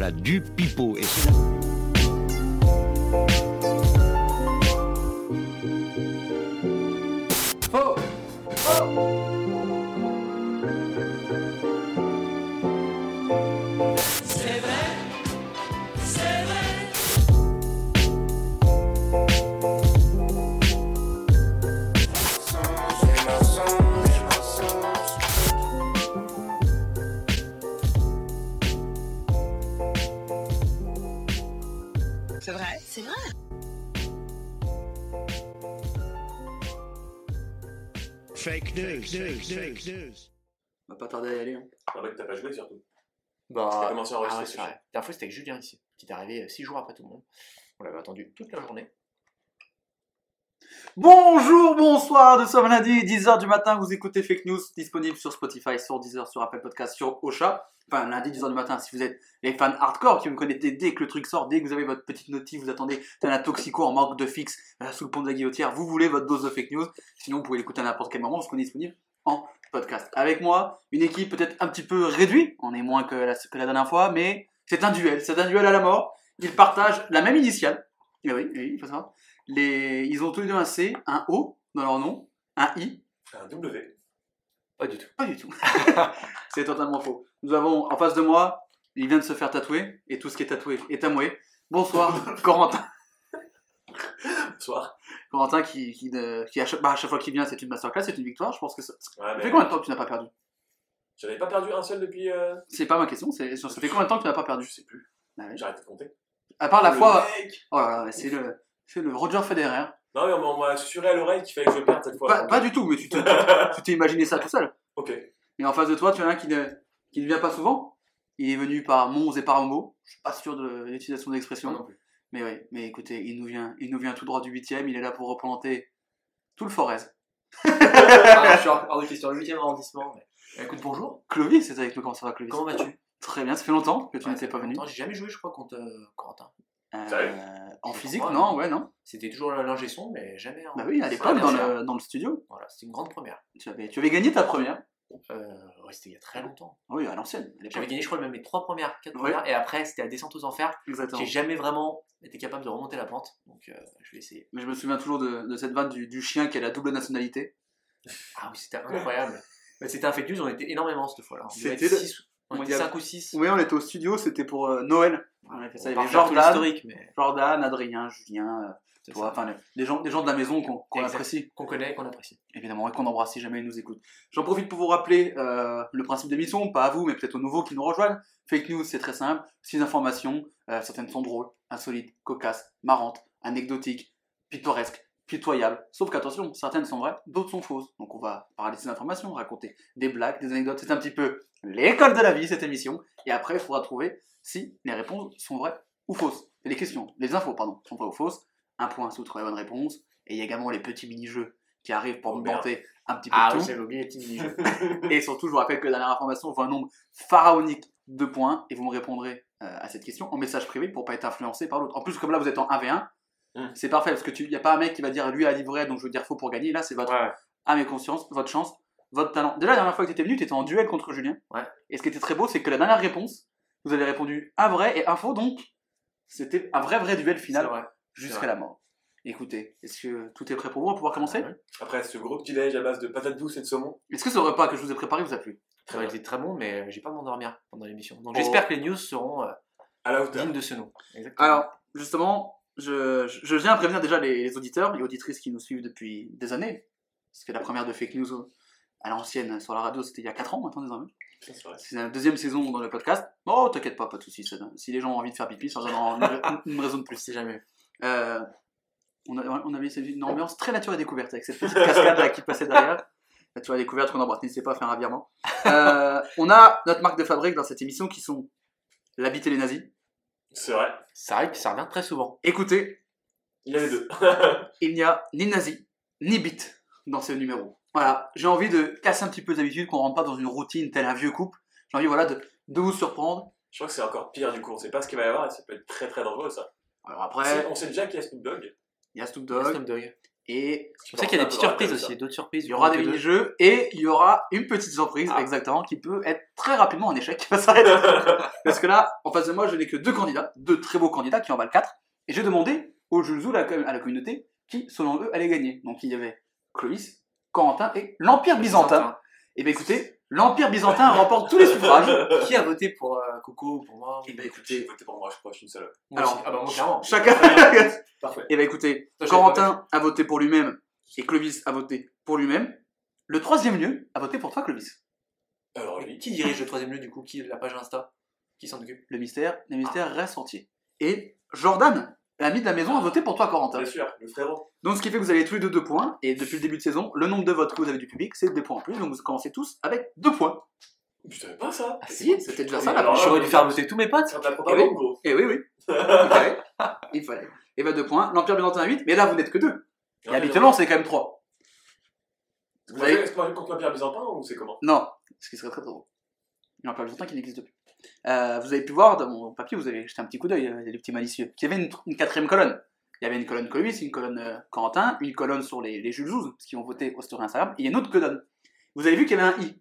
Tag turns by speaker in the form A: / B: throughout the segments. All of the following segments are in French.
A: voilà, du pipeau. Et
B: C'est vrai
A: Fake news, fake news, news.
C: On va pas tarder à y aller. hein.
D: En fait, t'as pas joué surtout.
C: Bah,
D: T'as commencé à
C: ah
D: enregistrer
C: ouais, c'est vrai. La dernière fois, c'était avec Julien ici, qui est arrivé 6 jours après tout le monde. On l'avait attendu toute la journée. Bonjour, bonsoir, nous sommes lundi, 10h du matin, vous écoutez Fake News, disponible sur Spotify, sur Deezer, sur Apple Podcast, sur Ocha. Enfin, lundi, 10h du matin, si vous êtes les fans hardcore qui me connaissez dès que le truc sort, dès que vous avez votre petite notif, vous attendez, un toxico en manque de fixe euh, sous le pont de la guillotière, vous voulez votre dose de Fake News. Sinon, vous pouvez l'écouter à n'importe quel moment parce qu'on est disponible en podcast. Avec moi, une équipe peut-être un petit peu réduite, on est moins que la, la dernière fois, mais c'est un duel, c'est un duel à la mort. Ils partagent la même initiale. Et oui, oui, il faut savoir. Les, ils ont tous les deux un C, un O dans leur nom, un I.
D: Un W.
C: Pas du tout. Pas du tout. c'est totalement faux. Nous avons en face de moi, il vient de se faire tatouer, et tout ce qui est tatoué est amoué. Bonsoir, Corentin.
D: Bonsoir.
C: Corentin qui, qui, ne- qui à, chaque, bah, à chaque fois qu'il vient, c'est une masterclass, c'est une victoire. Je pense que ça, ça
D: Ouais,
C: fait
D: mais
C: combien de temps que tu n'as pas perdu?
D: J'en avais pas perdu un seul depuis. euh,
C: C'est pas ma question, c'est ça fait combien de temps que tu n'as pas perdu?
D: Je sais plus.
C: Ah ouais.
D: J'ai arrêté de compter.
C: À part la
D: Le
C: fois,
D: mec
C: oh là là, c'est le, c'est le Roger Federer.
D: Non, mais on m'a- assuré à l'oreille qu'il fallait que je perde cette fois.
C: Pas, du tout, mais tu te- tu t'es imaginé ça tout seul.
D: Ok.
C: Et en face de toi, tu en as un qui ne, qui ne vient pas souvent. Il est venu par Mons et par Mots. Je suis pas sûr de l'utilisation
D: Moi
C: d'expression.
D: non plus.
C: Mais oui, mais écoutez, il nous vient, il nous vient tout droit du 8 Il est là pour représenter tout le Forez.
E: Ah, je suis hors de question, le 8 arrondissement. mais- Eh, Écoute, bonjour,
C: Clovis, c'est avec nous, comment ça va Clovis?
E: Comment vas-tu?
C: Très bien, ça fait longtemps que tu
E: Ouais,
C: n'étais pas venu.
E: J'ai jamais joué, je crois, contre euh, Corentin.
C: Euh, en physique,
E: crois,
C: non,
E: oui.
C: ouais, non.
E: C'était toujours l'ingé son, mais jamais en.
C: Bah oui, à l'époque, dans le, dans le studio,
E: Voilà, c'était une grande première.
C: tu avais, tu avais gagné ta première?
E: Euh, ouais, c'était il y a très longtemps.
C: Oui, à l'ancienne.
E: J'avais gagné, je crois, même mes trois premières, quatre
C: Ouais.
E: premières, et après, c'était la descente aux enfers.
C: Exactement.
E: J'ai jamais vraiment été capable de remonter la pente, donc euh, je vais essayer.
C: Mais je me souviens toujours de, de cette vanne du, du chien qui a la double nationalité.
E: Ah oui, c'était incroyable. C'était un fake news, on était énormément cette fois-là. On
C: le-
E: était
C: y a-
E: 5 ou 6.
C: Oui, on était au studio, c'était pour euh, Noël. On avait fait ça, il y
E: on
C: avait
E: va refaire tout
C: Jordan,
E: l'historique, mais
C: Jordan, Adrien, Julien, euh, toi, enfin, les, les gens, des gens de la maison qu'on apprécie,
E: qu'on connaît qu'on apprécie.
C: évidemment, et qu'on embrasse si jamais ils nous écoutent. J'en profite pour vous rappeler euh, le principe d'émission, pas à vous, mais peut-être aux nouveaux qui nous rejoignent. Fake news, c'est très simple, six informations, euh, certaines sont drôles, insolites, cocasses, marrantes, anecdotiques, pittoresques, pitoyables, sauf qu'attention, certaines sont vraies, d'autres sont fausses. Donc on va parler de ces informations, raconter des blagues, des anecdotes, c'est un petit peu l'école de la vie, cette émission, et après, il faudra trouver si les réponses sont vraies ou fausses. Les questions, les infos, pardon, sont vraies ou fausses. Un point sous la bonne réponse. Et il y a également les petits mini-jeux qui arrivent pour
D: Oh,
C: vanter un petit peu
E: Ah
C: tout.
E: j'avais oublié les petits mini-jeux.
C: Et surtout, je vous rappelle que la dernière information vaut un nombre pharaonique de points. Et vous me répondrez euh, à cette question en message privé pour pas être influencé par l'autre. En plus, comme là, vous êtes en 1v1,
D: Mm.
C: c'est parfait parce qu'il n'y a pas un mec qui va dire lui a dit vrai, donc je veux dire faux pour gagner. Là, c'est votre
E: Ouais.
C: âme et conscience, votre chance, votre talent. Déjà, la dernière fois que tu étais venu, tu étais en duel contre Julien.
E: Ouais.
C: Et ce qui était très beau, c'est que la dernière réponse, vous avez répondu un vrai et un faux, donc c'était un vrai, vrai duel final jusqu'à la mort. Écoutez, est-ce que tout est prêt pour vous On va pouvoir commencer
E: Ah ouais.
D: Après, ce gros petit déj à base de patates douces et de saumon.
C: Est-ce que ce repas que je vous ai préparé vous a plu?
E: Ça aurait été très bon, mais j'ai pas m'endormir pendant l'émission. Donc
C: Oh.
E: j'espère que les news seront euh,
D: À la hauteur.
E: dignes de ce nom. Exactement.
C: Alors, justement, je, viens à prévenir déjà les, les auditeurs et auditrices qui nous suivent depuis des années. Parce que la première de Fake News à l'ancienne sur la radio, c'était il y a 4 ans maintenant désormais.
D: C'est
C: la deuxième saison dans le podcast. Oh, t'inquiète pas, pas de soucis. Si les gens ont envie de faire pipi, ça donne une, une raison de plus.
E: C'est jamais.
C: Euh, on, a- on avait une ambiance très nature et découverte avec cette petite cascade là qui passait derrière. Nature et découverte qu'on embrasse, n'hésitez pas à faire un virement. Euh, on a notre marque de fabrique dans cette émission qui sont l'habit et les nazis.
D: C'est vrai.
E: Ça arrive, ça revient très souvent.
C: Écoutez,
D: Il y a les deux.
C: il n'y a ni nazi, ni bit dans ce numéro. Voilà, j'ai envie de casser un petit peu d'habitude, qu'on rentre pas dans une routine tel un vieux couple. J'ai envie voilà, de, de vous surprendre.
D: Je crois que c'est encore pire du coup. On sait pas ce qu'il va y avoir et ça peut être très très dangereux ça.
C: Alors
D: C'est-
C: après,
D: On sait déjà qu'il y a Snoop Dogg.
C: il y a Snoop
E: Il y a
C: Dogg,
E: Snoop Dogg.
C: Et
E: sais qu'il y a des petites surprises aussi, d'autres surprises.
C: il y aura des mini-jeux et il y aura une petite surprise,
E: Ah.
C: exactement, qui peut être très rapidement un échec qui va s'arrêter. Parce que là, en face de moi, je n'ai que deux candidats, deux très beaux candidats qui en valent quatre. Et j'ai demandé aux Jules à la, à la communauté qui, selon eux, allait gagner. Donc il y avait Clovis, Corentin et l'Empire byzantin. Et bien écoutez, l'Empire byzantin remporte tous les suffrages.
E: Qui a voté pour euh, Coco ou pour moi
C: Et bien
D: Écoutez, votez pour moi, je crois, je suis une salope.
E: Moi
C: Alors,
E: aussi. Ah bah moi clairement.
C: chacun.
D: Parfait.
C: Et bien écoutez,
E: je
C: Corentin a voté pour lui-même et Clovis a voté pour lui-même. Le troisième lieu a voté pour toi, Clovis.
D: Alors lui,
E: Qui dirige le troisième lieu du coup? Qui la page Insta? Qui s'en occupe?
C: Le mystère, le mystère reste entier. Et Jordan, l'ami de la maison, a voté pour toi, Corentin.
D: bien sûr, le frérot.
C: Donc ce qui fait que vous avez tous les deux deux points. Et depuis le début de saison, le nombre de votes que vous avez du public, c'est deux points en plus. Donc vous commencez tous avec deux points.
D: Je savais pas ça.
C: Ah si, c'était déjà ça
D: Oui, alors,
E: J'aurais dû faire voter tous mes potes.
D: La propagande, gros.
C: Et oui, oui. Il fallait. Il fallait. Et bah deux points. L'Empire byzantin 8, mais là vous n'êtes que deux. Et habituellement c'est quand même trois.
D: Vous
C: avez-
D: avez est contre l'Empire byzantin ou c'est comment?
C: Non, ce qui serait très très drôle. L'Empire byzantin qui n'existe plus. Euh, vous avez pu voir dans mon papier, vous avez jeté un petit coup d'œil, euh, les petits malicieux. Il y avait une, une quatrième colonne. Il y avait une colonne Clovis, une colonne euh, Corentin, une colonne sur les, les Jules Jouze, qui ont voté au story Instagram, et il y a une autre colonne. Vous avez vu qu'il y avait un i.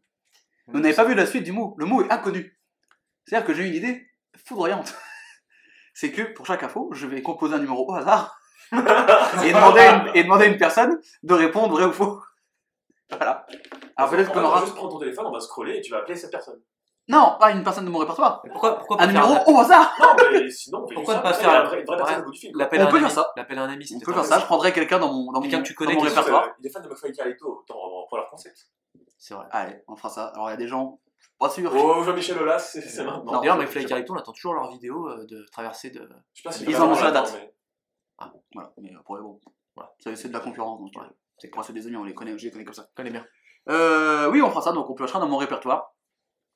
C: Vous n'avez pas vu la suite du mot. Le mot est inconnu. C'est-à-dire que j'ai une idée foudroyante. C'est que pour chaque info, je vais composer un numéro au hasard et demander, à une, et demander à une personne de répondre vrai ou faux. Voilà. Alors peut-être qu'on
D: On va
C: aura.
D: juste prendre ton téléphone, on va scroller et tu vas appeler cette personne.
C: Non, pas une personne de mon répertoire.
E: Mais pourquoi, pourquoi
C: Un
E: pas faire
C: numéro
E: un-
C: au hasard.
D: Non, mais sinon,
E: Pourquoi ne pas faire
D: il y a
E: un-
D: une vraie, personne au bout du fil. quoi.
E: L'appel à
C: On
E: un
C: peut faire ça.
E: L'appel à un ami,
C: On peut
E: pas
C: faire ça. Je prendrai quelqu'un dans mon, dans
E: Quelqu'un que tu
C: dans
E: connais
C: mon
E: est
C: répertoire.
D: Euh, Il est fan de McFly Carlito, autant on prend leur concept.
E: C'est vrai.
C: Allez, on fera ça. Alors il y a des gens pas sûrs.
D: Oh, Jean-Michel Aulas, c'est c'est maintenant.
C: Non,
E: D'ailleurs, McFly et Carlito, on attend toujours leur vidéo euh, de traversée de.
D: Je sais pas si
C: Ils en ont la date.
D: mais-
C: Voilà. Mais après bon,
E: Voilà.
C: c'est de la concurrence. Donc,
E: Ouais,
C: euh, c'est quoi, c'est des amis, on les connaît, je les connais comme ça.
E: Je connais bien.
C: Euh, oui, on fera ça. Donc on piochera dans mon répertoire.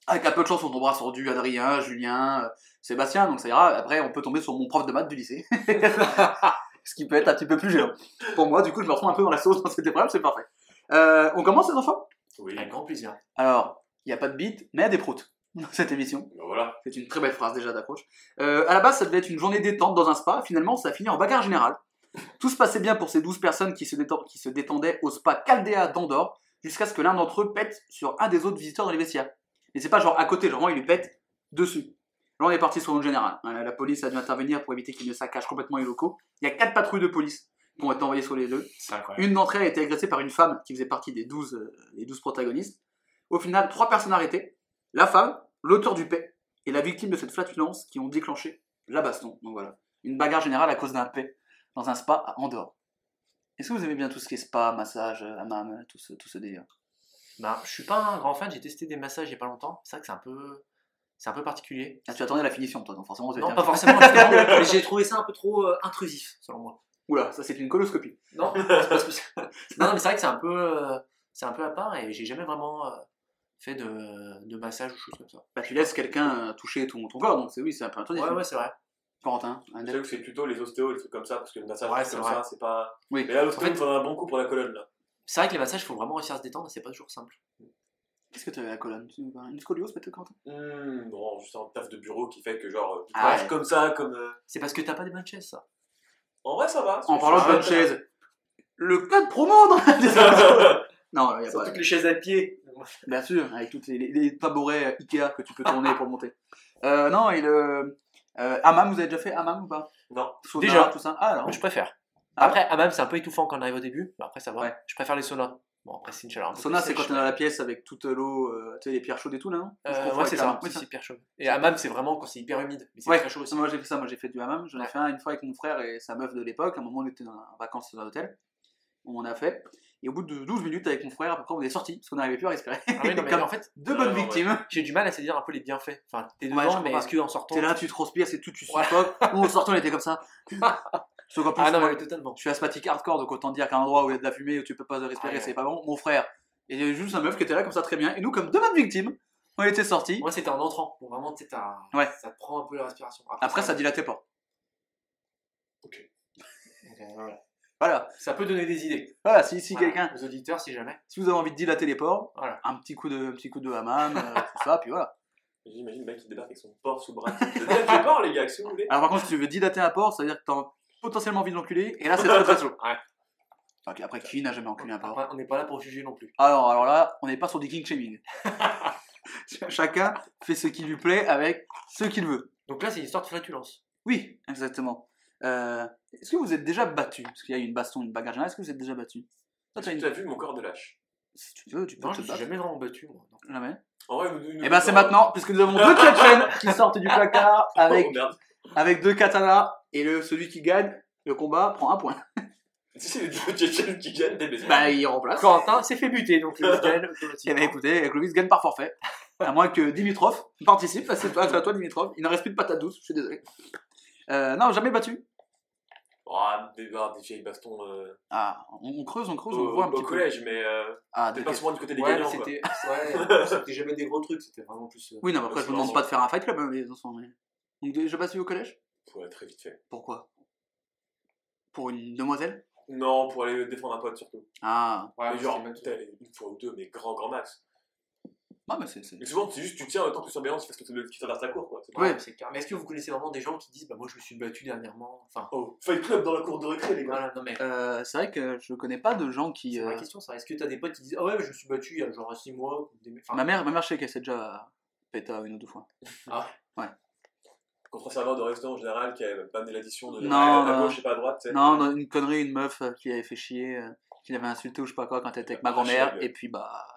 C: Avec un peu de chance, on tombera sur du Adrien, Julien, euh, Sébastien. Donc ça ira. Après, on peut tomber sur mon prof de maths du lycée. Ce qui peut être un petit peu plus gênant. Pour moi, du coup, je me retrouve un peu dans la sauce dans cette épreuve, c'est parfait. Euh, on commence les enfants?
D: Oui,
E: Avec grand plaisir.
C: Alors, il n'y a pas de beat, mais il y a des proutes dans cette émission.
D: bah voilà.
C: C'est une très belle phrase déjà d'approche. Euh, à la base, ça devait être une journée détente dans un spa. Finalement, ça a fini en bagarre générale. Tout se passait bien pour ces 12 personnes qui se, détend- qui se détendaient au spa Caldea d'Andorre, jusqu'à ce que l'un d'entre eux pète sur un des autres visiteurs dans les vestiaires. Mais c'est pas genre à côté, genre il lui pète dessus. Là, on est parti sur une générale. Hein, La police a dû intervenir pour éviter qu'il ne saccage complètement les locaux. Il y a quatre patrouilles de police qui ont été envoyées sur les deux. Une d'entre elles a été agressée par une femme qui faisait partie des 12, euh, des 12 protagonistes. Au final, trois personnes arrêtées. La femme, l'auteur du paix, et la victime de cette flatulence qui ont déclenché la baston. Donc voilà, une bagarre générale à cause d'un paix dans un spa à Andorre. Est-ce que vous aimez bien tout ce qui est spa, massage, euh, hammam, euh, tout ce, tout ce délire?
E: Bah, je suis pas un grand fan, j'ai testé des massages il y a pas longtemps. C'est vrai que c'est un peu. C'est un peu particulier.
C: ah, Tu attendais la finition, toi, donc forcément,
E: Non, pas forcément, mais j'ai trouvé ça un peu trop euh, intrusif, selon moi.
C: Oula, ça c'est une coloscopie.
E: Non, c'est pas spécial. non, non, mais c'est vrai que c'est un peu, euh, c'est un peu à part et j'ai jamais vraiment euh, fait de, de massage ou choses comme ça.
C: Bah, tu laisses quelqu'un toucher ton, ton corps, donc c'est oui, c'est un peu intrusif.
E: Ouais, ouais, c'est vrai.
C: Corentin, un
D: que c'est plutôt les ostéos, les trucs comme ça, parce que le massage
E: Ouais,
D: comme
E: c'est
D: ça, c'est pas.
C: Oui.
D: Mais là, l'ostéo,
E: En fait-
D: il faudrait un bon coup pour la colonne, là.
E: C'est vrai que les massages, il faut vraiment réussir à se détendre c'est pas toujours simple.
C: Qu'est-ce que tu as à la colonne Une scoliose peut-être, Corentin
D: Hum, bon, juste un taf de bureau qui fait que, genre, euh, tu
C: Ah ouais.
D: comme ça, comme. euh,
E: C'est parce que t'as pas des bonnes chaises, ça.
D: En vrai, ça va.
C: En parlant de
D: Ah,
C: bonne chaise, le code promo. Non, il y a pas.
E: les chaises à pied.
C: Bien sûr, avec tous les, les- les tabourets Ikea que tu peux tourner pour monter. Euh, non, et le. Euh, hammam, vous avez déjà fait hammam ou pas?
D: Non.
C: Sauna,
E: Déjà.
C: tout ça? Ah, alors.
E: Moi, je préfère.
C: Ah
E: Après, ah, même c'est un peu étouffant quand on arrive au début, mais après ça va.
C: Ouais.
E: Je préfère les saunas. Bon, après, c'est une chaleur.
C: Sauna, c'est quand on est dans la pièce avec toute l'eau, euh, tu sais, les pierres chaudes et tout là,
E: Euh, ouais, c'est ça,
C: Oui,
E: c'est hyper chaud. Et hammam, c'est vraiment quand c'est hyper humide, mais c'est
C: Ouais,
E: très chaud aussi.
C: moi j'ai fait ça, moi j'ai fait du hammam, j'en ai
E: Ouais.
C: fait un une fois avec mon frère et sa meuf de l'époque, à un moment on était en vacances dans un hôtel, on en a fait, et au bout de 12 minutes avec mon frère, à peu près on est sorti, parce qu'on n'arrivait plus à respirer.
E: Ah oui, non, mais
C: Comme
E: en fait,
C: deux
D: Ouais,
C: bonnes
D: ouais, ouais.
C: victimes.
E: j'ai du mal à saisir un peu les bienfaits. Enfin, t'es
C: Ouais,
E: dedans,
C: comprends
E: mais est-ce qu'en sortant.
C: T'es là, tu transpires, c'est tout, tu
E: Ouais.
C: suffoques. Nous en sortant on était comme ça. Sauf qu'en plus,
E: Ah non,
C: moi,
E: mais totalement.
C: je suis asthmatique hardcore, donc autant dire qu'à un endroit où il y a de la fumée, où tu peux pas respirer,
E: Ah ouais.
C: c'est pas bon. Mon frère, et il y avait juste sa meuf qui était là comme ça très bien, et nous comme deux bonnes victimes, on était sortis.
E: Moi, c'était en entrant. Bon, vraiment, tu t'as-
C: Ouais.
E: ça te prend un peu la respiration.
C: Après ça dilatait pas.
E: Donc, euh, voilà.
C: Voilà,
E: Ça peut donner des idées.
C: voilà, si, si
E: Voilà.
C: quelqu'un,
E: Aux auditeurs, si jamais.
C: si vous avez envie de dilater les pores,
E: Voilà.
C: un petit coup de, un petit coup de hammam, euh, tout ça, puis voilà.
D: J'imagine le mec qui débarque avec son porc sous bras. Vous êtes le porc, les gars, si vous voulez.
C: Alors par contre, si tu veux dilater un port, ça veut dire que t'as potentiellement envie de l'enculer, et là c'est très très chaud.
E: Ouais.
C: Ok, après, qui n'a jamais enculé un porc
E: Après, on n'est pas là pour juger non plus.
C: alors, alors là, on n'est pas sur du king shaming. Chacun fait ce qui lui plaît avec ce qu'il veut.
E: Donc là, c'est une histoire de flatulence.
C: Oui, exactement. Euh, Est-ce que vous êtes déjà battu? Parce qu'il y a eu une baston, une bagarre générale. Est-ce que vous êtes déjà battu? Toi,
D: Tu
C: une-
D: as vu mon corps de lâche?
C: Si tu veux, tu peux
E: Non,
C: te
E: je me suis
C: battre.
E: jamais vraiment battu, moi. non.
C: Jamais.
D: En vrai, nous- nous-
C: Et ben c'est maintenant, puisque nous avons deux Tchétchènes qui sortent du placard avec,
D: Oh merde.
C: avec deux katanas, et le, celui qui gagne le combat prend un point.
D: Si c'est les deux Tchétchènes qui gagnent, t'es baisé.
C: Bah, il remplace.
E: Quentin s'est fait buter, donc le gagne
C: Et
E: automatiquement.
C: bah écoutez, Clovis gagne par forfait. À moins que Dimitrov participe, c'est toi, c'est à toi Dimitrov. Il ne reste plus de patate douce, je suis désolé. Euh, non, jamais battu.
D: Oh, des, ah, des vieilles bastons euh,
C: Ah, on, on creuse, on creuse, on
D: au,
C: voit un
D: au
C: petit peu.
D: collège, mais euh,
C: Ah,
D: pas souvent du côté des
E: Ouais, mais
D: gagnants.
E: c'était ouais, c'était jamais des gros trucs, c'était vraiment plus. euh,
C: Oui, non, mais après, je vous demande pas de faire un fight club, hein, les enfants. Mais... Donc, déjà battu au collège?
D: Ouais, très vite fait.
C: Pourquoi? Pour une demoiselle?
D: Non, pour aller défendre un pote surtout.
C: Ah,
E: Ouais,
D: mais
E: mais
D: genre, une fois ou deux, mais grand, grand max.
C: Non, mais c'est. c'est-
D: Mais souvent, c'est juste, tu tiens le temps que qui fasse que tu qui traverse la cour, quoi. C'est
C: Ouais.
E: Ouais, c'est clair. Mais est-ce que vous connaissez vraiment des gens qui disent bah moi je me suis battu dernièrement Enfin,
D: Oh, fight club dans la cour de récré, les gars.
E: voilà, non mais.
C: Euh, c'est vrai que je connais pas de gens qui.
E: C'est ma
C: euh,
E: question ça. Est-ce que t'as des potes qui disent ah ouais mais je me suis battu il y a genre 6 mois ou des... enfin,
C: Ma mère, ma mère, je sais qu'elle s'est déjà péta une ou deux fois.
D: Contre un serveur de restaurant en général qui a pas amené l'addition de
C: Non,
D: à
C: non.
D: gauche et pas à droite, tu sais.
C: Non, non, une connerie, une meuf euh, qui avait fait chier, euh, qui l'avait insulté ou je sais pas quoi quand elle était avec ma
D: Ah,
C: grand-mère, et puis bah.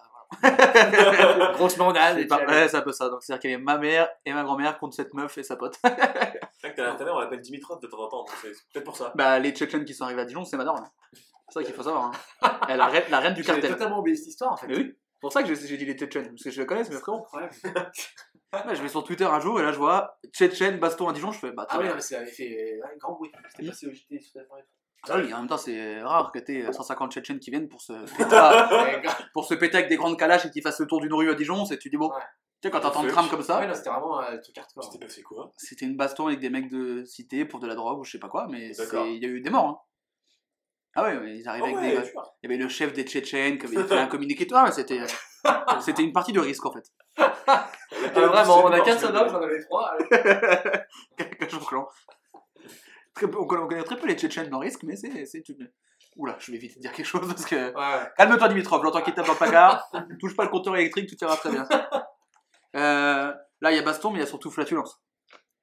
E: grosse mandale.
C: C'est
E: et
C: ouais, c'est un peu ça. Donc c'est-à-dire qu'il y avait ma mère et ma grand-mère contre cette meuf et sa pote.
D: C'est vrai que t'as- ta mère, on l'appelle Dimitrov de temps en temps, donc c'est c'est peut-être pour ça.
C: bah, les Tchétchènes qui sont arrivés à Dijon, c'est ma daronne. C'est ça qu'il faut savoir. Hein. Elle la reine, la reine du
E: J'avais
C: cartel.
E: totalement oublié cette histoire en fait.
C: Mais oui, c'est pour ça que j'ai j'ai dit les Tchétchènes, parce que je les connais, c'est mes frérots.
E: Incroyable.
C: Ouais, je vais sur Twitter un jour et là je vois Tchétchène, baston à Dijon, je fais bah
E: Ah
C: bien.
E: non, mais ça avait fait un grand bruit. C'était passé au JT sur la
C: Ah oui, en même temps, c'est rare que t'aies 150 Tchétchènes qui viennent pour se péter,
E: Ouais,
C: pour se péter avec des grandes calaches et qui fassent le tour d'une rue à Dijon. C'est tu dis bon,
E: Ouais.
C: tu sais, quand t'entends le tram comme ça,
E: Ouais, c'était vraiment euh, un truc hardcore.
D: C'était passé quoi
C: c'était une baston avec des mecs de cité pour de la drogue ou je sais pas quoi, mais il y a eu des morts. hein. Ah ouais, ouais, ils
D: Ah
C: arrivaient avec
D: ouais,
C: des. Il y avait le chef des Tchétchènes qui avait fait un communiqué. Ah, mais c'était. C'était une partie de risque en fait.
E: Ah, vraiment, on a qu'un seul homme, j'en avais trois.
C: of Clans. Très peu- on, connaît, on connaît très peu les Tchétchènes dans risque, mais c'est. une- Oula, je vais vite dire quelque chose parce que.
E: Ouais.
C: Calme-toi Dimitrov, j'entends qu'il tape dans le placard. Touche pas le compteur électrique, tout ira très bien. Euh, là, il y a baston, mais il y a surtout flatulence.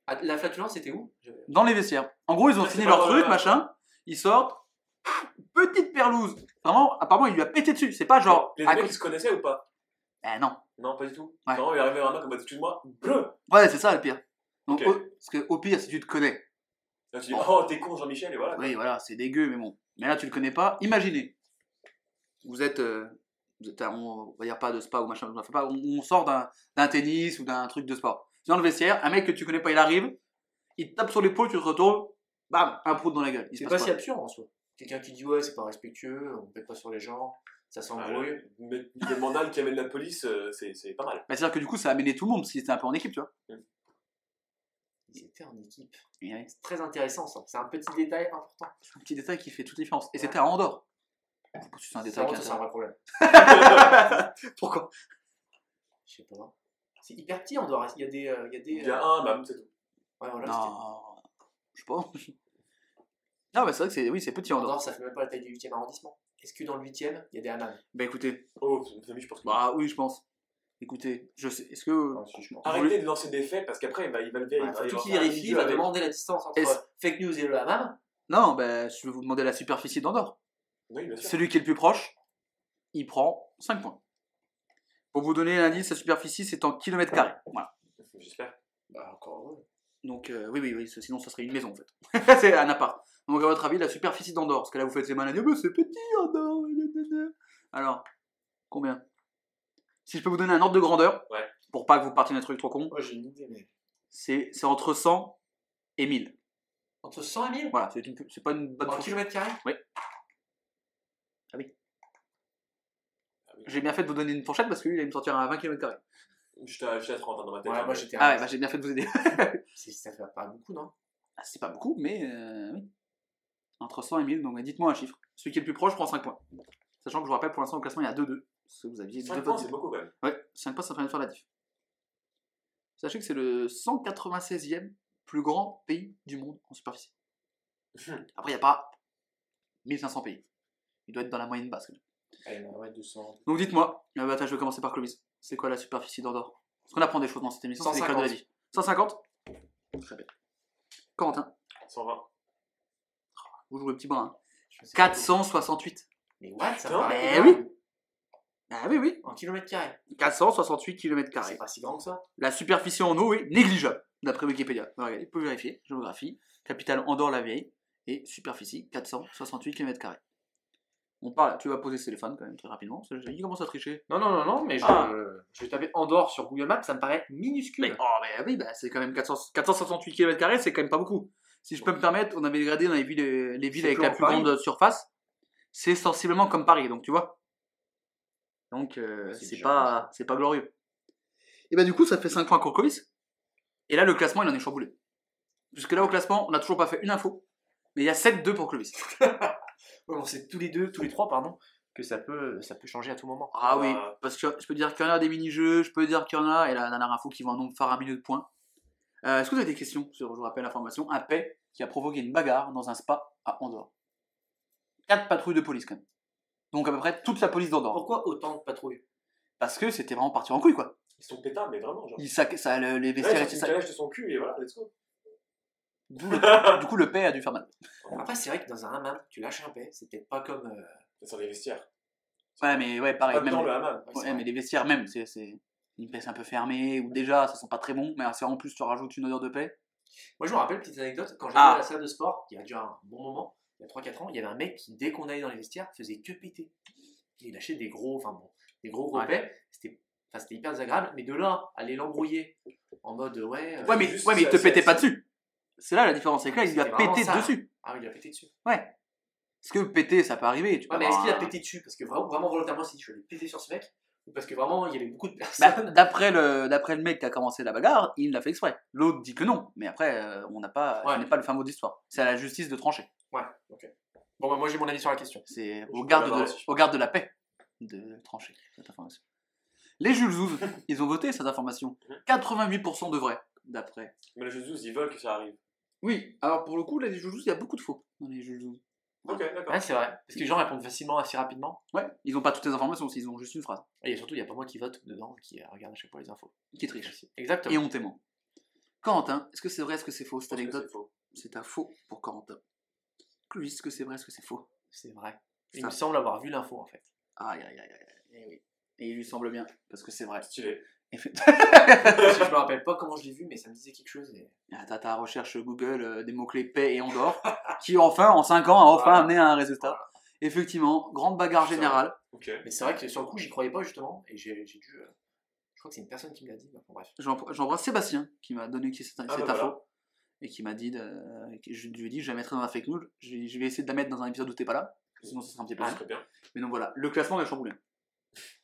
E: Ah, La flatulence, c'était où? Je-
C: Dans les vestiaires. En gros, ils ont
D: c'est
C: leur truc, machin. Ils sortent. Petite perlouse. Vraiment, apparemment, il lui a pété dessus. C'est pas genre.
D: Les mecs,
C: côté-
D: ils se connaissaient ou pas?
C: Eh non.
D: Non, pas du tout.
C: Ouais.
D: Non, il est arrivé vraiment comme excuse-moi, bleu
C: Ouais, c'est ça le pire. Donc, au- parce que au pire, si tu te connais,
D: Là, tu dis,
C: Bon.
D: oh, t'es con, Jean-Michel, et voilà.
C: oui, voilà, c'est dégueu, mais bon. Mais là, tu le connais pas. Imaginez, vous êtes, euh, vous êtes, à- on va dire pas de spa ou machin, on, fait pas, on, on sort d'un d'un tennis ou d'un truc de sport. Tu es dans le vestiaire, un mec que tu connais pas, il arrive, il te tape sur l'épaule, tu te retournes, bam, un prout dans la gueule. Il se
E: C'est pas
C: pas.
E: si absurde en soi. Quelqu'un qui dit ouais, c'est pas respectueux, on pète pas sur les gens, ça
D: Ah,
E: s'embrouille.
D: le- Mais le mandal qui amène la police, euh, c'est c'est pas mal.
C: Bah, C'est-à-dire que du coup, ça a amené tout le monde, parce qu'ils étaient un peu en équipe, tu vois.
E: Ils étaient en équipe.
C: Ouais,
E: C'est très intéressant ça. C'est un petit détail important.
C: C'est un petit détail qui fait toute la différence. Et c'était à Andorre. C'est un détail
E: c'est un vrai problème.
C: Pourquoi?
E: Je sais pas. C'est hyper petit en dehors. Il y a des. euh, il y a des
D: Il y a
E: euh,
D: un, bah, c'est tout.
E: Ouais, voilà,
C: Non, je sais pas. Non, mais c'est vrai que c'est oui, c'est petit Andorre.
E: Andorre, ça fait même pas la taille du 8 e arrondissement. Est-ce que dans le 8 e il y a des hammams
C: Bah écoutez,
D: Oh, je pense que.
C: bah oui, je pense. Écoutez, je sais, est-ce que
E: Ah, si, je pense.
D: Arrêtez de lancer des faits parce qu'après, bah, il va le
E: Ouais,
D: vérifier.
E: faut
D: il
E: tout
D: va
E: qu'il vérifie, il va demander la distance entre
C: Est-ce-
E: fake news et le hammam.
C: Non, bah je vais vous demander la superficie d'Andorre.
D: Oui, bien sûr.
C: Celui qui est le plus proche, il prend 5 points. Pour vous donner un indice, sa superficie c'est en kilomètres carrés. Voilà.
D: J'espère.
E: Bah, encore ouais.
C: Donc euh, oui, oui, oui, sinon ça serait une maison en fait. c'est un appart. Donc à votre avis, la superficie d'Andorre, parce que là vous faites ces maladies, oh, bah, c'est petit Andorre. Alors, combien? Si je peux vous donner un ordre de grandeur,
D: Ouais.
C: pour pas que vous partiez d'un truc trop con,
E: Moi j'ai une idée, mais.
C: c'est c'est entre 100 et 1000.
E: Entre 100 et 1000
C: Voilà, c'est une- c'est pas une bonne
E: En
C: fourchette.
E: kilomètres carrés
C: J'ai bien fait de vous donner une fourchette parce que lui, il allait me sortir à 20 km.
D: J'étais à j'étais à 30 ans dans ma tête.
E: Ouais,
D: hein,
E: moi j'étais
C: Ah
E: à
C: ouais, bah, j'ai bien fait de vous aider.
E: C'est- Ça fait pas beaucoup, non?
C: Ah, c'est pas beaucoup, mais euh, oui. Entre 100 et 1000, donc dites-moi un chiffre. Celui qui est le plus proche prend 5 points. Sachant que je vous rappelle, pour l'instant, au classement, il y a 2-2. Parce que vous aviez
D: 5
C: deux
D: points, c'est beaucoup quand même.
C: Ouais, 5 points, ça permet de faire la diff. Sachez que c'est le 196e plus grand pays du monde en superficie. Après, il n'y a pas 1500 pays. Il doit être dans la moyenne basse. quand même.
E: Allez, ouais, 200.
C: Donc dites-moi, euh, bah, attends, je vais commencer par Clovis. C'est quoi la superficie d'Andorre Parce qu'on apprend des choses dans cette émission, c'est l'école de la
E: 150.
C: vie. 150 Très bien. Corentin,
D: 120.
C: vous jouez petit brin. hein.
E: Je sais pas.
C: 468.
E: Mais what Ça
D: Putain,
E: paraît
C: mais
E: énorme.
C: Ah oui, oui.
E: En kilomètres carrés.
C: 468 km.
E: C'est pas si grand que ça.
C: La superficie en eau est négligeable, d'après Wikipédia. Alors, regardez, vous pouvez vérifier. Géographie, capitale Andorre-la-Vieille, et superficie 468 km. On parle, tu vas poser ce téléphone quand même très rapidement. parce que Il commence à tricher.
E: Non, non, non, non, mais je,
C: Ah.
E: je vais taper Andorre sur Google Maps, ça me paraît minuscule.
C: Mais, oh, mais oui, bah, c'est quand même 400 468 km, c'est quand même pas beaucoup. Si je peux me permettre, on avait regardé, on avait vu les, les villes
E: C'est
C: avec la plus
E: Paris.
C: grande surface. C'est sensiblement comme Paris, donc tu vois. Donc euh,
E: C'est
C: c'est
E: déjà
C: pas, c'est pas glorieux. Et bah du coup, ça fait 5 points pour Clovis. Et là, le classement, il en est chamboulé. Jusque là, au classement, on n'a toujours pas fait une info. Mais il y a 7-2 pour Clovis.
E: Ouais, on sait tous les deux, tous les trois, pardon, que ça peut, ça peut changer à tout moment.
C: Ah oui,
D: Ah.
C: parce que je peux dire qu'il y en a des mini-jeux, je peux dire qu'il y en a, et la dernière info qui va un nombre faramineux de points. Euh, Est-ce que vous avez des questions sur, je vous rappelle l'information, un paix qui a provoqué une bagarre dans un spa à Andorre? 4 patrouilles de police quand même. Donc à peu près toute la police d'Andorre.
E: Pourquoi autant de patrouilles?
C: Parce que c'était vraiment parti en couille quoi.
D: Ils sont pétards, mais vraiment, genre.
C: Il sac- ça, le- les
D: Ouais,
C: vestiaires
D: ils
C: étaient
D: de son cul et voilà, let's go.
C: Du coup, du coup, le paix a dû faire mal.
E: Après, c'est vrai que dans un hammam, tu lâches un paix, c'est peut-être pas comme. euh,
D: C'est sur les vestiaires.
C: Ouais, mais ouais, pareil.
D: Pas
C: Même,
D: dans le hammam.
E: ouais,
C: ouais, mais les vestiaires même, c'est c'est une pièce un peu fermée, ou déjà ça sent pas très bon, mais si en plus tu rajoutes une odeur de paix.
E: Moi, je me rappelle, petite anecdote, quand j'étais
C: Ah.
E: à la salle de sport, il y a déjà un bon moment, il y a 3-4 ans, il y avait un mec qui, dès qu'on allait dans les vestiaires, faisait que péter. Et il lâchait des gros, enfin bon, des gros gros
C: Ouais.
E: C'était enfin, c'était hyper désagréable, mais de là, aller l'embrouiller en mode ouais. euh,
C: Ouais, mais,
D: juste,
C: ouais, mais il te pétait pas dessus. C'est là la différence, c'est que là, il lui a pété
E: ça.
C: dessus.
E: Ah oui, il a pété dessus.
C: Ouais. Parce que péter, ça peut arriver. Tu
E: Ouais, mais est-ce qu'il a pété dessus? Parce que vraiment, vraiment volontairement, si je vais péter sur ce mec, ou parce que vraiment, il y avait beaucoup de
C: Bah,
E: personnes.
C: d'après le d'après le mec qui a commencé la bagarre, il l'a fait exprès. L'autre dit que non, mais après euh, on n'a pas
E: Ouais.
C: on n'est pas le fin mot d'histoire. C'est à la justice de trancher.
E: Ouais, ok. Bon, bah, moi, j'ai mon avis sur la question.
C: C'est au garde de au garde de la paix de trancher cette information. Les Jules Zouz, ils ont voté cette information. 88% de vrai d'après.
D: Mais les jeux ils veulent que ça arrive.
C: Oui, alors pour le coup, les Jules Zouz, il y a beaucoup de faux dans les Jules Zouz.
D: Ok, d'accord.
E: Ouais, c'est vrai. Parce que les gens répondent facilement, assez rapidement.
C: Ouais, ils ont pas toutes les informations, ils ont juste une phrase
E: Et surtout, il n'y a pas moi qui vote dedans, qui euh, regarde à chaque fois les infos.
C: qui triche.
E: Exactement.
C: Et on t'aiment. Corentin, est-ce que c'est vrai, est-ce que c'est faux? Cette
D: Je pense que
C: anecdote
D: c'est faux.
C: C'est un faux pour Corentin. Est-ce que c'est vrai, est-ce que c'est faux?
E: C'est vrai. Il
C: Ça.
E: me semble avoir vu l'info en fait.
C: Aïe aïe aïe aïe. Eh oui. Et il lui semble bien, parce que c'est vrai.
D: Stylé.
E: Je me rappelle pas comment je l'ai vu, mais ça me disait quelque chose. et-
C: Ah, T'as ta recherche Google euh, des mots-clés paix et Andorre, qui enfin, en 5 ans, a enfin
E: Voilà.
C: amené à un résultat.
E: Voilà.
C: Effectivement, grande bagarre générale.
D: Ok.
E: Mais c'est vrai que sur le coup, j'y croyais pas justement, et j'ai j'ai dû. euh, Je crois que c'est une personne qui me l'a dit. Bon, bref.
C: J'em- J'embrasse Sébastien, qui m'a donné cette, cette
D: bah
C: info,
D: voilà.
C: Et qui m'a dit, de- que je lui ai dit, je la mettrai dans la fake news. Je, je vais essayer de la mettre dans un épisode où t'es pas là, sinon ça sera un petit peu
D: Ah, bien.
C: Mais donc voilà, le classement est chamboulé.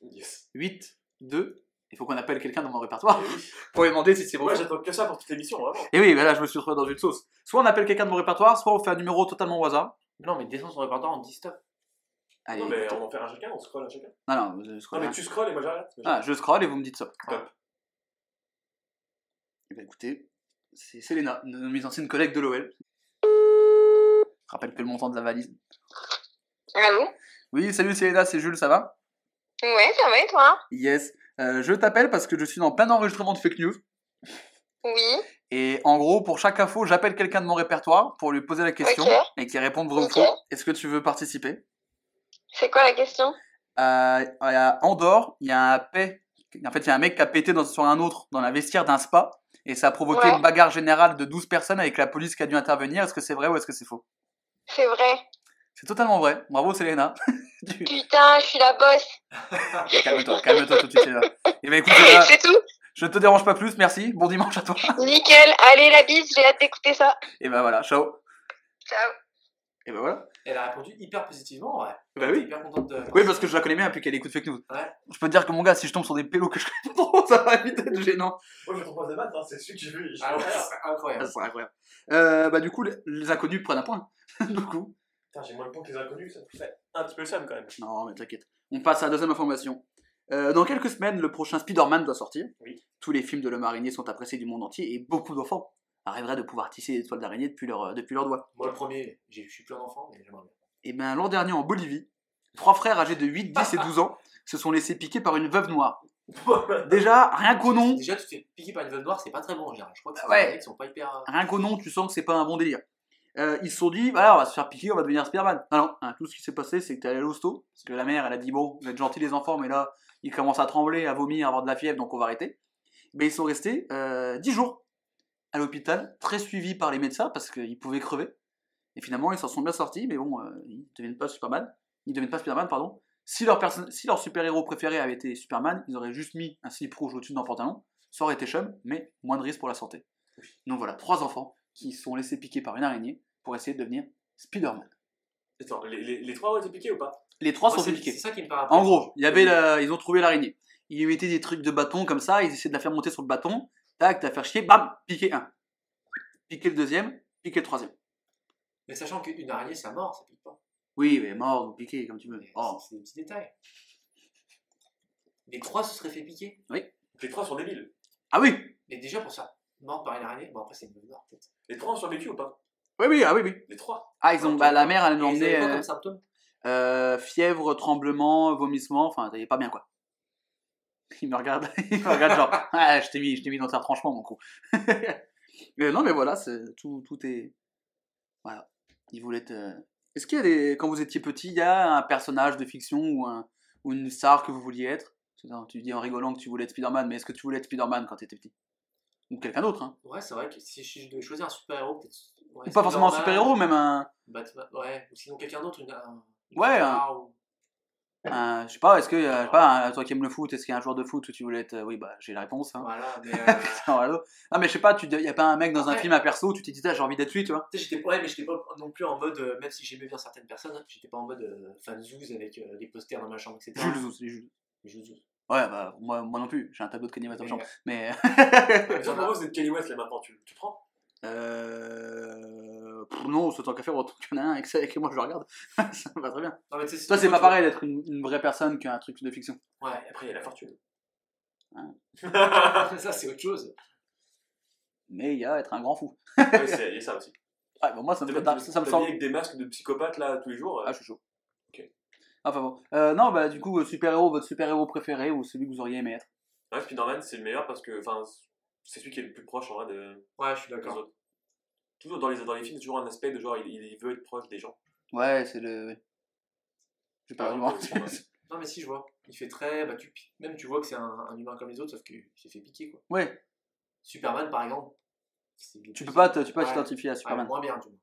D: Yes.
C: 8, 2, il faut qu'on appelle quelqu'un dans mon répertoire
D: oui.
C: pour lui demander si c'est bon.
D: Moi, j'attends que ça pour toute l'émission, vraiment.
C: Et oui, mais là je me suis retrouvé dans une sauce. Soit on appelle quelqu'un de mon répertoire, soit on fait un numéro totalement au hasard.
E: Non, mais descends son répertoire, on dit stop.
C: Allez,
D: Non, mais on en fait un chacun, on scroll un chacun.
C: non, non, je
D: Non,
C: scroll.
D: mais tu scrolles et moi j'arrête.
C: Ah, je scroll et vous me dites ça.
D: Top.
C: Eh ben, écoutez, c'est Selena, une de mes anciennes collègues de l'OL. Je rappelle que le montant de la valise.
B: Allô
C: Oui, salut Selena, c'est Jules, ça va?
B: Ouais, ça va et toi?
C: Yes. Euh, je t'appelle parce que je suis en plein enregistrement de fake news.
B: Oui.
C: Et en gros, pour chaque info, j'appelle quelqu'un de mon répertoire pour lui poser la question et qu'il réponde vrai ou faux. Est-ce que tu veux participer?
B: C'est quoi la question?
C: Euh, À Andorre, il y a un paix. En fait, il y a un mec qui a pété dans- sur un autre dans la vestiaire d'un spa. Et ça a provoqué
B: Ouais.
C: une bagarre générale de 12 personnes avec la police qui a dû intervenir. Est-ce que c'est vrai ou est-ce que c'est faux?
B: C'est vrai.
C: C'est totalement vrai. Bravo, Selena.
B: Putain, je suis la bosse.
C: calme-toi, calme-toi tout de suite, Selena. Et ben écoute, Selena,
B: C'est tout
C: je ne te dérange pas plus. Merci. Bon dimanche à toi.
B: Nickel. Allez, la bise, j'ai hâte d'écouter ça.
C: Et ben voilà, ciao.
B: Ciao.
C: Et ben voilà.
E: Elle a répondu hyper positivement, ouais.
C: Bah
E: Elle
C: oui.
E: hyper contente de.
C: Oui, parce que je la connais bien depuis qu'elle écoute fake news.
E: Ouais.
C: Je peux te dire que mon gars, si je tombe sur des pélos que je connais pas trop, ça va vite être gênant.
D: Moi, je trouve pas de maths, hein, c'est celui que j'ai vu.
E: Ah ouais, c'est
C: Ça
E: incroyable.
C: serait incroyable. Euh, bah du coup, les, les inconnus prennent un point. du coup.
D: Putain, j'ai moins de points que les inconnus, ça me fait un petit peu le seum quand même.
C: Non, mais t'inquiète. On passe à la deuxième information. Euh, dans quelques semaines, le prochain Spider-Man doit sortir.
D: Oui.
C: Tous les films de l'homme araignée sont appréciés du monde entier et beaucoup d'enfants arriveraient de pouvoir tisser des toiles d'araignée depuis leurs depuis leurs doigts.
E: Moi, le premier, j'ai- je suis plus un enfant, mais j'aimerais bien.
C: Et bien l'an dernier en Bolivie, Trois frères âgés de 8, 10 et 12 ans se sont laissés piquer par une veuve noire. Déjà, rien qu'au nom,
E: Déjà, tu te fais piquer par une veuve noire, c'est pas très bon en général. Je crois que c'est
C: Ouais.
E: mecs qui sont pas hyper. euh,
C: rien qu'au nom, tu sens que c'est pas un bon délire. Euh, ils se sont dit, voilà, on va se faire piquer, on va devenir Spider-Man. Non, non, hein, tout ce qui s'est passé, c'est que t'es allé à l'hosto, parce que la mère, elle a dit, bon, vous êtes gentils les enfants, mais là, ils commencent à trembler, à vomir, à avoir de la fièvre, donc on va arrêter. Mais ils sont restés euh, 10 jours à l'hôpital, très suivis par les médecins, parce qu'ils pouvaient crever. Et finalement, ils s'en sont bien sortis, mais bon, euh, ils ne deviennent pas Superman. Ils ne deviennent pas Spider-Man, pardon. Si leur, perso- si leur super-héros préféré avait été Superman, ils auraient juste mis un slip rouge au-dessus de leur pantalon. Ça aurait été chum, mais moins de risque pour la santé. Donc voilà, trois enfants qui sont laissés piquer par une araignée pour essayer de devenir Spider-Man.
D: Attends, les, les, les trois ont été piqués ou pas?
C: Les trois
E: moi,
C: sont fait
E: c'est- ça qui me paraît.
C: En gros, il y avait la- ils ont trouvé l'araignée. Ils lui mettaient des trucs de bâton comme ça, ils essayaient de la faire monter sur le bâton. Tac, t'as faire chier, bam, piquer un. Piquer le deuxième, piquer le troisième.
E: Mais sachant qu'une araignée, c'est à mort, ça pique pas.
C: Oui, mais mort ou piquer, comme tu veux. Oh.
E: C'est des petits détails. Les trois se seraient fait piquer.
D: Les trois sont débiles.
C: Ah oui
E: Mais déjà pour ça, mort par une araignée, bon après c'est une noire peut-être.
D: Les trois ont survécu ou pas?
C: Oui, oui, ah oui, oui.
D: Les trois.
C: Ah, ils ont, bah, la mère, elle
E: ils
C: emmené euh,
E: comme symptômes
C: euh, fièvre, tremblement, vomissement, enfin, t'allais pas bien quoi. Il me regarde, il me regarde genre, ah, je t'ai mis, je t'ai mis dans ta tranchement, mon coup. mais non, mais voilà, c'est, tout, tout est. Voilà. Il voulait être. euh, Est-ce qu'il y a des. Quand vous étiez petit, il y a un personnage de fiction ou, un, ou une star que vous vouliez être? Tu dis en rigolant que tu voulais être Spider-Man, mais est-ce que tu voulais être Spider-Man quand t'étais petit? Ou quelqu'un d'autre, hein
E: Ouais, c'est vrai que si je devais choisir un super-héros, peut-être. ouais,
C: Ou pas forcément un super-héros, même un.
E: Batman, ouais, ou sinon quelqu'un d'autre, une, un, une
C: Ouais,
E: ou-
C: un- je sais pas, est-ce que, euh, je sais pas, un- toi qui aimes le foot, est-ce qu'il y a un joueur de foot où tu voulais être. euh, Oui, bah, j'ai la réponse. Hein.
E: Voilà, mais. euh.
C: Non, mais je sais pas, il y a pas un mec dans un film à perso où tu t'es dit, Ah, j'ai envie d'être lui, tu vois.
E: J'étais ouais, mais j'étais pas non plus en mode, euh, même si j'aimais bien certaines personnes, hein, j'étais pas en mode euh, fan zouz avec euh, les posters dans ma chambre, etc.
C: Jules Zouz, les Jules.
E: Jules Zouz.
C: Ouais, bah, moi, moi non plus, j'ai un tableau de Kanye West dans ma chambre. Mais.
D: Moi, c'est Kelly West là maintenant. Tu, tu prends
C: euh. Pff, Non, c'est tant qu'à faire, autant qu'il y en a un avec ça et que moi je le regarde. ça me va très bien.
E: Non, mais
C: Toi, c'est pas pareil d'être une, une vraie personne qu'un truc de fiction.
E: Ouais,
D: Et après, il y a la fortune.
E: Ça c'est autre chose.
C: Mais il y a être un grand fou.
D: Il y a ça aussi.
C: Ouais, bon, moi, ça me, fait-
D: pas-
C: ça me semble.
D: avec des masques de psychopathes là tous les jours. euh,
C: Ah, je suis chaud.
D: Ok.
C: Enfin bon. Euh, non, bah, du coup, super-héros, votre super-héros préféré ou celui que vous auriez aimé être?
D: Ouais, Spider-Man, c'est le meilleur parce que enfin, c'est celui qui est le plus proche en vrai de,
E: Ouais, je suis d'accord.
D: Toujours dans les, dans les films, c'est toujours un aspect de genre, il, il veut être proche des gens.
C: Ouais, c'est le. J'ai pas
D: Ah,
C: vraiment.
E: Non, mais si, je vois. Il fait très. Bah, tu... Même tu vois que c'est un, un humain comme les autres, sauf qu'il s'est fait piquer quoi.
C: ouais,
E: Superman par exemple.
C: tu peux pas tu t'identifier à
E: Ouais,
C: Superman.
E: moins bien, du moins.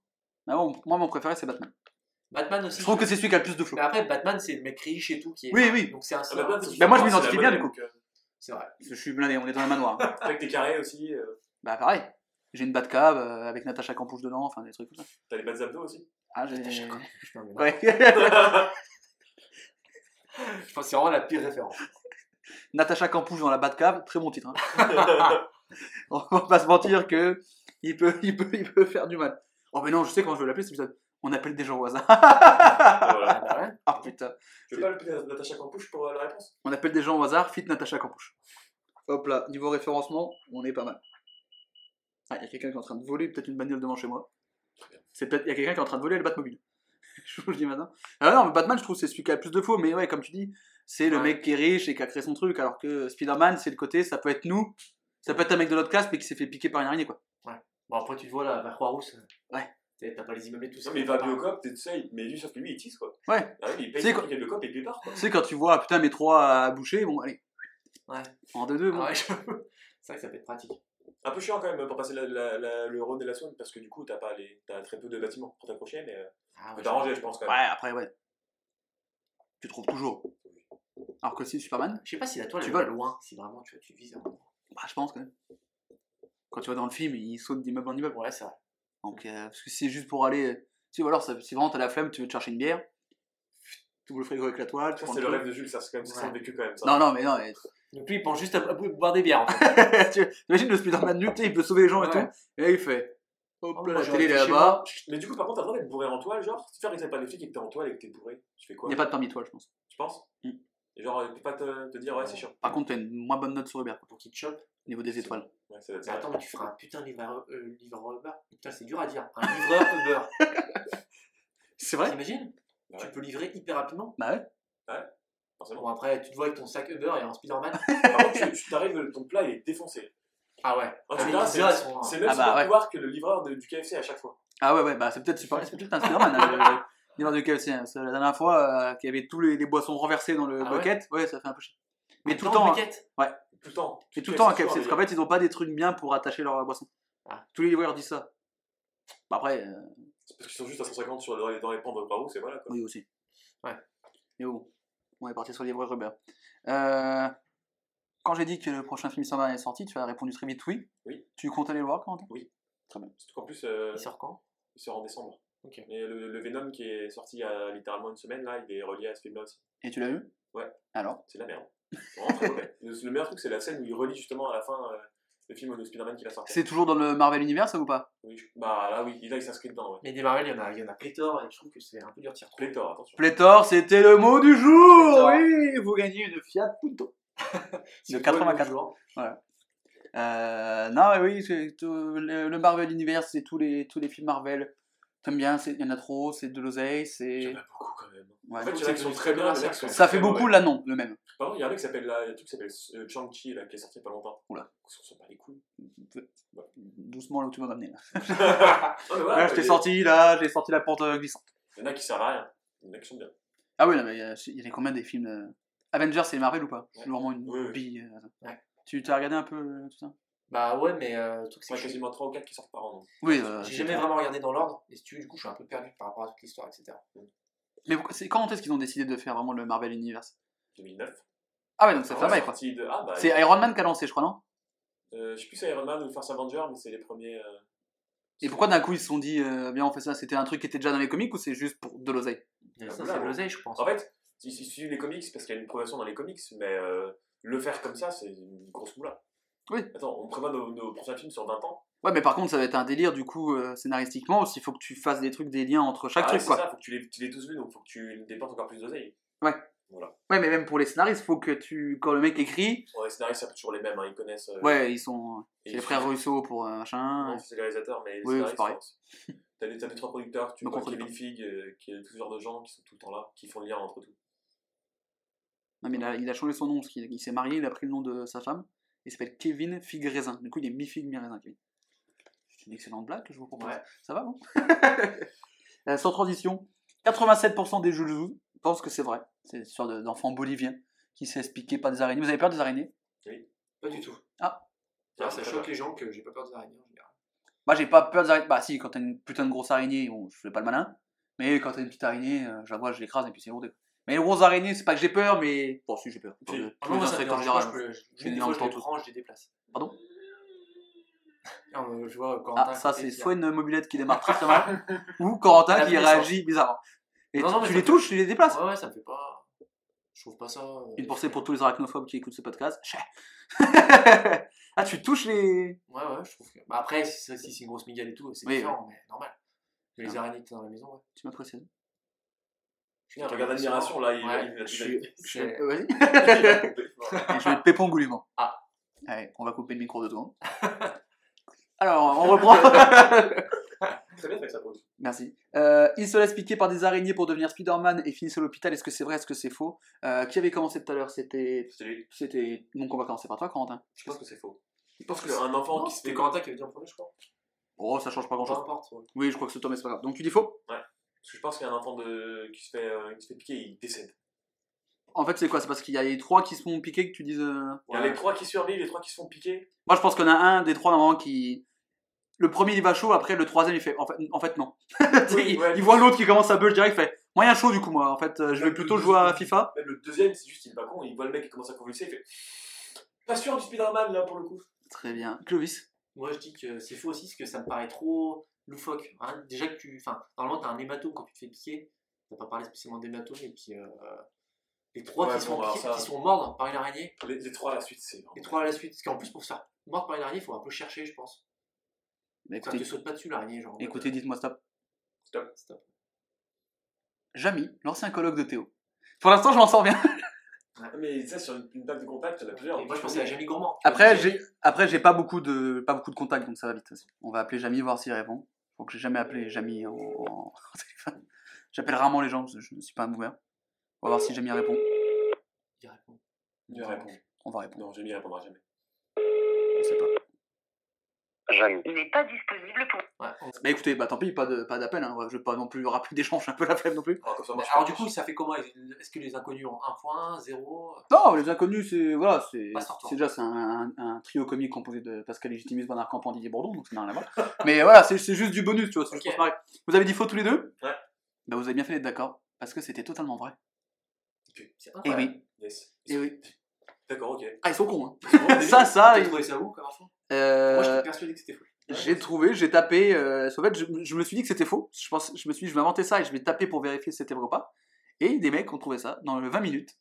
C: Mais bon, moi, mon préféré, c'est Batman.
E: Batman aussi.
C: Je trouve que c'est celui qui a le plus de flow.
E: Mais après, Batman, c'est le mec riche et tout qui est.
C: Oui, oui.
E: Donc c'est un.
D: Ah,
E: c'est
D: bah,
E: un
C: moi, je m'identifie bien, du coup.
E: C'est vrai.
C: Parce que Je suis blindé, on est dans le manoir.
D: Avec tes carrés aussi, euh,
C: bah, pareil. J'ai une Batcave euh, avec Natacha Campouche dedans, enfin des trucs comme ça.
D: t'as les bas abdos aussi?
C: Ah, j'ai.
E: Natacha non.
C: Ouais.
E: Je pense que c'est vraiment la pire référence.
C: Natacha Campouche dans la Batcave, très bon titre. hein. on va pas se mentir que il peut, il peut, il peut faire du mal. Oh, mais non, je sais comment je veux l'appeler cet épisode. On appelle des gens au hasard.
D: voilà.
E: Ah bah ouais.
C: Ah putain.
D: Tu veux pas l'appeler Natacha Campouche pour euh, la réponse?
C: On appelle des gens au hasard, fit Natacha Campouche. Hop là, niveau référencement, on est pas mal. Ah, il y a quelqu'un qui est en train de voler peut-être une bagnole devant chez moi. C'est peut-être, il y a quelqu'un qui est en train de voler le Batmobile. je vous le dis maintenant. Ah non, mais Batman, je trouve, c'est celui qui a le plus de faux, mais ouais, comme tu dis, c'est le
E: Ouais.
C: mec qui est riche et qui a créé son truc, alors que Spider-Man, c'est le côté, ça peut être nous, ça peut être un mec de notre classe, mais qui s'est fait piquer par une araignée, quoi.
E: Bon, après, tu te vois là, vers Croix-Rousse.
C: Ouais.
E: T'as pas les immeubles et tout ça.
D: Non, mais il va à Biocop, tu sais, mais lui, sauf que lui, il tisse quoi.
C: Ouais.
D: Ah, oui, il paye truc à Biocop et puis il part quoi.
C: Tu sais, quand tu vois, putain, mes trois à boucher, bon, allez.
E: Ouais.
C: En deux, deux, bon.
E: Ah ouais, je- C'est vrai que ça peut être pratique.
D: Un peu chiant quand même pour passer la, la, la- le Rhône et la Saône parce que du coup, t'as pas les, t'as très peu de bâtiments pour t'accrocher, mais euh,
E: Ah,
D: faut
E: ouais,
D: t'arranger, je pense quand
C: Ouais,
D: même.
C: après, ouais. Tu trouves toujours. Alors que si Superman,
E: Je sais pas si la toile
C: Tu
E: elle va
C: voles.
E: loin, si vraiment tu, tu vises. un endroit.
C: bah, je pense quand même. Quand tu vas dans le film, il saute d'immeuble en immeuble.
E: Ouais, c'est vrai.
C: Donc, euh, parce que si c'est juste pour aller. euh, Si, ou alors, ça- si vraiment t'as la flemme, tu veux te chercher une bière, tu ouvres le frigo avec la toile, tu
D: Ça, c'est
C: le
D: rêve de Jules, ça, c'est quand même
E: Ouais.
D: son vécu quand même. Ça.
C: Non, non, mais non, mais.
E: Donc lui, il pense juste à, à boire des bières en fait.
C: tu imagines le Spider-Man nu, il peut sauver les gens et
E: Ouais.
C: tout. Et là, il fait. Hop
E: Oh,
C: là, la télé là-bas.
D: Mais du coup, par contre, t'as le droit d'être bourré en toile, genre, si tu fais arrêter pas les flics et que t'es en toile et que t'es bourré, tu fais quoi?
C: Il n'y a pas de permis toile, je pense.
D: Tu penses?
C: Mm.
D: Et genre, il peut pas te, te dire, ouais, c'est chiant.
C: Par contre, t'as une moins bonne note sur Uber,
E: Pour qu'il te chope?
C: au niveau des étoiles.
D: Ouais, ça
E: Mais attends, mais tu feras un putain de livreur, euh, livreur Uber. Putain, c'est dur à dire. Un livreur Uber.
C: C'est vrai?
E: T'imagines? Tu
D: ouais.
E: peux livrer hyper rapidement.
C: Bah ouais.
D: Forcément.
E: Bon, après, tu te vois avec ton sac Uber et un Spider-Man.
D: Par contre, tu, tu t'arrives, ton plat il est défoncé.
E: ah ouais.
D: Ah,
E: Ah,
D: c'est
E: sont-
D: c'est même
C: Ah bah ouais.
D: que le livreur de- du KFC à chaque fois.
C: Ah ouais, ouais, bah c'est peut-être super, c'est peut-être un Spider-Man, hein, le- livreur de KFC. hein. C'est La dernière fois, euh, qu'il y avait tous les, les boissons renversées dans le
E: Ah ouais
C: bucket, ouais. ça fait un peu chier. Mais tout le temps, hein.
E: bucket.
D: Tout le temps.
C: c'est tout le temps à
D: KFC,
C: parce qu'en fait, ils ont pas des trucs bien pour attacher leur boisson.
E: Ah.
C: Tous les livreurs disent ça. Bah après, euh,
D: C'est parce qu'ils sont juste à 150 sur, dans, les, dans les pans de Bravo, c'est voilà quoi.
C: oui aussi.
E: Ouais.
C: Mais bon, on est parti sur les livreurs Uber. Euh, quand j'ai dit que le prochain film Spider-Man est sorti, tu as répondu très vite oui.
D: Oui.
C: Tu comptes aller le voir, Quentin?
D: Surtout qu'en plus, euh,
E: Il sort quand?
D: il sort en décembre.
E: Ok.
D: Et le, le Venom qui est sorti il y a littéralement une semaine, là, il est relié à ce film-là aussi.
C: Et tu l'as vu?
D: Ouais.
C: Alors?
D: C'est de la merde. C'est vraiment très mauvais. Le, le meilleur truc, c'est la scène où il relie justement à la fin euh, le film de Spider-Man qui va sortir.
C: C'est toujours dans le Marvel Universe ça, ou pas?
D: Oui, je- Bah là, oui, là, il s'inscrit dedans. Ouais.
E: Mais des Marvel, il y en a, il y en a pléthore et je trouve que c'est un peu dur de retrouver.
D: Plector, attention.
C: Pléthore, c'était le mot du jour
E: Pléthore.
C: Oui, vous gagnez une Fiat Punto. De
E: vous pouvez
C: 84.
E: le jour?
C: Euh, non, mais oui, le Marvel Universe, c'est tous les, tous les films Marvel. T'aimes bien, c'est- il y en a trop, c'est de l'oseille,
D: Il
C: c'est...
D: y en a beaucoup quand même.
C: Ouais.
D: En fait, il y en a qui sont très bien, il sont
C: Ça
D: très
C: fait beaucoup,
D: mauvais.
C: là non, le même.
D: Par contre, il y en a qui s'appelle là, il y a un truc qui s'appelle euh, Shang-Chi là, qui est sorti il y a pas longtemps.
C: Oula.
D: S'en sort pas les couilles.
C: Doucement là où tu vas m'amener. Là.
D: non, mais voilà,
C: Là, je t'ai
D: il
C: sorti, là, j'ai sorti la porte euh, glissante.
D: Il y en a qui servent à rien. Il y en a qui sont bien.
C: Ah oui, non, mais il y, a- il y a combien des films euh, Avengers, c'est Marvel ou pas?
D: Ouais.
C: C'est vraiment une
D: Oui, oui.
C: bille. euh,
E: Ouais.
C: Tu t'as regardé un peu tout ça?
E: Bah ouais, mais euh, le truc, c'est
D: C'est
E: que
D: quasiment 3 ou 4 qui sortent par an. donc.
C: Oui, euh,
E: j'ai jamais
C: clair.
E: vraiment regardé dans l'ordre. Et si tu veux, du coup, je suis un peu perdu par rapport à toute l'histoire, etc.
C: Mais c'est quand est-ce qu'ils ont décidé de faire vraiment le Marvel Universe?
D: 2009.
C: Ah ouais, donc ça
D: Ah
C: fait
D: ouais,
C: bail quoi.
D: de... Ah bah.
C: C'est Iron Man qui a lancé, je crois, non?
D: Euh, je sais plus si c'est Iron Man ou First Avenger, mais c'est les premiers. euh,
C: Et pourquoi d'un coup ils se sont dit, euh, bien on fait ça? C'était un truc qui était déjà dans les comics ou c'est juste pour de l'oseille?
D: Ah,
E: ça, c'est de
D: ouais.
E: l'oseille, je pense.
D: En fait, si tu suis les comics, parce qu'il y a une progression dans les comics, mais euh, le faire comme ça, c'est une grosse moula.
C: Oui.
D: Attends, on prévoit nos, nos prochains films sur 20 ans.
C: Ouais, mais par contre, ça va être un délire du coup euh, scénaristiquement aussi. Il faut que tu fasses des trucs, des liens entre chaque
D: Ah,
C: truc
D: c'est
C: quoi.
D: ça, faut que tu les, tu les tous vus, donc faut que tu dépenses encore plus d'oseille.
C: Ouais, mais même pour les scénaristes, faut que tu. Quand le mec écrit,
D: Bon, les scénaristes, c'est toujours les mêmes, hein, ils connaissent. euh,
C: ouais, ils sont. C'est les frères Russo pour euh, machin.
D: Non, c'est les réalisateurs, mais les
C: Oui,
D: scénaristes,
C: c'est pareil.
D: T'as des, t'as des trois producteurs, tu vois Kevin euh, qui est tout ce genre de gens qui sont tout le temps là, qui font le lien entre tout.
C: Non, mais il a, il a changé son nom parce qu'il il s'est marié, il a pris le nom de sa femme. Il s'appelle Kevin Figue Raisin. Du coup, il est mi-figue, mi-raisin, Kevin. C'est une excellente blague que je vous propose.
E: Ouais.
C: Ça va, vous Euh, Sans transition, 87% des Jules pensent que c'est vrai. C'est une histoire de- d'enfants boliviens qui se laissent piquer par des araignées. Vous avez peur des araignées?
E: Pas du tout.
C: Ah.
E: Ça choque les gens que j'ai pas peur des araignées en général.
C: Moi, j'ai pas peur des araignées. Bah, si, quand t'as une putain de grosse araignée, bon, je fais pas le malin. Mais quand t'as une petite araignée, euh, je la vois, je l'écrase et puis c'est lourd. Mais les grosses araignées, c'est pas que j'ai peur, mais. Bon, si, j'ai peur.
E: Ah
C: tous les insectes en général.
E: je
C: J'ai
E: des fois, les prends, je les déplace.
C: Pardon?
E: Je vois Corentin
C: Ah, ça, c'est soit une mobilette qui démarre très très mal, ou Corentin qui réagit bizarrement. Et
E: Non,
C: tu,
E: non,
C: les
E: fait-
C: touches, tu les déplaces.
E: Ouais, ouais, ça me fait pas. Je trouve pas ça. euh,
C: Une pensée pour tous les arachnophobes qui écoutent ce podcast. Ah, tu touches les.
E: Ouais, ouais, je trouve que. Bah après, si, c'est- une grosse migale et tout, c'est
C: Oui,
E: différent, mais normal. Mais les
C: Ah.
E: araignées que t'as dans la maison, ouais.
C: Tu m'apprécies
D: Regarde l'admiration là, il,
E: Ouais,
D: il, il-
E: je
D: il-
E: suis-
C: Je
E: c'est-
C: Euh, Vas-y. je vais pépon goulûment.
E: Ah.
C: Allez, on va couper le micro de secondes. Alors, on reprend.
D: Très bien fait ça pose.
C: Merci. Euh, il se laisse piquer par des araignées pour devenir Spider-Man et finissent à l'hôpital. Est-ce que c'est vrai Est-ce que c'est faux? Euh, Qui avait commencé tout à l'heure? C'était.
D: C'est lui.
C: C'était. Donc on va commencer par toi, Corentin.
D: Je pense que c'est faux.
E: Je
D: pense qu'un enfant
E: Non,
D: qui se
E: c'était
D: fait.
E: Corentin qui avait dit en premier, je crois.
C: Oh, ça change pas grand
E: Peu
C: chose.
E: importe. ouais.
C: Oui, je crois que c'est toi, mais c'est pas grave. Donc tu dis faux?
D: Parce que je pense qu'il y a un enfant de... qui, se fait, euh, qui se fait piquer et il décède.
C: En fait, c'est quoi? C'est parce qu'il y a les trois qui se font piquer que tu dises. euh,
D: Il y a les trois qui survivent, les trois qui se font piquer.
C: Moi, je pense qu'il y en a un des trois normalement qui. Le premier il va chaud, après le troisième il fait. En fait, en fait non. il,
D: ouais.
C: il voit l'autre qui commence à bug direct, il fait. Moyen chaud du coup, moi. En fait, euh, je vais plutôt
D: le
C: jouer à FIFA.
D: Même le deuxième, c'est juste, il est pas con, il voit le mec qui commence à convulser, il fait. Pas sûr du Spider-Man là pour le coup.
C: Très bien. Clovis?
E: Moi, je dis que c'est faux aussi, parce que ça me paraît trop loufoque. hein. Déjà que tu. Enfin, normalement, t'as un hématome quand tu te fais piquer. On va pas parler spécialement d'hématome, et puis. euh, Les trois
D: Ouais,
E: qui,
D: bon,
E: piquer-
D: ça-
E: qui mordre par une araignée,
D: Les, les trois à la suite, c'est.
E: les trois à la suite. Parce qu'en plus, pour se faire mordre par une araignée, il faut un peu chercher, je pense.
C: Bah,
E: Ça
C: écoutez,
E: te saute pas dessus, l'araignée, genre. en
C: écoutez dites-moi stop.
D: Stop.
E: Stop.
C: Jamy, l'ancien colloque de Théo. Pour l'instant, je m'en sors bien.
D: Mais ça, sur une, une table de contact, il y en a plusieurs.
E: Et moi, je pensais à Jamie Gourmand.
C: Après, j'ai après j'ai pas beaucoup de pas beaucoup de contacts, donc ça va vite aussi. On va appeler Jamy voir s'il répond. Faut que j'ai jamais appelé Jamy en, en- en téléphone. J'appelle rarement les gens, parce que je ne suis pas un boomer. On va voir si Jamie répond.
E: Il répond.
D: Il répond.
C: On va répondre.
D: Non, Jamie répondra jamais.
C: On sait pas.
F: Jamie.
B: N'est pas disponible pour.
E: Ouais,
C: Bah écoutez, bah tant pis, pas de pas d'appel. Hein. Ouais, Je vais pas non plus rappeler d'échange, j'ai un peu la flemme non plus.
D: Alors, comme ça,
E: Mais
D: moi, je
E: alors
D: fais-
E: du coup, ça fait comment Est-ce que les inconnus ont un point, zéro?
C: Non, les inconnus, c'est voilà, c'est c'est déjà c'est un, un- un trio comique composé de Pascal Légitimus, Bernard Campan, Didier Bourdon, donc ça n'a rien à voir. Mais voilà, c'est c'est juste du bonus, tu vois, c'est juste. Vous avez dit faux tous les deux?
D: Ouais.
C: Bah vous avez bien fait d'être d'accord, parce que c'était totalement vrai. Et
E: incroyable.
C: oui,
D: Yes.
C: et oui.
D: D'accord, ok.
C: Ah, ils sont cons, hein.
E: Bon,
C: Ça, ça,
E: T'as
C: il-
E: trouvé ça où comme info?
C: Euh,
E: Moi, j'étais persuadé que c'était faux.
C: J'ai trouvé, j'ai tapé. euh, en fait, je, je me suis dit que c'était faux. Je, pense, je me suis dit, je vais inventer ça et je vais taper pour vérifier si c'était vrai ou pas. Et des mecs ont trouvé ça dans le 20 minutes.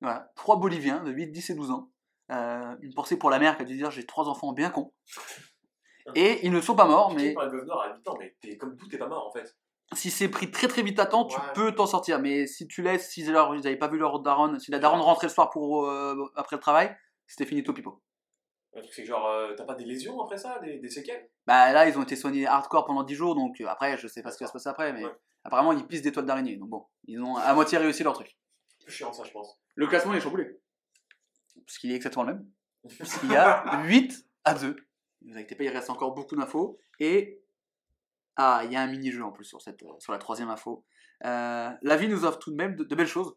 C: Voilà, trois Boliviens de 8, 10 et 12 ans. Euh, une pensée pour la mère qui a dû dire j'ai trois enfants bien cons. Et ils ne sont pas morts,
D: Mais... par noire à 8 ans, mais comme tout, t'es pas mort en fait.
C: Si c'est pris très très vite à temps, tu
E: Ouais.
C: peux t'en sortir. Mais si tu laisses, si ils n'avaient pas vu leur daronne, si la daronne rentrait le soir pour, euh, après le travail, c'était fini tout pipo.
D: Le truc, c'est que genre, euh, t'as pas des lésions après ça, des, des séquelles?
C: Bah là, ils ont été soignés hardcore pendant 10 jours, donc euh, après, je sais pas ce qui va se passer après, mais
D: Ouais.
C: apparemment, ils pissent des toiles d'araignée. Donc bon, ils ont à moitié réussi leur truc.
D: C'est plus chiant ça, je pense.
C: Le classement il est chamboulé. Parce qu'il est exactement le même. Puisqu'il y a 8 à 2. Ne vous inquiétez pas, il reste encore beaucoup d'infos. Et. Ah, il y a un mini-jeu en plus sur, cette, sur la troisième info. Euh, la vie nous offre tout de même de, belles choses.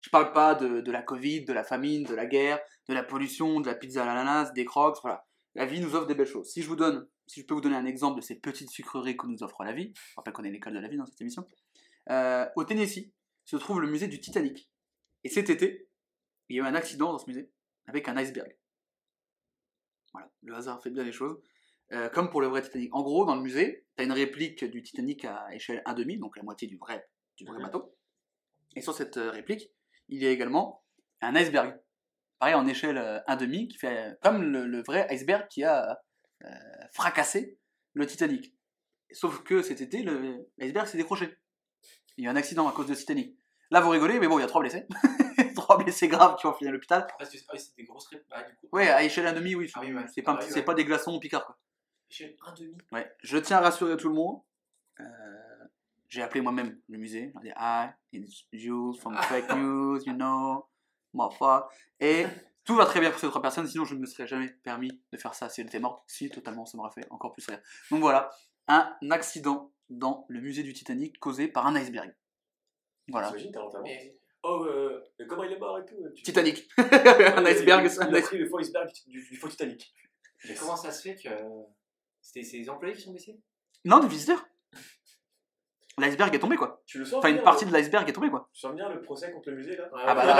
C: Je parle pas de, de la Covid, de la famine, de la guerre, de la pollution, de la pizza à l'ananas, des crocs, voilà. La vie nous offre des belles choses. Si je vous donne, si je peux vous donner un exemple de ces petites sucreries que nous offre la vie, je rappelle qu'on est l'école de la vie dans cette émission, euh, au Tennessee se trouve le musée du Titanic. Et cet été, il y a eu un accident dans ce musée avec un iceberg. Voilà, le hasard fait bien les choses. Euh, comme pour le vrai Titanic. En gros, dans le musée, tu as une réplique du Titanic à échelle 1,5, donc la moitié du vrai, du vrai bateau. Et sur cette euh, réplique, il y a également un iceberg. Pareil en échelle euh, 1,5, qui fait euh, comme le, le vrai iceberg qui a euh, fracassé le Titanic. Sauf que cet été, l'iceberg s'est décroché. Il y a eu un accident à cause de Titanic. Là, vous rigolez, mais bon, il y a trois blessés. trois blessés graves qui ont fini à l'hôpital.
E: Ah c'est des grosses ré- bah, du coup.
C: Ouais, à échelle 1,5, oui.
E: Ah oui, ouais.
C: C'est pas, un
E: Ah oui,
C: c'est
E: ouais.
C: pas des glaçons Picard, quoi.
E: Échelle 1,5.
C: Ouais. Je tiens à rassurer tout le monde. Euh, j'ai appelé moi-même le musée. J'ai dit, hi, it's you from fake news, you know, my fault. Et tout va très bien pour ces trois personnes, sinon je ne me serais jamais permis de faire ça si elle était morte. Si, totalement, ça m'aurait fait encore plus rire. Donc voilà, un accident dans le musée du Titanic causé par un iceberg. Voilà.
E: Mais
D: Oh, euh, mais comment il est mort et tout tu-
C: Titanic. Un iceberg,
D: il,
C: c'est un
D: il a
C: iceberg.
D: pris le faux iceberg du, du faux Titanic.
E: mais comment ça se fait que c'était ces employés qui sont blessés?
C: Non, des visiteurs. L'iceberg est tombé, quoi.
D: Tu le sens
C: Enfin, une
D: venir,
C: partie
D: le-
C: de l'iceberg est tombée, quoi.
D: Tu sens bien le procès contre le musée là?
C: Ah bah
E: là,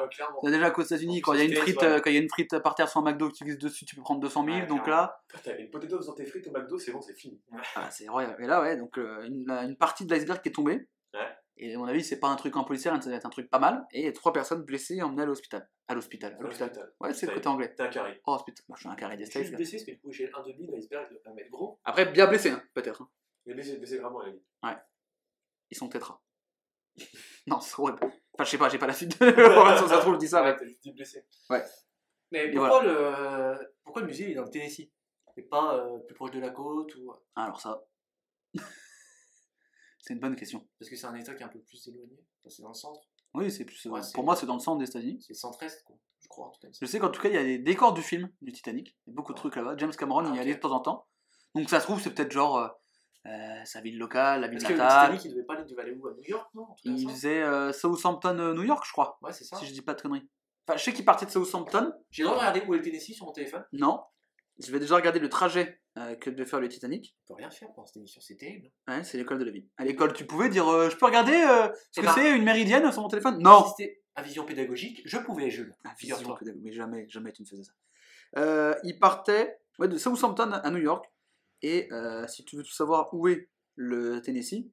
C: là,
E: clairement.
C: C'est déjà qu'aux États-Unis, quand il y a une frite,
D: ouais.
C: euh, quand il y a une frite par terre sur un McDo qui glisse dessus, tu peux prendre 200 000.
E: Ouais,
C: donc
E: clairement.
C: là,
D: T'as une potatoes dans tes frites au McDo, c'est bon, c'est fini.
C: ah, c'est royal. Et là, ouais, donc euh, une, une partie de l'iceberg qui est tombée.
D: Ouais.
C: Et à mon avis, c'est pas un truc en policier, ça va être un truc pas mal. Et il y a trois personnes blessées emmenées à l'hôpital. À l'hôpital. À l'hôpital. Ouais, c'est le côté anglais.
D: T'es un carré.
C: Oh, hospital. Moi, je suis un carré des
E: Je
C: States.
E: suis
C: gars.
E: blessé parce que du coup, échelle 1,5, l'iceberg doit pas mettre gros.
C: Après, bien blessé, hein, peut-être. hein.
D: Il est blessé, blessé gravement, elle a dit.
C: Ils sont tétra. non, c'est horrible. Enfin, je sais pas, j'ai pas la suite de ça se trouve, je dis ça.
E: Ouais, dit blessé.
C: Ouais.
E: Mais
C: Et
E: pourquoi, le... pourquoi le musée est dans le Tennessee? Et pas euh, plus proche de la côte ou...
C: Ah, alors ça. c'est une bonne question.
E: Parce que c'est un état qui est un peu plus éloigné. Enfin, c'est dans le centre.
C: Oui, c'est plus. euh,
E: Ouais, c'est-
C: pour moi, c'est dans le centre des États-Unis.
E: C'est centre-est, quoi. Je crois, en tout cas.
C: Je sais qu'en tout cas, il y a des décors du film du Titanic. Il y a beaucoup de trucs là-bas. James Cameron,
E: Ah,
C: il y
E: ok.
C: allait de temps en temps. Donc ça se trouve, c'est peut-être genre euh, euh, sa ville locale, la ville
E: Parce que le
C: natale.
E: Titanic, il devait pas aller du Valley à New York, non
C: Il
E: ça
C: faisait euh, Southampton, euh, New York, je crois.
E: Ouais, c'est ça.
C: Si je dis pas de conneries. Enfin, je sais qu'il partait de Southampton.
E: J'ai le droit de regarder où est le Tennessee sur mon téléphone.
C: Non. Je vais déjà regarder le trajet euh, que devait faire le Titanic.
E: Je peux rien faire pendant cette émission, c'est terrible.
C: Ouais, c'est l'école de la vie. À l'école, tu pouvais dire euh, Je peux regarder euh, ce
E: Eh
C: que
E: ben-
C: c'est une méridienne sur mon téléphone? Non
E: Si c'était à vision pédagogique, je pouvais, Jules.
C: Ah,
E: Figure-toi.
C: vision pédagogique, mais jamais, jamais tu ne faisais ça. Euh, il partait ouais, de Southampton à New York. Et euh, si tu veux tout savoir où est le Tennessee,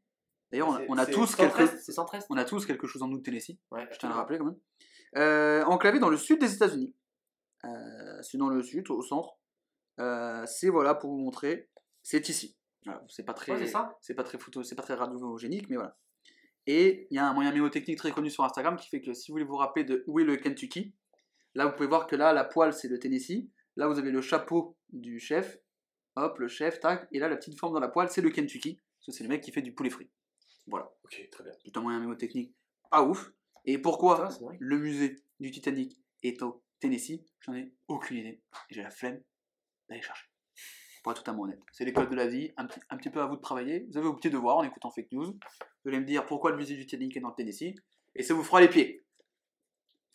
C: d'ailleurs, on, a-
E: C'est-
C: on a
E: c'est
C: tous quelque,
E: C'est
C: on a tous quelque chose en nous de Tennessee.
E: Ouais,
C: Je tiens à le rappeler quand même. Euh, enclavé dans le sud des États-Unis. Euh, c'est dans le sud, au centre. Euh, c'est voilà pour vous montrer. C'est ici. Voilà, c'est pas très,
E: Ouais, c'est
C: pas très photo, c'est pas très radiogénique, mais voilà. Et il y a un moyen mémotechnique très connu sur Instagram qui fait que si vous voulez vous rappeler de où est le Kentucky, là vous pouvez voir que là la poêle c'est le Tennessee, là vous avez le chapeau du chef, hop le chef, tac, et là la petite forme dans la poêle c'est le Kentucky, parce que c'est le mec qui fait du poulet frit. Voilà,
D: Ok, très bien.
C: tout un moyen mémotechnique pas ouf. Et pourquoi
E: Putain,
C: le musée du Titanic est au Tennessee? J'en ai aucune idée. J'ai la flemme d'aller chercher. Pour être totalement honnête. C'est l'école de la vie, un petit, un petit peu à vous de travailler. Vous avez vos petits devoirs en écoutant fake news. Vous allez me dire pourquoi le musée du Titanic est dans le Tennessee. Et ça vous fera les pieds.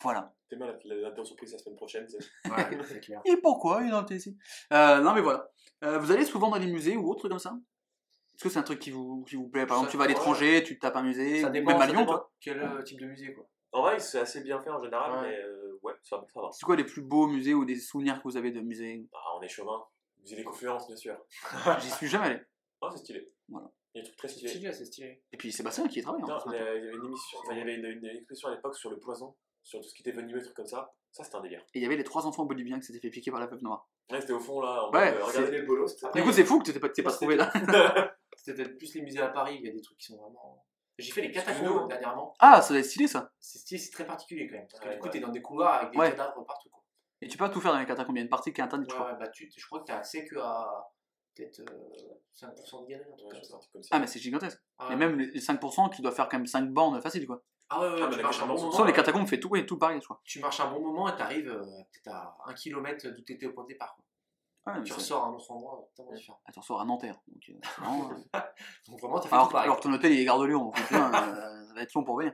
C: Voilà.
D: T'es mal la, la, la surprise la semaine prochaine. c'est-
E: Ouais, c'est clair.
C: Et pourquoi il est dans le Tennessee? Euh, Non mais voilà. Euh, vous allez souvent dans les musées ou autres trucs comme ça? Est-ce que c'est un truc qui vous, qui vous plaît? Par
E: Ça
C: exemple, tu vas à l'étranger, tu tapes un musée,
E: Ça dépend,
C: même à
E: ça
C: Lyon,
E: dépend
C: toi.
E: quel euh, type de musée, quoi.
D: En vrai, c'est assez bien fait en général,
E: Ouais.
D: mais euh, ouais, ça, va- ça va.
C: C'est quoi les plus beaux musées ou des souvenirs que vous avez de musées
D: Ah, on est chauvin. Musée des confluences, bien sûr.
C: J'y suis jamais allé.
D: Ah, c'est stylé.
C: Voilà.
D: Il y a des trucs très
E: C'est
D: stylés.
E: stylé, c'est stylé.
C: Et puis Sébastien qui y travaille.
D: Non,
C: en
D: il y avait une émission, enfin, il y avait une, une exposition à l'époque sur le poison, sur tout ce qui était venimeux, des trucs comme ça. Ça, c'était un délire.
C: Et il y avait les trois enfants boliviens qui s'étaient fait piquer par la veuve noire.
D: Ouais, c'était au fond là, en
C: Ouais,
D: euh, regardez les bolos.
C: Du coup, c'est fou que tu t'es pas, t'es pas trouvé là.
E: C'était peut-être plus les musées à Paris, il y a des trucs qui sont vraiment. J'ai fait les catacombes dernièrement.
C: Ah, ça doit être stylé ça.
E: C'est stylé, c'est très particulier quand même. Parce que
D: Ouais,
E: du coup,
D: ouais.
E: t'es dans des couloirs avec des
C: Ouais.
E: cadavres partout. Quoi.
C: Et tu peux pas tout faire dans les catacombes. Il y a une partie qui est interdite, je
E: Ouais,
C: crois.
E: ouais, bah, tu, je crois que t'as accès que à peut-être euh, 5% de galère.
C: Ah, mais c'est gigantesque.
E: Ah,
C: Et
E: ouais.
C: même les 5% qui doivent faire quand même 5 bornes facile quoi.
E: Ah ouais, ouais,
D: Ah, mais
E: tu, marches un bon moment,
C: Sans les
E: ouais.
C: catacombes, fait tout, ouais, tout pareil, je crois.
E: tu marches un bon moment et t'arrives euh, peut-être à 1 km d'où t'étais au point de départ. quoi.
C: Mais
E: tu ressors à un autre endroit totalement différent.
C: Ah, tu ressors à Nanterre. Donc, euh, vraiment, euh,
E: Donc vraiment, t'as fait
C: alors,
E: tout pareil.
C: alors ton hôtel il est gare de Lyon, donc putain, euh, ça va être long pour venir.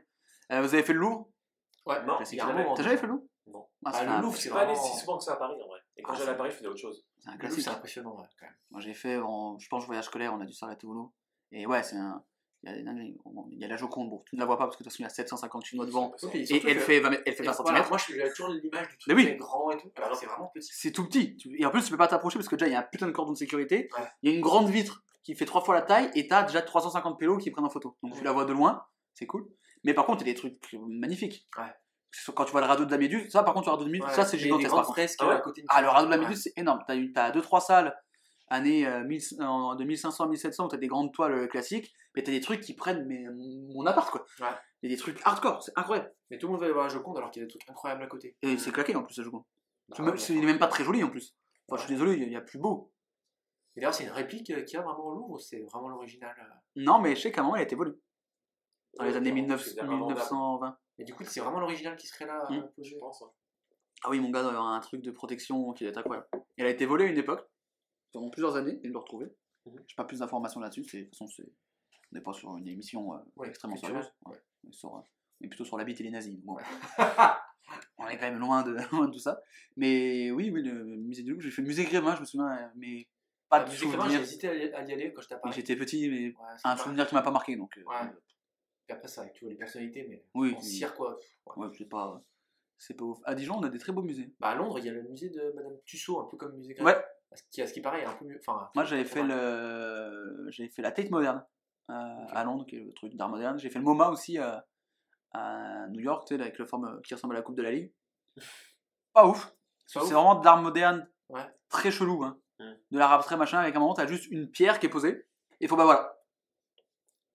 C: Euh, vous avez fait le Louvre?
E: Ouais,
D: Non,
E: il y a un
D: jamais.
E: moment.
C: T'as jamais fait le Louvre?
D: Non.
C: Ah,
E: Bah, le Louvre, c'est
D: pas allé si souvent que ça à Paris en vrai. Et quand
C: Ah,
D: j'allais à Paris, je faisais autre chose.
C: c'est un classique.
E: c'est impressionnant, ouais, quand même.
C: Moi j'ai fait, en, je pense, voyage scolaire, on a dû s'arrêter au Louvre. Et ouais, c'est un. Il y, a, des dingueries. Bon, il y a la Joconde, bon, tu ne la vois pas parce que de toute façon il y a 750 chinois devant.
E: Et
C: elle fait, 20 mètres- elle fait
E: Et
C: 20
E: voilà,
C: cm.
E: moi, je j'ai toujours l'image du truc
C: oui.
E: grand et tout. Alors, c'est vraiment petit.
C: C'est tout petit. Et en plus, tu peux pas t'approcher parce que déjà il y a un putain de cordon de sécurité.
E: Ouais.
C: Il y a une grande vitre qui fait trois fois la taille et t'as déjà 350 pélos qui prennent en photo. Donc tu la vois de loin, c'est cool. Mais par contre, il y a des trucs magnifiques.
E: Ouais.
C: Quand tu vois le radeau de la Méduse, ça par contre, le radeau de la Méduse,
E: Ouais,
C: ça c'est gigantesque. Par contre.
D: Ah ouais
E: à côté de
C: Ah, le radeau de la
E: Ouais.
C: Méduse, c'est énorme. T'as, t'as deux trois salles, années euh, 1000 euh, de 1500 à 1700, où t'as des grandes toiles euh, classiques, mais t'as des trucs qui prennent mais, mon appart quoi.
E: Ouais.
C: Il y a des trucs hardcore, c'est incroyable.
E: Mais tout le monde va aller voir la Joconde alors qu'il y a des trucs incroyables à côté.
C: Et c'est claqué en plus, ce jeu.
E: Bah ouais,
C: c'est- il est même pas très joli en plus. Enfin, je suis désolé, il y a- plus beau.
E: Et d'ailleurs, c'est une réplique euh, qu'il y a vraiment au Louvre ou c'est vraiment l'original euh?
C: Non, mais je sais qu'à un moment, il a été volé. Dans les années
D: non,
C: 19
D: c'est vraiment
C: 1920.
E: Et du coup, c'est vraiment l'original qui serait là posé.
D: Je pense. hein.
C: Ah oui, mon gars doit avoir un truc de protection qui est incroyable. Elle a été volée à une époque, pendant plusieurs années, et de le retrouver.
D: Mhm.
C: J'ai pas plus d'informations là-dessus, de toute façon, c'est- on n'est pas sur une émission euh,
E: Ouais,
C: extrêmement sérieuse. Ouais. On, est sur, euh, on est plutôt sur la bite et les nazis. bon. on est quand même loin de, loin de tout ça. Mais oui, oui, le musée du Louvre, j'ai fait le musée Grévin, je me souviens, mais pas
E: Ah,
C: de
E: Grévin,
C: souvenir.
E: J'ai hésité à y- aller quand j'étais à Paris.
C: J'étais petit, mais un
E: pas-
C: souvenir qui m'a pas marqué. Donc, euh.
E: Et après, ça, tu vois les personnalités, mais
C: Oui,
E: en
C: oui.
E: cire quoi.
C: ouais, c'est pas, c'est pas ouf. À Dijon, on a des très beaux musées.
E: Bah, à Londres, il y a le musée de Madame Tussaud, un peu comme musée
C: Ouais.
E: Grec. Qui, à ce qui paraît, un peu mieux. Enfin,
C: Moi, j'avais fait le, j'avais fait la Tate moderne euh, à Londres, qui est le truc d'art moderne. J'ai fait le MoMA aussi à, à New York, tu sais, avec le forme qui ressemble à la coupe de la Ligue. Pas ouf. C'est vraiment d'art moderne,
E: Ouais.
C: très chelou, hein.
D: Mm.
C: De l'art abstrait machin. Avec un moment, t'as juste une pierre qui est posée. Et faut bah voilà.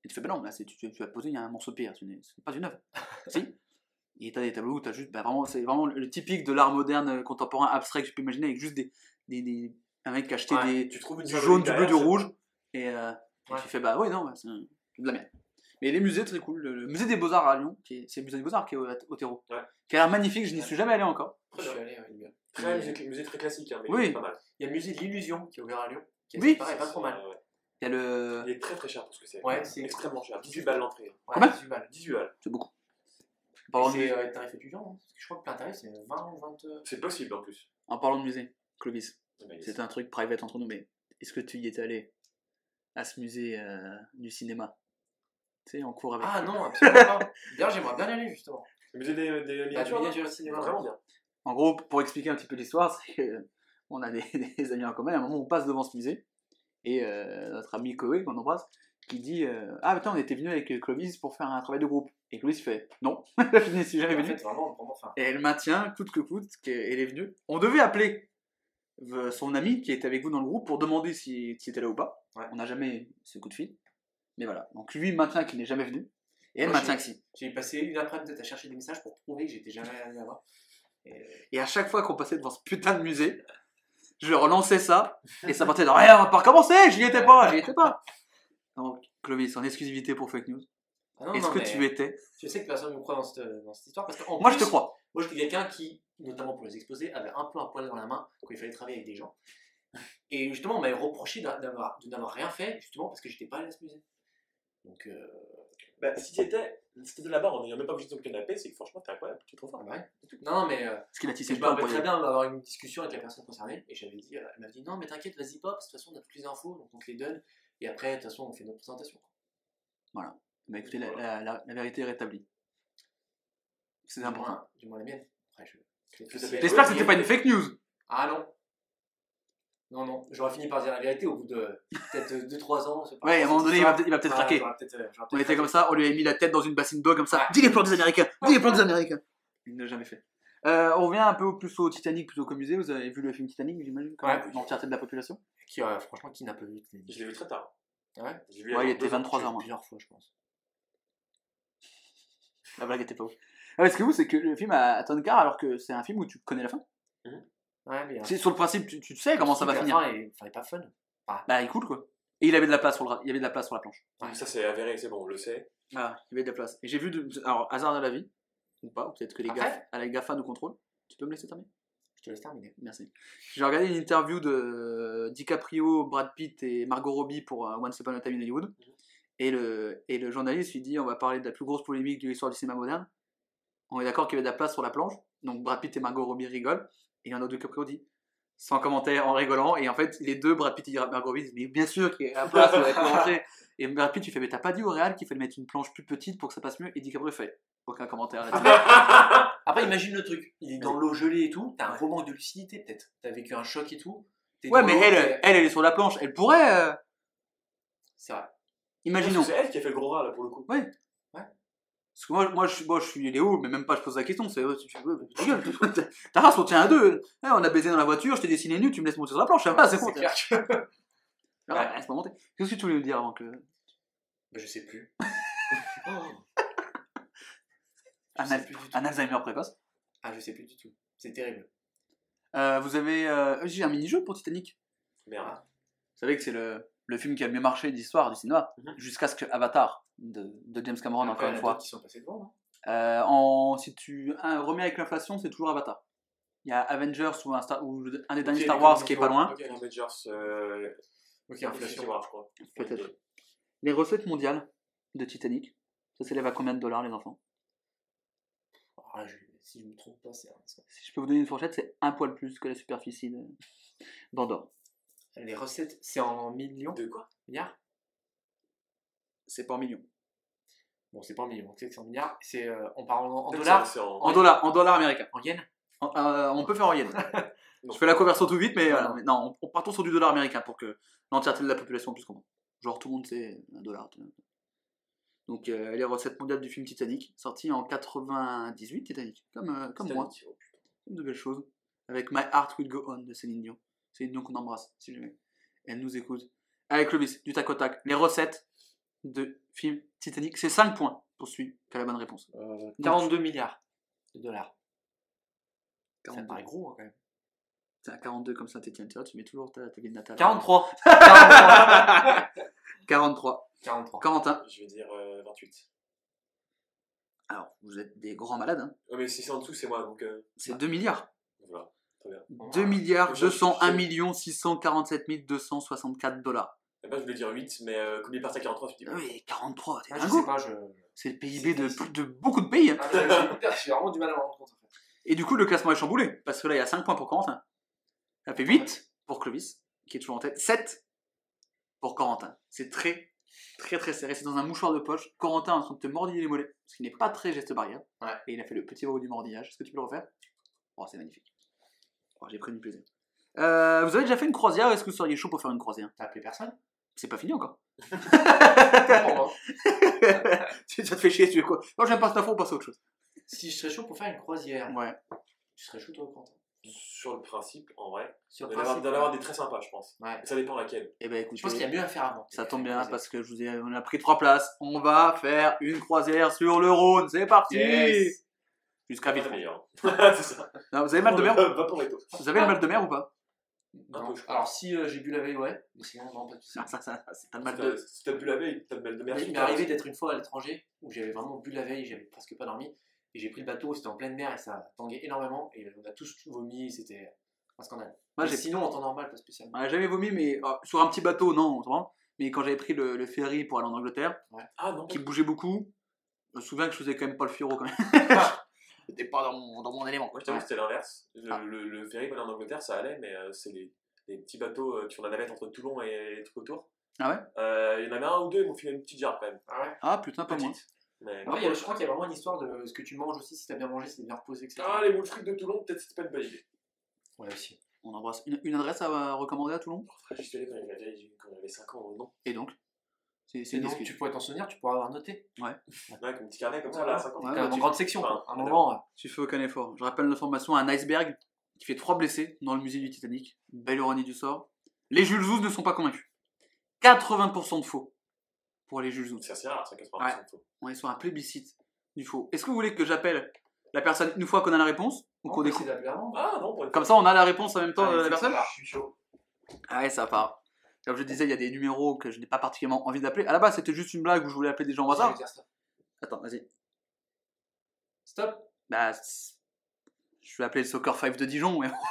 C: Et tu fais bah non, là, c'est, tu, tu, tu vas poser, il y a un morceau de pierre. Ce n'est c'est pas une œuvre. si. Et t'as des tableaux où t'as juste, bah vraiment, c'est vraiment le, typique de l'art moderne euh, contemporain abstrait que je peux imaginer avec juste des, des, des un mec qui a acheté
E: Ouais,
C: des,
D: Tu trouves une
C: du jaune, du bleu, du rouge. Et, euh, et
E: Ouais.
C: tu fais, bah ouais, non, bah, c'est de la merde. Mais les musées, très cool. Le, le musée des Beaux-Arts à Lyon, c'est le musée des Beaux-Arts qui est au, au terreau.
D: Ouais.
C: Qui a l'air magnifique, je n'y suis jamais allé encore.
E: Je suis allé, ouais, il est bien.
D: Très musée, musée très classique, hein, mais
C: Oui.
D: pas mal.
E: Il y a le musée de l'illusion qui est ouvert à Lyon. Qui est
C: Oui.
E: pareil, pas trop mal.
D: Ouais.
C: Il y a le.
D: Il est très très cher pour ce que c'est.
E: Ouais, c'est-
D: extrêmement cher. 18 balles l'entrée.
E: Ouais,
C: Combien
E: 18 balles.
D: 18 balles.
C: C'est beaucoup. En
E: Et
C: parlant, de
E: C'est
C: musée,
E: euh, tarif étudiant. hein, parce que je crois que plein tarif c'est 20 ou 20. euh,
D: C'est possible en plus.
C: en parlant de musée, Clovis. C'est un truc private entre nous, mais est-ce que tu y étais allé? À ce musée euh, du cinéma? Tu sais, en cours avec.
E: Ah non, absolument pas. D'ailleurs, j'aimerais bien y aller justement.
D: Le musée des, des miniatures.
E: au cinéma.
D: Vraiment bien.
C: En gros, pour expliquer un petit peu l'histoire, c'est qu'on a des, des amis en commun. À un moment, on passe devant ce musée et euh, notre ami Koé, qu'on embrasse, qui dit euh, Ah, putain, on était venu avec Clovis pour faire un travail de groupe. Et Clovis fait Non, je n'y suis jamais
E: En
C: venu.
E: fait, vraiment, vraiment, enfin.
C: Et elle maintient, coûte que coûte, qu'elle est venue. On devait appeler son ami qui était avec vous dans le groupe pour demander si, si était là ou pas.
E: Ouais.
C: On n'a jamais ce coup de fil. Mais voilà. Donc lui maintient qu'il n'est jamais venu. Et elle
E: Moi,
C: maintient que si.
E: J'ai passé une après-midi à chercher des messages pour prouver que j'étais jamais allé là-bas. Et
C: Et à chaque fois qu'on passait devant ce putain de musée, je relançais ça, et ça partait de rien, on va pas recommencer, j'y étais pas, j'y étais pas. Donc, Clovis, en exclusivité pour Fake News,
E: Ah
C: Est-ce que tu étais
E: Je sais que personne ne me croit dans cette, dans cette histoire. Parce que,
C: Moi, je te crois.
E: Moi, j'étais quelqu'un qui, notamment pour les exposés, avait un peu un poil dans la main quand il fallait travailler avec des gens. Et justement, on m'avait reproché de n'avoir rien fait, justement parce que j'étais pas allé à ce musée. Donc, euh,
D: Bah, si t'étais si là-bas en n'ayant même pas bougé ton canapé, c'est que franchement, t'es incroyable, tu es trop
E: ah
D: fort.
E: bah ouais. Non, mais euh,
C: Parce qu'il a tissé
E: je me rappelle très bien d'avoir une discussion avec la personne concernée. Et j'avais dit, euh, elle m'avait dit, non, mais t'inquiète, vas-y, pop, de toute façon, on a toutes les infos, donc on te les donne. Et après, de toute façon, on fait notre présentation.
C: Bah écoutez, la, la- la- la vérité est rétablie. C'est
E: Du
C: important.
E: moins, du moins la mienne. Après, je...
C: J'espère que c'était pas une fake news.
E: Ah non. Non, non, j'aurais fini par dire la vérité au bout de peut-être 2-3 ans. c'est pas-
C: Ouais, à un moment donné, il va peut-être- il va peut-être
E: Ouais,
C: craquer.
E: euh,
C: On était comme ça, on lui a mis la tête dans une bassine d'eau comme ça. Dis les plans des Américains Dis les plans des Américains Il ne l'a jamais fait. Euh, on revient un peu plus au Titanic plutôt qu'au musée. Vous avez vu le film Titanic, j'imagine comme
E: Ouais.
C: L'entièreté de la population
E: Qui, euh, franchement, qui n'a pas vu
D: Je l'ai vu très tard.
E: Ouais?
D: Vu
C: Ouais, il était
D: deux ans.
C: 23
E: J'ai
C: h
E: vu
C: moins.
E: Plusieurs fois, je pense.
C: La blague était pas ouf. Ah, parce que vous, c'est que le film a a tonne quart alors que c'est un film où tu connais la fin.
E: Ouais, mais.
C: C'est sur le principe, tu, tu sais comment ça va
E: la
C: finir.
E: fin est- enfin, est pas fun.
C: Bah, il coule quoi. Et il avait de la place sur, le, il y avait de la place sur la planche.
D: Ça, c'est avéré, c'est bon, on le sait.
C: Ah, il y avait de la place. Et j'ai vu, de, alors, hasard de la vie, ou pas, ou peut-être que les, gars, à la GAFA nous contrôlent. Tu peux me laisser terminer?
E: Je te laisse terminer.
C: Merci. J'ai regardé une interview de DiCaprio, Brad Pitt et Margot Robbie pour euh, Once Upon a Time in Hollywood. Et le, et le journaliste lui dit on va parler de la plus grosse polémique de l'histoire du cinéma moderne. On est d'accord qu'il y avait de la place sur la planche. Donc Brad Pitt et Margot Robbie rigolent. Et un autre DiCaprio dit sans commentaire en rigolant. Et en fait, les deux, Brad Pitt et Margot Robbie, disent mais bien sûr qu'il y a la place, va être rentré. Et Brad Pitt, tu fais mais t'as pas dit au Real qu'il fallait mettre une planche plus petite pour que ça passe mieux? Et DiCaprio fait aucun commentaire là-dessus.
E: Après, imagine le truc. Il est dans l'eau gelée et tout. T'as un gros manque de lucidité, peut-être. T'as vécu un choc et tout.
C: Ouais, mais elle, elle est sur la planche. Elle pourrait. euh,
E: C'est vrai.
C: Imaginons.
D: C'est elle qui a fait le gros rat, là, pour le coup.
C: Parce que moi, moi, je, suis- moi, je suis Léo, mais même pas je pose la question. C'est tu ta. Ta race, on tient à deux. Ouais, on a baisé dans la voiture, je t'ai dessiné nu, tu me laisses monter sur la planche. Va, c'est bon.
E: Clair que.
C: Ah, ouais, laisse-moi monter. Qu'est-ce que tu voulais me dire avant que.
E: Bah, je sais plus.
C: Un,
E: sais tout.
C: un Alzheimer précoce.
E: Ah, je sais plus du tout. C'est terrible.
C: Euh, vous avez. euh, J'ai un mini-jeu pour Titanic.
D: Merde.
C: Vous savez que c'est le, le film qui a le mieux marché d'histoire du cinéma,
D: Mhm.
C: jusqu'à ce que Avatar de, de James Cameron, encore une fois.
E: qui sont passés devant. non
C: Euh, en, si tu un, remets avec l'inflation, c'est toujours Avatar. Il y a Avengers ou un, Star- ou un des derniers Star
D: les
C: Wars qui est pas loin.
D: Ok, les Avengers. Euh...
E: Ok, inflation.
D: Je crois.
C: Peut-être. Les recettes mondiales de Titanic, ça s'élève à combien de dollars les enfants?
E: Ah, je- Si je me trompe pas, c'est.
C: Si je peux vous donner une fourchette, c'est un poil plus que la superficie de- d'Andorre.
E: Les recettes, c'est en millions
D: De quoi?
E: Milliards?
C: C'est pas en millions.
E: Bon, c'est pas en millions, c'est que c'est en milliards. C'est, euh, on parle en, en
D: Peut-être
E: dollars
D: c'est en-
C: En dollars, en dollars américains.
E: En yens?
C: En- euh, on peut faire en yens. Je fais la conversion tout vite, mais
E: Non,
C: voilà.
E: non.
C: Mais non, on, on partons sur du dollar américain pour que l'entièreté de la population puisse comprendre. Genre tout le monde sait un dollar. Donc euh, les recettes mondiales du film Titanic, sorti en 98, Titanic, comme, euh, comme moi.
D: Titanic, oh,
C: de belles choses. Avec My Heart Will Go On de Céline Dion. Céline Dion qu'on embrasse, si jamais. Elle nous écoute. Avec Clovis, du tac au tac. Les recettes de film Titanic, c'est 5 points pour celui qui a la bonne réponse.
E: Euh, 42 milliards de dollars. Ça
C: 42.
E: paraît gros hein, quand même.
C: C'est à 42 comme Saint-Etienne, tu vois, tu mets toujours ta, ta ville natale.
E: 43
C: 43.
E: 43.
C: Quentin.
D: Je vais dire euh, 28.
C: Alors, vous êtes des grands malades, hein.
D: Ouais, mais si c'est en dessous, c'est moi, donc euh,
C: C'est 2 milliards.
D: voilà. Très bien.
C: 2 milliards
D: Je- je-
C: 201
D: je-
C: millions 647 264 dollars.
D: Et ben, je voulais dire 8, mais euh, comme il est parti à 43, je me dis.
C: Ah oui, 43, t'es
E: Ah, je
C: dingo.
E: sais pas, je.
C: C'est le PIB de, de beaucoup de pays. hein.
E: Ah, j'ai- vraiment du mal à me rendre compte en fait.
C: Et du coup, le classement est chamboulé. Parce que là, il y a 5 points pour Corentin. Ça fait 8 pour Clovis, qui est toujours en tête. 7 pour Corentin. C'est très, très, très serré. C'est dans un mouchoir de poche. Corentin est en train de te mordiller les mollets. Parce qu'il n'est pas très geste barrière.
E: Ouais.
C: Et il a fait le petit robot du mordillage. Est-ce que tu peux le refaire? Oh, c'est magnifique. Oh, J'ai pris du plaisir. Euh, vous avez déjà fait une croisière Est-ce que vous seriez chaud pour faire une croisière?
E: T'as appelé personne?
C: C'est pas fini encore.
E: Hein
C: ça te fait chier, tu veux quoi? Non, j'aime pas cette info, on passe à autre chose.
E: Si je serais chaud pour faire une croisière,
C: Ouais.
E: tu serais chaud toi, Quentin?
D: Sur le principe, en vrai,
E: Sur le
D: avoir-
E: principe,
D: il doit y avoir des très sympas, je pense.
E: Ouais.
D: Ça dépend laquelle.
C: Eh ben écoutez.
E: Je pense qu'il y a mieux à faire avant.
C: Ça tombe bien parce que je vous ai, on a pris trois places. On va faire une croisière sur le Rhône. C'est parti
E: Yes.
C: Jusqu'à Villefranche.
D: meilleur. c'est ça.
C: Non, Vous avez le mal de mer
D: Vaporetto.
C: Vous avez le mal de mer ou pas
D: Un
E: Non.
D: peu, je crois.
E: Alors, si euh, j'ai bu la veille, ouais. Mais sinon, non, pas de soucis.
C: Ça, ça, ça, c'est
D: Si
C: mal
D: t'as-
C: de.
D: Si t'as bu la veille, t'as de mal de mer.
E: Il m'est arrivé d'être une fois à l'étranger où j'avais vraiment bu la veille, j'avais presque pas dormi. Et j'ai pris le bateau, c'était en pleine mer et ça tanguait énormément. Et on a tous vomi, c'était un scandale.
C: Moi,
E: Mais
C: j'ai
E: sinon, en temps normal, pas spécialement.
C: Ouais, jamais vomi, mais euh, sur un petit bateau, non, tu vois. Mais quand j'avais pris le, le ferry pour aller en Angleterre,
D: Ah non,
C: qui bougeait beaucoup, je me souviens que je faisais quand même pas le furo quand même. J'étais pas dans mon, dans mon élément.
D: Je que c'était l'inverse. Le,
C: Ah.
D: le, le ferry pour aller en Angleterre, ça allait, mais euh, c'est les, les petits bateaux euh, qui font la navette entre Toulon et les trucs autour.
C: Ah ouais?
D: Euh, Il y en avait un ou deux, ils m'ont filé une petite jarre quand même.
E: Ah ouais?
C: Ah putain, pas.
D: Petite. Mais...
E: A- je crois qu'il y a vraiment une histoire de ce que tu manges aussi, si t'as bien mangé, si t'es bien reposé, etc.
D: Ah, les moules frites de Toulon, peut-être c'était pas une bonne idée.
E: Ouais, aussi.
C: On embrasse. Une, une adresse à recommander à Toulon?
D: J'y suis allé quand j'avais quand j'avais 5 ans, non?
C: Et donc? C'est
E: donc, tu pourrais t'en souvenir, tu pourras avoir noté.
D: Ouais, avec un petit carnet comme ça, là, à 5 ans.
C: Ouais,
E: T'es en
C: tu-
E: grande section, quoi. Un moment. euh,
C: Tu fais aucun effort. Je rappelle l'information un iceberg qui fait 3 blessés dans le musée du Titanic. Belle ironie du sort. Les Jules Zouz ne sont pas convaincus. 80% de faux pour les Jules Zouz.
D: C'est assez rare, ça, 80%
C: Ouais.
D: de faux.
C: On est sur un plébiscite du faux. Est-ce que vous voulez que j'appelle la personne une fois qu'on a la réponse ou
E: on
C: qu'on découvre.
D: Ah non,
C: Comme ça, on a la réponse en même temps de la
E: c'est
C: personne
E: Je suis chaud.
C: Ah ouais, ça part. Comme je disais, il y a des numéros que je n'ai pas particulièrement envie d'appeler. À la base, c'était juste une blague où je voulais appeler des gens au hasard.
E: dire stop.
C: Attends, vas-y.
E: Stop.
C: Bah, je vais appeler le Soccer 5 de Dijon. Mais...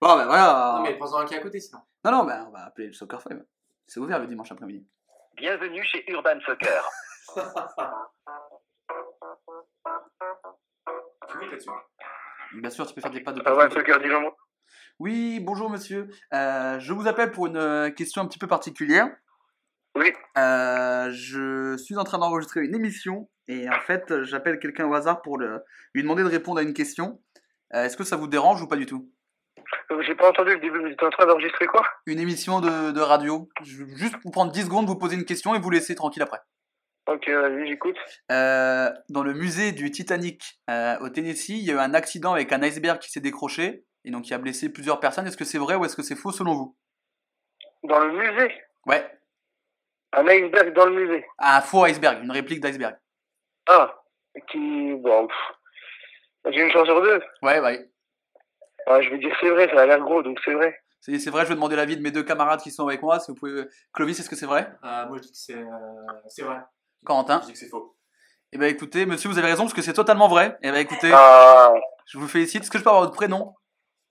C: bon, bah voilà.
E: Non, mais prends-en un qui est à côté, sinon.
C: Non, non, bah, on va appeler le Soccer 5. C'est ouvert le dimanche après-midi.
F: Bienvenue chez Urban Soccer.
D: Tu cliques là-dessus.
C: Bien sûr, tu peux faire des pas de
F: Urban Soccer Dijon.
C: Oui, bonjour monsieur. Euh, je vous appelle pour une euh, question un petit peu particulière.
F: Oui.
C: Euh, je suis en train d'enregistrer une émission et en fait, j'appelle quelqu'un au hasard pour le- lui demander de répondre à une question. Euh, Est-ce que ça vous dérange ou pas du tout?
F: Euh, J'ai pas entendu le début, vous étiez en train d'enregistrer quoi?
C: Une émission de, de radio. Je juste vous prendre 10 secondes, vous poser une question et vous laisser tranquille après.
F: Ok, vas-y, j'écoute.
C: Euh, dans le musée du Titanic euh, au Tennessee, il y a eu un accident avec un iceberg qui s'est décroché et donc qui a blessé plusieurs personnes. Est-ce que c'est vrai ou est-ce que c'est faux selon vous?
F: Dans le musée?
C: Ouais,
F: Un iceberg dans le musée.
C: un faux iceberg, une réplique d'iceberg.
F: Ah, qui... Bon, j'ai une chance sur deux.
C: Ouais, ouais.
F: Ouais, je vais dire c'est vrai, ça a l'air gros, donc c'est vrai.
C: C'est c'est vrai, je vais demander l'avis de mes deux camarades qui sont avec moi. Si vous pouvez... Clovis, est-ce que c'est vrai?
E: Euh, moi, je dis que c'est euh, c'est vrai.
C: Corentin
D: Je dis que c'est faux.
C: Eh ben écoutez, monsieur, vous avez raison parce que c'est totalement vrai. Eh ben écoutez,
F: Ah,
C: je vous félicite. Est-ce que je peux avoir votre prénom?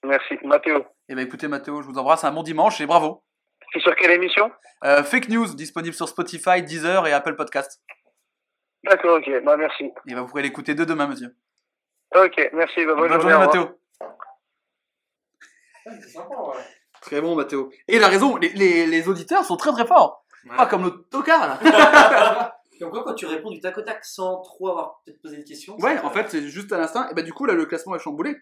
F: Merci. Mathéo.
C: Eh ben écoutez, Mathéo, je vous embrasse. Un bon dimanche et bravo.
F: C'est sur quelle émission?
C: Euh, fake News, disponible sur Spotify, Deezer et Apple Podcast.
F: D'accord, ok. Bah, merci.
C: Et ben vous pourrez l'écouter dès demain, monsieur.
F: Ok, merci. Bah, bonne,
C: Bonne
F: journée.
C: Mathéo.
E: C'est sympa, ouais.
C: Très bon, Mathéo. Et il a raison, les, les, les auditeurs sont très très forts.
E: Ouais.
C: Pas comme notre tocard, là.
E: Donc, quoi, quand tu réponds du tac au tac sans trop avoir peut-être posé de questions
C: Ouais, en fait, c'est juste à l'instant. Et ben du coup, là, le classement est chamboulé.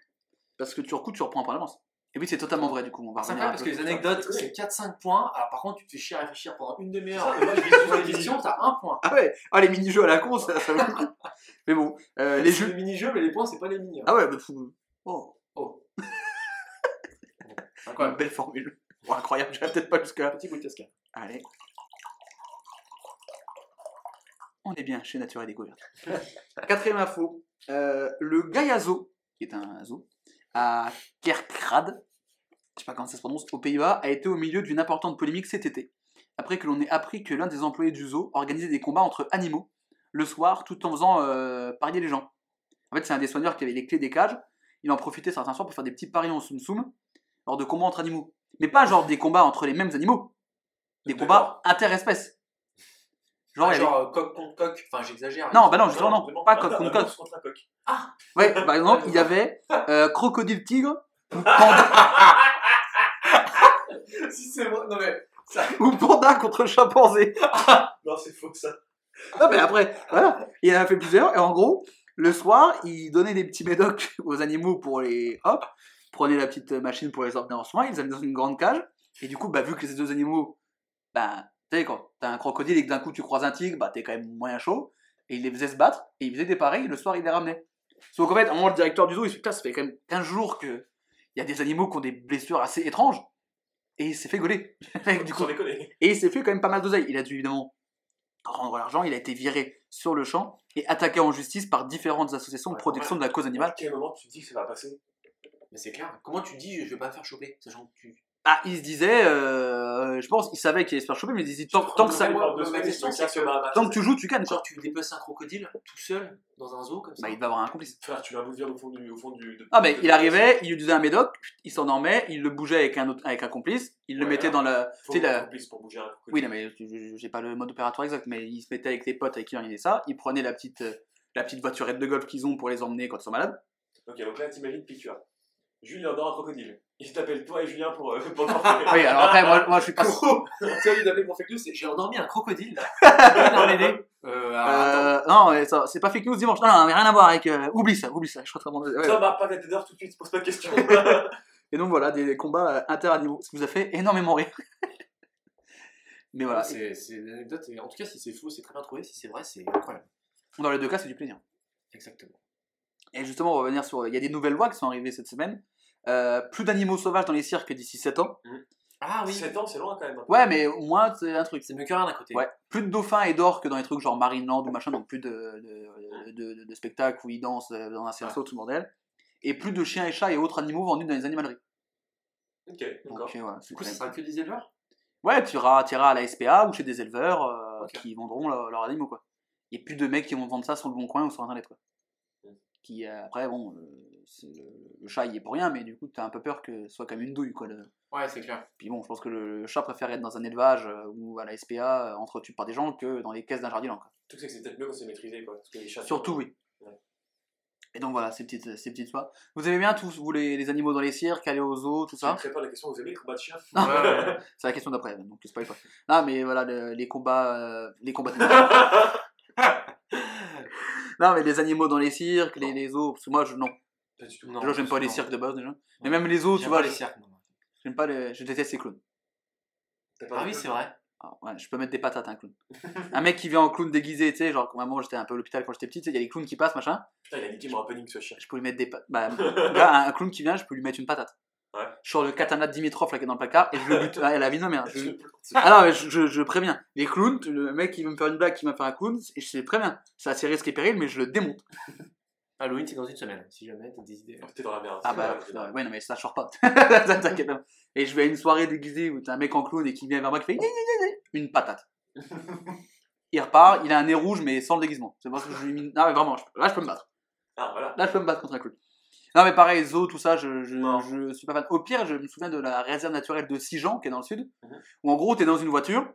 C: Parce que tu recoues, tu reprends par l'avance. Et oui, c'est totalement vrai, du coup. On va
E: C'est parce que les anecdotes, c'est 4-5 points. Alors, par contre, tu te fais chier à réfléchir pendant une demi-heure. Et moi, je vais des questions, t'as un point.
C: Ah ouais, ah, les mini-jeux à la con, ça, ça vaut le coup. Mais bon, euh, les
E: C'est
C: jeux.
E: le mini-jeu, mais les points, c'est pas les mini. hein.
C: Ah ouais, bah, fou. Oh,
E: Oh.
C: une
E: Incroyable.
C: belle formule. Bon, incroyable, j'irai peut-être pas jusque-là.
E: Petit bout de cascade.
C: Allez. On est bien chez Nature et Découverte. Quatrième info. Euh, le Gaïazo, qui est un zoo, à Kerkrade, je sais pas comment ça se prononce, aux Pays-Bas, a été au milieu d'une importante polémique cet été. Après que l'on ait appris que l'un des employés du zoo organisait des combats entre animaux le soir tout en faisant euh, parier les gens. En fait, c'est un des soigneurs qui avait les clés des cages. Il en profitait certains soirs pour faire des petits paris en soum-soum lors de combats entre animaux. Mais pas genre des combats entre les mêmes animaux. Des combats interespèces. Genre, avait-
E: Genre euh, coq contre coq. Enfin, j'exagère.
C: Non, bah non, justement, non.
D: Vraiment,
C: Pas coq contre coq.
D: coq.
C: Ouais, par exemple, il y avait euh, crocodile tigre ou panda,
E: si c'est vrai. Non, mais.
C: ou panda contre chimpanzé.
D: Non, c'est faux ça.
C: Non, mais après, voilà. Il en a fait plusieurs. Et en gros, le soir, il donnait des petits médocs aux animaux pour les. Hop, prenait la petite machine pour les emmener en soin. Ils les amenaient dans une grande cage. Et du coup, bah, vu que ces deux animaux, bah, sais, quand t'as un crocodile et que d'un coup tu croises un tigre, bah, t'es quand même moyen chaud. Et il les faisait se battre. Et il faisait des pareils. Le soir, il les ramenait. Sauf qu'en fait, à un moment, le directeur du zoo, il se dit, putain, ça fait quand même 15 jours que. Il y a des animaux qui ont des blessures assez étranges. Et il s'est fait gauler. du coup, et il s'est fait quand même pas mal d'oseille. Il a dû évidemment rendre l'argent, il a été viré sur le champ et attaqué en justice par différentes associations de protection de la cause
D: À
C: animale.
D: quel moment tu te dis que ça va passer?
E: Mais c'est clair. Comment tu dis je vais pas me faire choper, sachant que tu.
C: Ah, il se disait, euh, je pense, il savait qu'il allait se faire choper, mais il disait tant, tant que ça,
E: moi, ma question, c'est que-
D: bah,
C: tant que tu joues, tu gagnes.
E: Genre, tu dépeces un crocodile tout seul dans un zoo comme ça.
C: Bah, il va avoir un complice.
D: Frère, tu de viande au fond du. Au fond du de-
C: Ah, mais
D: de-
C: il arrivait, il lui disait un médoc, il s'endormait, il le bougeait avec un, autre, avec un complice, il le
D: Ouais,
C: mettait
D: alors,
C: dans la.
D: Faut
C: tu sais,
D: un
C: la-
D: complice pour bouger un crocodile.
C: Oui, non, mais j'ai pas le mode opératoire exact, mais il se mettait avec les potes avec qui il organisait ça, il prenait la petite, euh, la petite voiturette de golf qu'ils ont pour les emmener quand ils sont malades.
D: Ok, donc là, t'imagines piqûre. Julien dort un crocodile. Il t'appelle toi et Julien pour, euh, pour le porter.
C: Oui, alors après, moi, moi je suis pas.
E: Gros, tu sais, il appelé pour fake news, c'est j'ai endormi un crocodile là. Dans l'aider. Euh, alors.
C: Euh, non, mais ça- c'est pas fake news dimanche. Non, non, mais rien à voir avec. euh, oublie ça, oublie ça. Je train de- ouais.
D: Ça m'a pas tête d'heure tout de suite, pose pas de questions.
C: Et donc voilà, des combats inter-animaux. Ce qui vous a fait énormément rire. mais voilà,
E: C'est c'est une anecdote, et en tout cas, si c'est faux, c'est très bien trouvé. Si c'est vrai, c'est incroyable.
C: dans les deux cas, c'est du plaisir.
E: Exactement.
C: Et justement, on va revenir sur. Il y a des nouvelles lois qui sont arrivées cette semaine. Euh, plus d'animaux sauvages dans les cirques d'ici 7 ans.
E: Ah oui,
D: 7 ans, c'est loin quand même.
C: Ouais, mais au moins, c'est un truc.
E: c'est mieux que rien d'un côté.
C: Ouais. Plus de dauphins et d'orques dans les trucs genre Marineland ou machin, donc plus de, de, de, de- de spectacles où ils dansent euh, dans un cerceau, tout le bordel. Et plus de chiens et chats et autres animaux vendus dans les animaleries.
D: Ok, d'accord.
C: euh, voilà,
E: Du
C: c'est
E: coup, ça sera que des éleveurs?
C: Ouais, tu iras, tu iras à la SPA ou chez des éleveurs euh, qui vendront leur- leurs animaux, quoi. Et plus de mecs qui vont vendre ça sur le bon coin ou sur internet, quoi. Qui, euh, après, bon, c'est le, le chat il est pour rien, mais du coup, t'as un peu peur que ce soit comme une douille, quoi. le-
E: Ouais, c'est clair.
C: Puis bon, je pense que le chat préfère être dans un élevage euh, ou à la SPA euh, entretenu par des gens que dans les caisses d'un jardin, quoi.
D: Truc, c'est que c'est peut-être mieux quand c'est maîtrisé, quoi. Parce que les chats.
C: Surtout, oui.
D: Ouais.
C: Et donc voilà, ces petites, ces petites. Vous aimez bien tous, vous, les, les animaux dans les cirques, aller aux zoos, tout
D: Ça
C: ça
D: ne pas la question, vous aimez les combats de chiens
C: Non.
E: Ouais.
C: C'est la question d'après, donc je spoil pas. Non, mais voilà, le- les combats. euh, les combats Non, mais les animaux dans les cirques, les, les zoos, parce que moi, je, non.
D: Pas du tout.
E: Non,
C: déjà, j'aime pas les cirques de base, déjà. Mais même les zoos, tu
E: J'aime
C: vois,
E: pas les
C: je-
E: cirques. moi.
C: j'aime pas les, je déteste les clowns.
D: T'as pas
E: Ah oui, c'est vrai.
C: Ah, ouais, je peux mettre des patates à un clown. un mec qui vient en clown déguisé, tu sais, genre, comme maman, j'étais un peu à l'hôpital quand j'étais petit, tu sais, il y a les clowns qui passent, machin.
D: Putain, il a niqué mon happening ce chien.
C: Je peux lui mettre des patates. Bah, là, un clown qui vient, je peux lui mettre une patate.
D: Ouais.
C: Je sors le katana de Dimitrov là qui est dans le placard et je le bute à la vie de ma mère. Je-
D: Je-
C: Ah non, mais je, je, je préviens. Les clowns, le mec qui veut me faire une blague, qui m'a fait un clown, et je sais préviens. C'est assez risque et péril, mais je le démonte.
E: Halloween, c'est dans une semaine. Si jamais t'as des idées.
D: T'es dans la merde.
C: Ah bah, ouais, non, mais ça sort pas. T'inquiète pas. Et je vais à une soirée déguisée où t'as un mec en clown et qui vient vers moi qui fait une patate. Il repart, il a un nez rouge, mais sans le déguisement. C'est parce que je lui mis. Non, mais vraiment, là je peux me battre.
D: Ah, voilà.
C: Là je peux me battre contre un clown. Non, mais pareil, zoo, tout ça, je, je,
D: Non.
C: je suis pas fan. Au pire, je me souviens de la réserve naturelle de Sijan, qui est dans le sud,
D: Mhm.
C: où en gros, t'es dans une voiture,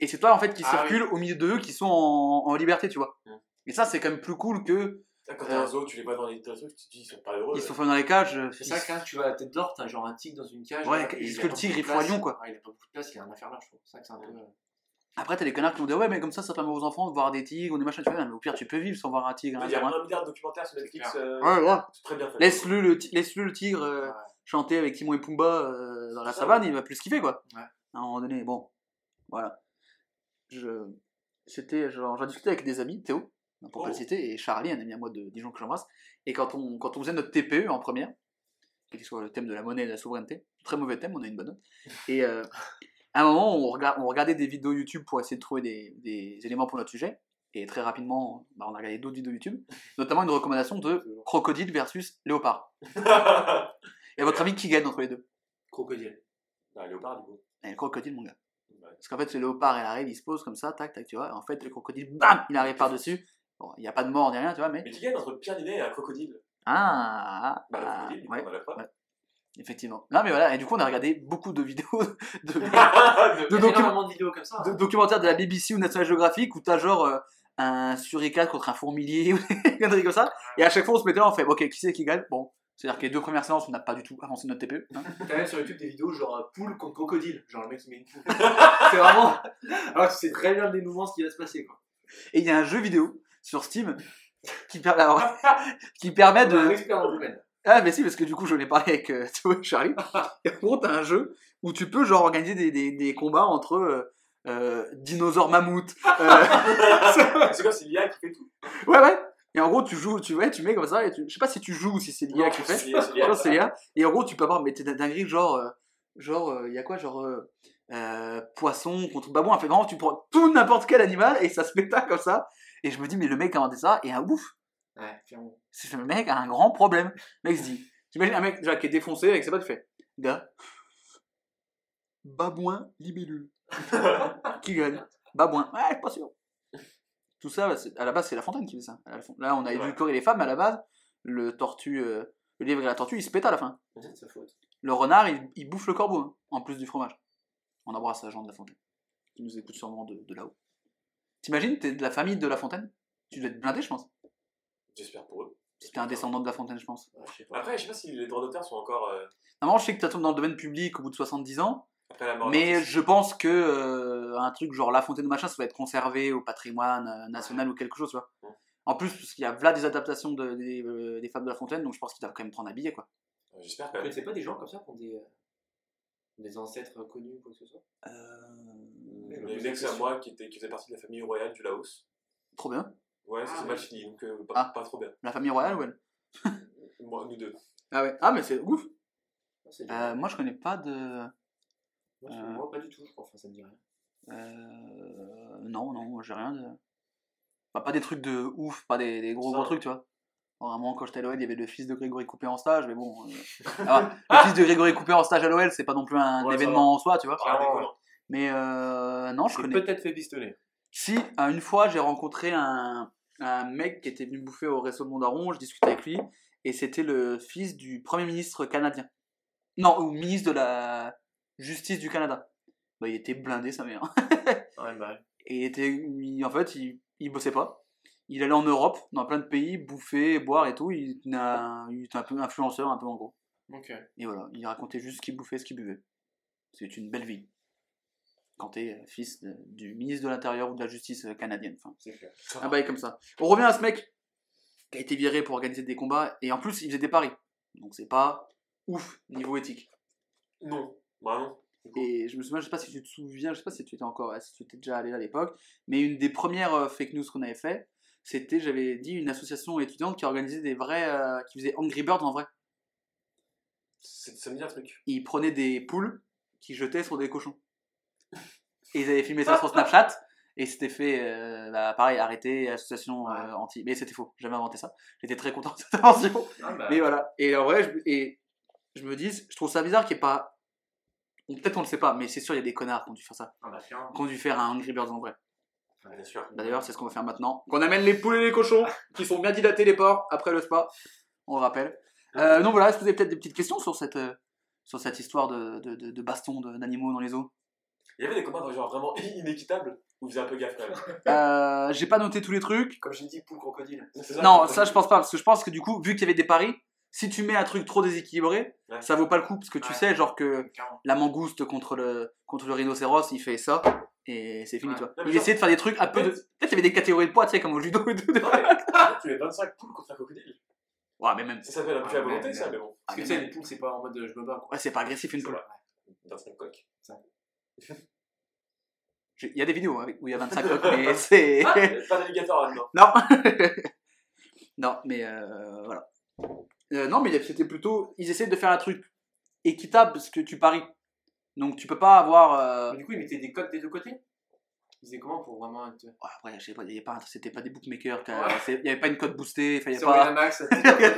C: et c'est toi en fait qui
E: Ah
C: circule au milieu d'eux qui sont en, en liberté, tu vois.
D: Mhm.
C: Et ça, c'est quand même plus cool que.
D: Ah, Quand t'as un zoo, tu les vois dans les trucs, tu te dis, ils sont pas heureux.
C: Ils sont faits dans les cages. euh,
E: C'est ça que là, tu vas à la tête d'or, t'as genre un tigre dans une cage.
C: Ouais, est-ce que le
E: pas
C: tigre,
E: beaucoup
C: il
E: de
C: faut à. Lyon, quoi.
E: Il a pas beaucoup de place, il a rien à faire là, je trouve. C'est ça que c'est un peu.
C: Après, t'as des connards qui vont dire Ouais, mais comme ça, ça permet aux enfants de voir des tigres ou des machins. Tu fais, mais au pire, tu peux vivre sans voir un tigre.
D: Il
C: un
D: y a
C: hein.
D: un milliard de documentaires sur Netflix. euh,
C: Ouais, ouais.
D: C'est très bien fait.
C: Laisse-le le, laisse-le le tigre euh,
E: ouais.
C: chanter avec Timon et Pumba euh, dans la
D: Ça,
C: savane, il va plus kiffer, quoi.
E: Ouais.
C: À un moment donné, bon. Voilà. Je. C'était. J'en discutais avec des amis, Théo, pour pas le
D: Oh.
C: citer, et Charlie, un ami à moi de Dijon que j'embrasse. Et quand on, quand on faisait notre TPE en première, qui était sur le thème de la monnaie et de la souveraineté, très mauvais thème, on a une bonne note. Et euh, à un moment, on, rega- on regardait des vidéos YouTube pour essayer de trouver des, des éléments pour notre sujet. Et très rapidement, bah, on a regardé d'autres vidéos YouTube, notamment une recommandation de crocodile versus léopard. Et à votre avis, qui gagne entre les deux?
E: Crocodile.
D: Ah, léopard, du coup.
C: Et le crocodile, mon gars.
D: Ouais.
C: Parce qu'en fait, le léopard, il arrive, il se pose comme ça, tac, tac, tu vois. Et en fait, le crocodile, bam, il arrive par-dessus. Bon, il n'y a pas de mort ni rien, tu vois, mais.
D: Mais qui gagne entre Pierre Ninet et un crocodile
C: Ah,
D: Bah, le
C: ah,
D: crocodile, du coup,
C: ouais,
D: on a la preuve.
C: ouais. Effectivement. Non, mais voilà, et du coup, on a regardé beaucoup de vidéos, de, de,
E: Il y a
C: docu-
E: énormément de vidéos comme ça.
C: de
E: hein.
C: documentaires de la BBC ou National Geographic où t'as genre euh, un suricate contre un fourmilier ou des conneries comme ça. Et à chaque fois, on se mettait là, on fait, ok, qui c'est qui gagne? Bon. C'est-à-dire que les deux premières séances, on n'a pas du tout avancé notre TPE. hein.
E: T'as même sur YouTube des vidéos genre euh, poule contre crocodile. Genre le mec il met une poule. c'est vraiment. Alors tu sais très bien le dénouement ce qui va se passer quoi.
C: Et il y a un jeu vidéo sur Steam qui, per- alors, qui permet
E: On a un
C: de. Ah, mais si, parce que du coup, j'en ai parlé avec euh, Théo et Charlie. Et en gros, t'as un jeu où tu peux genre organiser des, des, des combats entre euh, euh, dinosaures mammouths.
D: C'est quoi, c'est l'IA qui fait tout?
C: Ouais, ouais. Et en gros, tu joues, tu, ouais, tu mets comme ça, et tu... je sais pas si tu joues ou si c'est l'IA qui fait.
D: C'est l'IA,
C: Je
D: l'IA.
C: Et en gros, tu peux avoir mais t'es dinguerie, genre, euh, genre, il y a quoi, genre, poisson contre babouin. En fait, vraiment, tu prends tout n'importe quel animal et ça se spectacle comme ça. Et je me dis, mais le mec a inventé ça et un ouf.
E: Ouais, clairement.
C: C'est le mec a un grand problème. Le mec se dit, J'imagine un mec déjà qui est défoncé avec ses potes qui fait Gars, babouin, libellule. qui gagne? Babouin. Ouais, je suis pas sûr. Tout ça, bah, à la base, c'est la fontaine qui fait ça. Là, on a édulcoré les femmes, mais à la base, le tortue, euh, le lièvre et la tortue, ils se pètent à la fin.
E: C'est sa faute.
C: Le renard, il, il bouffe le corbeau, hein, en plus du fromage. On embrasse la gens de la fontaine, qui nous écoute sûrement de, de là-haut. T'imagines, t'es de la famille de la fontaine? Tu dois être blindé, je pense.
D: J'espère pour eux.
C: Si t'es un descendant de la fontaine, je pense.
E: Ouais, je sais pas.
D: Après, je sais pas si les droits d'auteur sont encore. euh,
C: Normalement, je sais que tu tombes dans le domaine public au bout de 70 ans,
D: après la mort. de
C: mais je pense que euh, un truc genre La Fontaine ou machin, ça va être conservé au patrimoine euh, national ou quelque chose, tu vois.
D: Ouais.
C: En plus, parce qu'il y a là des adaptations de- des, euh, des Fables de la Fontaine, donc je pense qu'ils doivent quand même prendre un billet, quoi.
D: J'espère quand
E: Vous
D: même.
E: connaissez pas des gens comme ça qui ont des, euh, des ancêtres connus ou quoi que ce soit?
C: Euh,
D: Il y a une ex à moi qui, était, qui faisait partie de la famille royale du Laos.
C: Trop bien.
D: Ouais,
E: Ah, ouais.
D: mal fini, donc euh, pas,
C: Ah.
D: pas trop bien.
C: La famille royale, ouais.
D: Moi, nous deux.
C: Ah ouais. Ah, mais c'est ouf.
E: Ah, c'est
C: Euh, moi, je connais pas de.
E: Moi, je-
C: euh,
E: moi, pas du tout, je crois. Enfin, ça me dit rien.
C: Euh, non, non, j'ai rien de. Enfin, pas des trucs de ouf, pas des, des gros
D: Ça.
C: gros trucs, tu vois. Vraiment, quand j'étais à l'OL, il y avait le fils de Grégory Coupé en stage, mais bon. euh, le fils de Grégory Coupé en stage à l'OL, c'est pas non plus un
D: Ouais, ça
C: événement en soi, tu vois.
D: Ah.
C: Mais euh, non, je
E: C'est
C: connais.
E: peut-être fait pistonner.
C: Si, une fois, j'ai rencontré un, un mec qui était venu bouffer au resto de Mondaron, je discutais avec lui, et c'était le fils du Premier ministre canadien. Non, ou ministre de la Justice du Canada. Bah, il était blindé, sa mère.
E: Ouais, bah.
C: Et il était, il- en fait, il, il bossait pas. Il allait en Europe, dans plein de pays, bouffer, boire et tout. Il, n'a- il était un peu influenceur, un peu en gros.
E: Ok.
C: Et voilà, il racontait juste ce qu'il bouffait, ce qu'il buvait. C'est une belle vie. Quand t'es euh, fils de- du ministre de l'Intérieur ou de la Justice euh, canadienne. Enfin,
E: C'est clair.
C: un bail comme ça. On revient à ce mec qui a été viré pour organiser des combats. Et en plus, il faisait des paris. Donc c'est pas ouf niveau éthique.
D: Non, bah non.
C: Et je me souviens, je sais pas si tu te souviens, je sais pas si tu étais encore, si tu étais déjà allé là à l'époque, mais une des premières euh, fake news qu'on avait fait, c'était, j'avais dit, une association étudiante qui organisait des vrais, euh, qui faisait Angry Birds en vrai.
D: C'est- Ça me dit un truc.
C: Ils prenaient des poules qui jetaient sur des cochons. Et ils avaient filmé ça sur Snapchat. Et c'était fait, euh, bah, pareil, arrêté, association euh, anti. Mais c'était faux, jamais inventé ça. J'étais très content de cette invention.
E: Ah, bah,
C: Mais voilà. Et en vrai, je, et je me dis, je trouve ça bizarre qu'il n'y ait pas. Peut-être on le sait pas, mais c'est sûr, il y a des connards qui ont dû faire ça.
E: ah, bah.
C: Qui ont dû faire un Angry Birds en vrai.
D: Bien sûr.
C: Bah, D'ailleurs, c'est ce qu'on va faire maintenant. Qu'on amène les poules et les cochons, qui sont bien dilatés les porcs, après le spa. On le rappelle. Euh, donc voilà, est-ce que vous avez peut-être des petites questions sur cette, euh, sur cette histoire de, de, de, de baston d'animaux dans les eaux?
D: Il y avait des combats genre vraiment inéquitables où vous faisiez un peu gaffe quand même.
C: euh, J'ai pas noté tous les trucs.
E: Comme j'ai dit, poule crocodile.
C: Non, ça je pense pas, parce que je pense que du coup, vu qu'il y avait des paris, si tu mets un truc trop déséquilibré,
D: Ouais.
C: ça vaut pas le coup, parce que tu
E: Ouais.
C: sais, genre que la mangouste contre le, contre le rhinocéros, il fait ça, et c'est fini,
E: Ouais.
C: tu vois.
D: Non, mais
C: Il
D: genre-
C: essayait de faire des trucs un peu de...
D: Peut-être-
C: qu'il y avait des catégories de poids, tu sais, comme au judo et tout.
D: Non, mais tu mets 25 poules contre un crocodile.
C: Ouais, mais même...
D: Ça s'appelle un peu volonté, ça, mais bon.
E: Parce que tu sais, les poules, c'est pas en mode euh, je me bats quoi.
C: Ouais, c'est pas agressif une poule.
D: vrai. 25 coques.
C: Il y a des vidéos hein, où il y a 25 coques, mais c'est...
D: Ah, pas d'alligator là-dedans.
C: Non Non, mais euh, voilà. Euh, non, mais c'était plutôt... Ils essaient de faire un truc équitable, parce que tu paries. Donc tu peux pas avoir... euh,
E: Mais du coup, ils mettaient des codes des deux côtés? Ils faisaient comment pour vraiment être.
C: Ouais, après, je sais pas, il y avait pas, c'était pas des bookmakers,
E: Ouais.
C: il y avait pas une code boostée, enfin, il y avait
E: Sur
C: pas...
E: Winamax,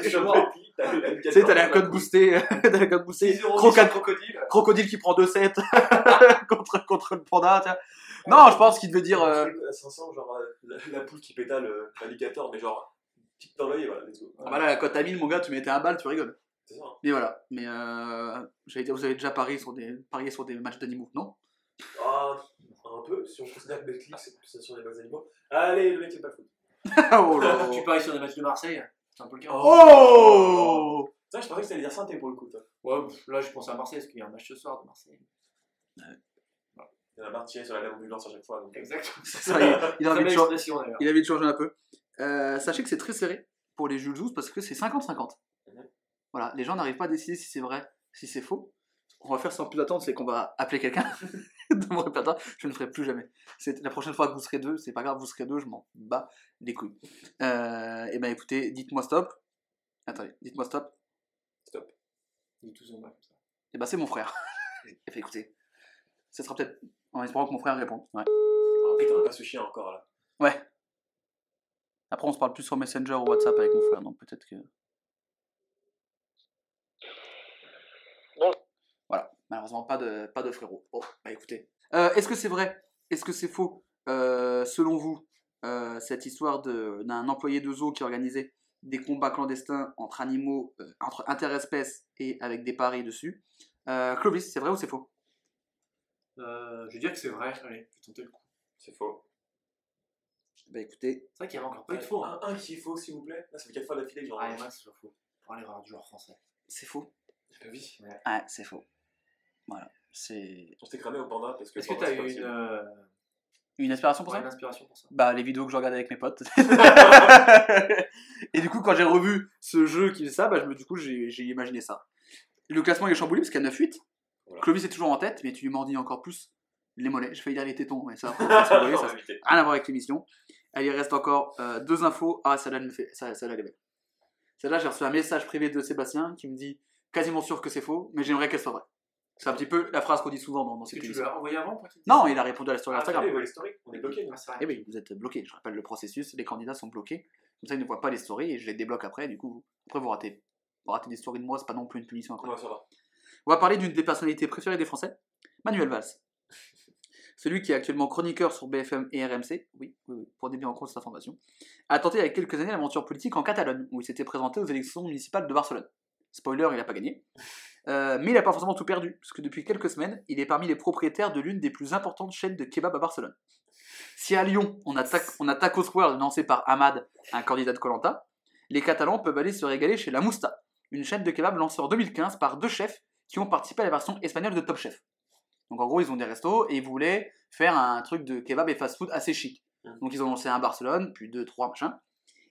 D: Tu
C: Tu sais, t'as la code boostée, t'as la code boostée,
E: crocodile.
C: crocodile qui prend 2-7 contre, contre le panda, tu vois. Non, je pense qu'il devait dire... euh,
D: À 500, genre euh, la, la poule qui pétale euh, l'alligator, mais genre, petite dans l'œil, voilà, let's go.
C: Ah bah là, la cote à 1000, mon gars, tu mettais un balle, tu rigoles.
D: C'est ça. hein.
C: Mais voilà, mais euh, j'allais dire, vous avez déjà parié sur des, parié sur des matchs d'animaux, non?
D: Ah, un peu, si on considère que Netflix, c'est plus sur les vrais animaux. Allez, le mec, c'est pas fou.
C: Oh là
E: Tu paries sur des matchs de Marseille C'est un peu le cas.
C: Oh
D: Ça, je pensais que c'était dire synthé pour le coup, toi.
E: Ouais, pff, là, je pense à Marseille parce qu'il y a un match ce soir de Marseille.
D: Il y en a marre de tirer sur la même ambulance à chaque fois. Donc...
E: Exactement.
C: Ça, il, il a
E: Très
C: envie de
E: belle
C: changer.
E: expression d'ailleurs.
C: Il a envie de changer un peu. Euh, sachez que c'est très serré pour les Jules Zouz parce que c'est 50-50.
D: Mhm.
C: Voilà, les gens n'arrivent pas à décider si c'est vrai, si c'est faux. On va faire sans plus attendre, c'est qu'on va appeler quelqu'un de mon répertoire. Je ne ferai plus jamais. C'est la prochaine fois que vous serez deux, c'est pas grave, vous serez deux, je m'en bats les couilles. Euh, et ben écoutez, dites-moi stop. Attendez, dites-moi stop.
E: Ils tous en bas comme ça.
C: Et ben c'est mon frère. Et fait écoutez, ce sera peut-être en espérant que mon frère réponde. Ouais.
D: Ah, putain, pas ce chien encore là.
C: Ouais. Après, on se parle plus sur Messenger ou WhatsApp avec mon frère, donc peut-être que.
F: Bon.
C: Voilà, malheureusement pas de, pas de frérot. Bon, bah écoutez. Euh, Est-ce que c'est vrai? Est-ce que c'est faux? Euh, Selon vous, euh, cette histoire de- d'un employé de zoo qui organisait des combats clandestins entre animaux, euh, entre interespèces et avec des paris dessus. Euh, Clovis, c'est vrai ou c'est faux?
E: Euh, je vais dire que c'est vrai. Allez, je vais tenter le coup.
D: C'est faux.
C: Bah écoutez,
E: C'est vrai qu'il y avait encore pas de faux. Hein.
D: Un, un qui est faux, s'il vous plaît. Là, ça fait 4 fois d'affilée que j'en
E: Ah, et moi, que ce soit faux. Pour aller voir du joueur français.
C: c'est faux.
D: Bah oui.
C: Ouais, c'est faux. Voilà, c'est
D: On s'est cramé au panda parce que.
E: Est-ce que t'as eu une, euh,
C: une inspiration pour
E: ouais,
C: ça
E: une inspiration pour ça
C: Bah les vidéos que je regardais avec mes potes. et du coup quand j'ai revu ce jeu qui fait ça, bah je me, du coup j'ai j'ai imaginé ça. Le classement il est chamboulé parce qu'il y a 9-8.
D: Voilà.
C: Clovis est toujours en tête, mais tu lui mordis encore plus les mollets. Je failli dire les tétons, mais ça, ça rien à voir avec l'émission. Il reste encore euh, deux infos. Ah celle-là elle me fait, ça, celle-là elle est belle. Celle-là j'ai reçu un message privé de Sébastien qui me dit quasiment sûr que c'est faux, mais j'aimerais qu'elle soit vraie. C'est un petit peu la phrase qu'on dit souvent dans, dans cette
E: tu
C: émission.
E: l'as envoyé avant pour qu'il dise
C: Non, il a répondu à la story
E: Ah,
C: Instagram.
D: Voit l'historique. On est bloqué.
C: Eh oui, vous êtes bloqué. Je rappelle le processus, les candidats sont bloqués. Comme ça, ils ne voient pas les stories et je les débloque après. Du coup, après, vous ratez, vous ratez des stories de moi, c'est pas non plus une punition après.
D: Comment ça va
C: On va parler d'une des personnalités préférées des Français, Manuel Valls. Celui qui est actuellement chroniqueur sur BFM et RMC, oui, oui, oui, prenez bien en compte cette information, a tenté il y a quelques années l'aventure politique en Catalogne, où il s'était présenté aux élections municipales de Barcelone. Spoiler, il n'a pas gagné. Euh, mais il n'a pas forcément tout perdu, parce que depuis quelques semaines, il est parmi les propriétaires de l'une des plus importantes chaînes de kebab à Barcelone. Si à Lyon, on a, Tac- on a Tacos World lancé par Ahmad, un candidat de Colanta, les Catalans peuvent aller se régaler chez La Mousta, une chaîne de kebab lancée en 2015 par deux chefs qui ont participé à la version espagnole de Top Chef. Donc en gros, ils ont des restos et ils voulaient faire un truc de kebab et fast-food assez chic.
D: Mhm.
C: Donc ils ont lancé un à Barcelone, puis deux, trois, machin.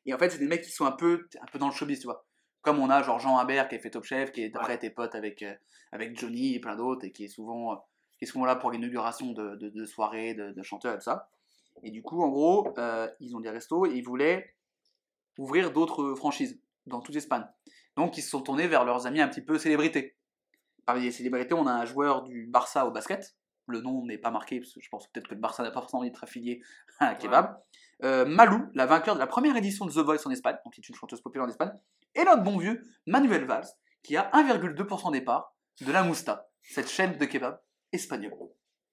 C: Et en fait, c'est des mecs qui sont un peu, un peu dans le showbiz, tu vois. Comme on a genre Jean Imbert qui a fait Top Chef, qui est après
E: Ouais.
C: tes potes avec, euh, avec Johnny et plein d'autres, et qui est souvent, euh, qui est souvent là pour l'inauguration de, de, de soirées, de, de chanteurs et tout ça. Et du coup, en gros, euh, ils ont des restos et ils voulaient ouvrir d'autres franchises dans toute l'Espagne. Donc ils se sont tournés vers leurs amis un petit peu célébrités. Parmi les célébrités, on a un joueur du Barça au basket. Le nom n'est pas marqué parce que je pense peut-être que le Barça n'a pas forcément envie d'être affilié à un kebab. Euh, Malou, la vainqueur de la première édition de The Voice en Espagne, donc qui est une chanteuse populaire en Espagne. Et notre bon vieux Manuel Valls, qui a 1,2% des parts de la Mousta, cette chaîne de kebab espagnole.